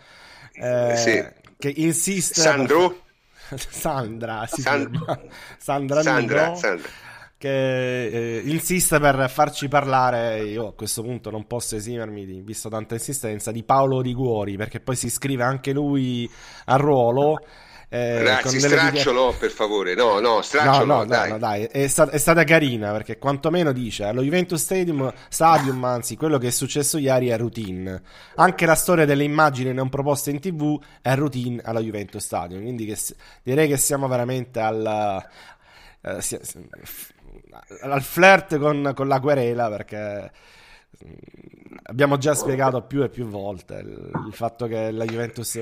Eh, sì. Che insiste. Sandro? Sandra, si Sandra, Sandra, Sandra, Sandra, che eh, insiste per farci parlare, io a questo punto non posso esimermi, visto tanta insistenza, di Paolo Riguori, perché poi si iscrive anche lui al ruolo eh, Ragazzi, stracciolo video... per favore, no, no, stracciolo, no, no, dai. No, dai. È, stata, è, stata carina perché quantomeno dice allo Juventus Stadium, Stadium, anzi, quello che è successo ieri è routine. Anche la storia delle immagini non proposte in tv è routine alla Juventus Stadium, quindi che, direi che siamo veramente al, eh, si, al flirt con, con la querela perché mm, abbiamo già spiegato più e più volte il, il fatto che la Juventus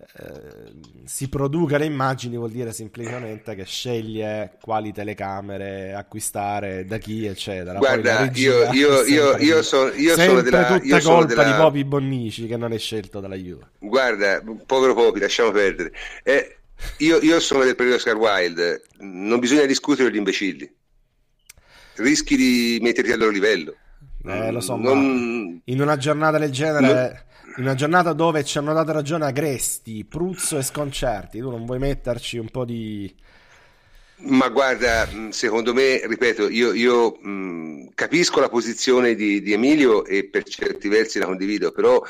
eh, si produca le immagini vuol dire semplicemente che sceglie quali telecamere acquistare, da chi, eccetera. Guarda, io, io, io, io, sono, io sono della... tutta io sono colpa della... di Popi Bonnici che non è scelto dalla Juve. Guarda, povero Popi, lasciamo perdere. Eh, io, io sono del periodo Oscar Wilde, non bisogna discutere gli imbecilli. Rischi di metterti al loro livello. Eh, lo so, Non- in una giornata del genere, in una giornata dove ci hanno dato ragione Agresti, Pruzzo e Sconcerti, tu non vuoi metterci un po' di... Ma guarda, mh, secondo me, ripeto, io, io, mh, capisco la posizione di, di Emilio e per certi versi la condivido, però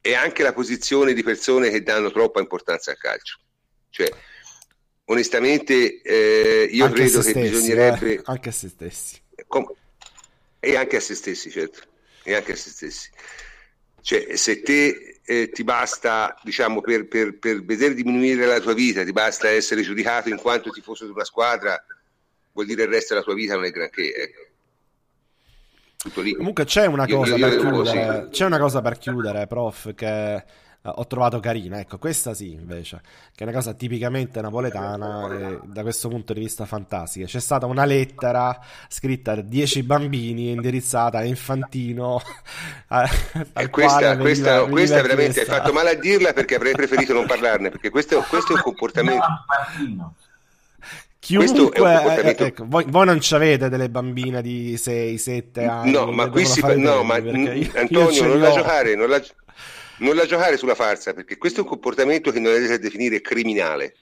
è anche la posizione di persone che danno troppa importanza al calcio. Cioè, onestamente, eh, io anche credo che stessi, bisognerebbe... eh, anche a se stessi. Com- e anche a se stessi, certo, e anche a se stessi. Cioè, se te eh, ti basta, diciamo, per, per, per vedere diminuire la tua vita, ti basta essere giudicato in quanto tifoso di una squadra, vuol dire il resto della tua vita non è granché, ecco. Tutto lì. Comunque c'è una Io- cosa io- per io- chiudere, sì. c'è una cosa per chiudere, prof, che ho trovato carina. Ecco, questa sì, invece, che è una cosa tipicamente napoletana e da questo punto di vista fantastica. C'è stata una lettera scritta da 10 bambini indirizzata a Infantino. a- E questa, questa, veniva- questa veniva veramente hai fatto male a dirla perché avrei preferito non parlarne, perché questo, questo è un comportamento. Chiunque, questo è un eh, comportamento- ecco, voi, voi non ci avete delle bambine di 6-7 anni. No, ma qui si no, ma Antonio non la giocare, non la, non la giocare sulla farsa, perché questo è un comportamento che non è da definire criminale.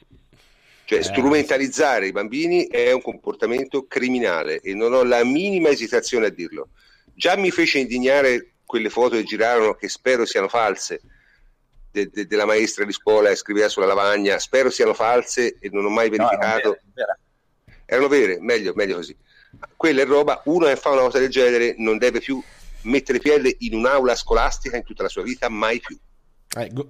Cioè, Eh. strumentalizzare i bambini è un comportamento criminale e non ho la minima esitazione a dirlo. Già mi fece indignare quelle foto che girarono, che spero siano false, de- de- della maestra di scuola che scriveva sulla lavagna, spero siano false e non ho mai No, verificato. vere, vere. Erano vere, meglio, meglio così. Quella è roba, uno che fa una cosa del genere non deve più mettere piede in un'aula scolastica in tutta la sua vita, mai più. Eh, gu-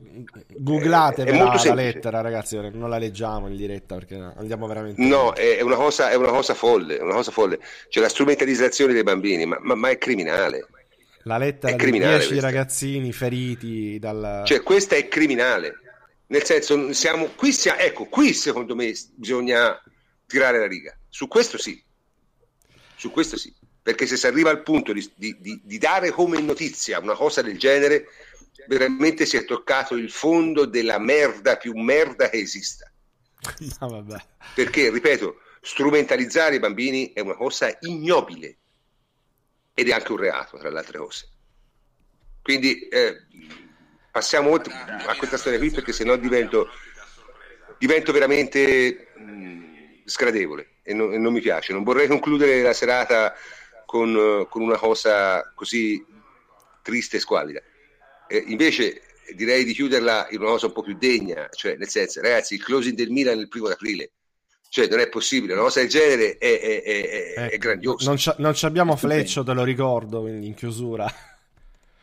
googlate È la, la lettera, ragazzi, non la leggiamo in diretta perché andiamo veramente. No, è una cosa, è una cosa folle, è una cosa folle. C'è la strumentalizzazione dei bambini, ma, ma- ma è criminale. La lettera è di criminale 10 questa. ragazzini feriti dal. Cioè, questa è criminale. Nel senso, siamo qui, sia- ecco, qui secondo me bisogna tirare la riga. Su questo sì. Su questo sì. Perché se si arriva al punto di, di- di- dare come notizia una cosa del genere, veramente si è toccato il fondo della merda più merda che esista. No. Perché, ripeto, strumentalizzare i bambini è una cosa ignobile ed è anche un reato, tra le altre cose. Quindi eh, passiamo oltre a questa storia qui perché sennò divento, divento veramente mh, sgradevole e, non- e non mi piace. Non vorrei concludere la serata con, eh, con una cosa così triste e squallida. Eh, invece direi di chiuderla in una cosa un po' più degna, cioè nel senso, ragazzi, il closing del Milan il primo d'aprile. Cioè, non è possibile, una cosa del genere è, è- è- è- Ecco, grandiosa. Non, ci- non ci abbiamo Fleccio, te lo ricordo, quindi in chiusura.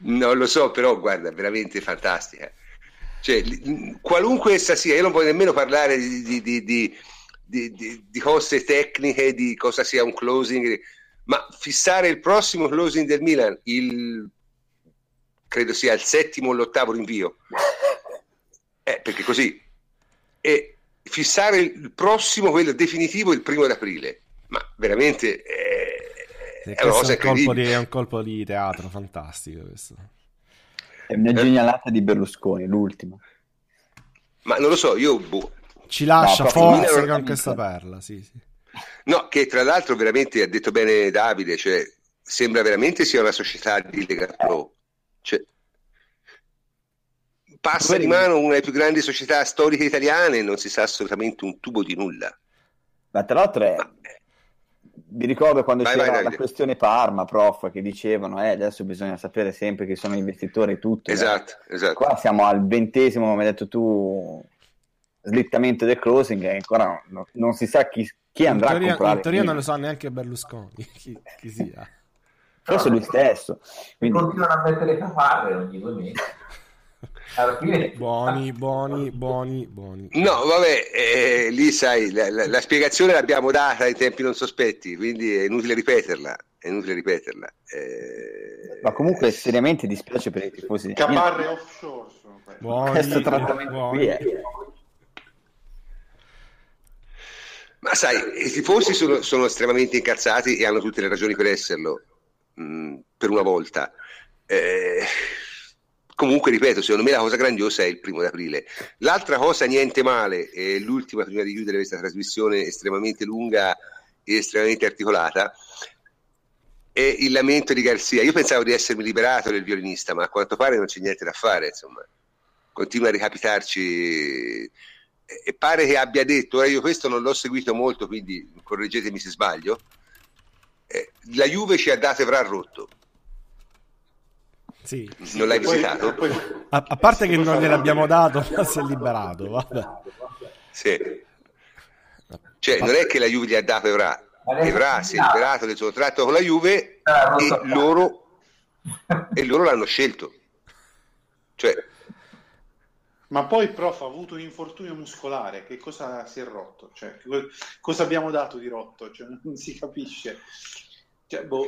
Non lo so, però guarda, veramente fantastica. Cioè, qualunque essa sia, io non voglio nemmeno parlare di- di- di- di cose tecniche, di cosa sia un closing, ma fissare il prossimo closing del Milan, il credo sia il settimo o l'ottavo rinvio, eh, perché così, e fissare il prossimo, quello definitivo, il primo d'aprile, ma veramente eh, Sì, è una cosa è un, colpo di, è un colpo di teatro fantastico. Questo. È una genialata di Berlusconi, l'ultima. Ma non lo so, io boh, Ci lascia No, forse con questa perla. Sì, sì. No, che tra l'altro veramente ha detto bene Davide, cioè, sembra veramente sia una società di Lega Pro. Cioè, passa di mano una delle più grandi società storiche italiane e non si sa assolutamente un tubo di nulla. Ma tra l'altro è... Vi ricordo quando Vai, c'era vai, la Davide. questione Parma, prof, che dicevano, eh, adesso bisogna sapere sempre chi sono gli investitori e tutto. Esatto, esatto. Qua siamo al ventesimo, come hai detto tu, slittamento del closing e ancora no- non si sa chi, chi andrà teoria, a comprare. in teoria non lo sa neanche Berlusconi chi, chi sia. Forse lui stesso. Quindi, Continuano a mettere caparre ogni due mesi. Alla fine Buoni, buoni, buoni, buoni. No, vabbè, eh, lì sai, la, la- la spiegazione l'abbiamo data in tempi non sospetti, quindi è inutile ripeterla. è inutile ripeterla. Eh... Ma comunque seriamente dispiace per i tifosi. Caparre offshore. Buoni, Questo trattamento buoni. qui è... Ma sai, i tifosi sono, sono, estremamente incazzati e hanno tutte le ragioni per esserlo, mh, mm, per una volta. Eh, comunque, ripeto, secondo me la cosa grandiosa è il primo d'aprile. L'altra cosa, niente male, è l'ultima prima di chiudere questa trasmissione estremamente lunga e estremamente articolata, è il lamento di Garzia. Io pensavo di essermi liberato del violinista, ma a quanto pare non c'è niente da fare, insomma. Continua a ricapitarci e pare che abbia detto, ora io questo non l'ho seguito molto, quindi correggetemi se sbaglio, eh, la Juve ci ha dato Evra rotto. Sì. Non l'hai visitato? Poi, a, a, parte che non gliel'abbiamo dato, ma si è liberato. Vabbè. Sì. Cioè, non è che la Juve gli ha dato Evra, Evra si è liberato del suo contratto con la Juve e loro, e loro l'hanno scelto. Cioè, ma poi, prof, ha avuto un infortunio muscolare. Che cosa si è rotto? Cioè, cosa abbiamo dato di rotto? Cioè, non si capisce. Cioè, boh.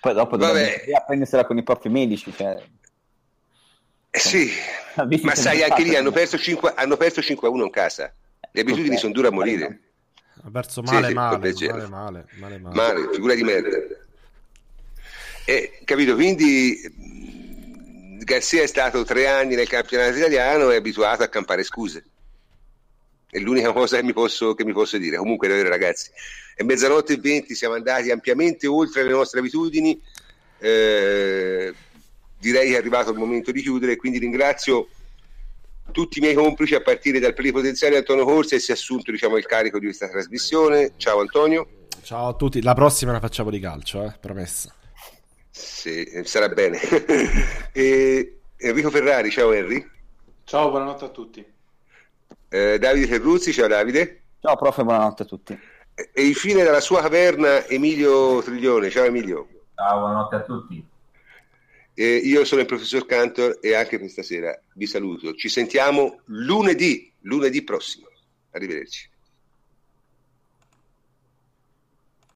Poi dopo dovrebbe prendersela con i propri medici. Cioè. Eh sì, ma sai, anche lì hanno perso, 5, hanno perso 5 a 1 in casa. Le abitudini okay. sono dure a morire. Ha perso male, sì, male, male, male, male, male. Male, figura di merda. E, capito? Quindi Garcia è stato tre anni nel campionato italiano e è abituato a campare scuse. È l'unica cosa che mi posso, che mi posso dire. Comunque, davvero, ragazzi, è mezzanotte e venti, siamo andati ampiamente oltre le nostre abitudini. Eh, direi che è arrivato il momento di chiudere, quindi ringrazio tutti i miei complici a partire dal plenipotenziario Antonio Corsa e si è assunto diciamo, il carico di questa trasmissione. Ciao Antonio. Ciao a tutti, la prossima la facciamo di calcio, eh? promessa. Sì, sarà bene. e, Enrico Ferrari, ciao Henry. Ciao, buonanotte a tutti. Eh, Davide Ferruzzi, ciao Davide. Ciao prof, buonanotte a tutti. E, e infine dalla sua caverna Emilio Triglione, ciao Emilio. Ciao, buonanotte a tutti. Eh, io sono il professor Cantor e anche questa sera vi saluto. Ci sentiamo lunedì, lunedì prossimo. Arrivederci.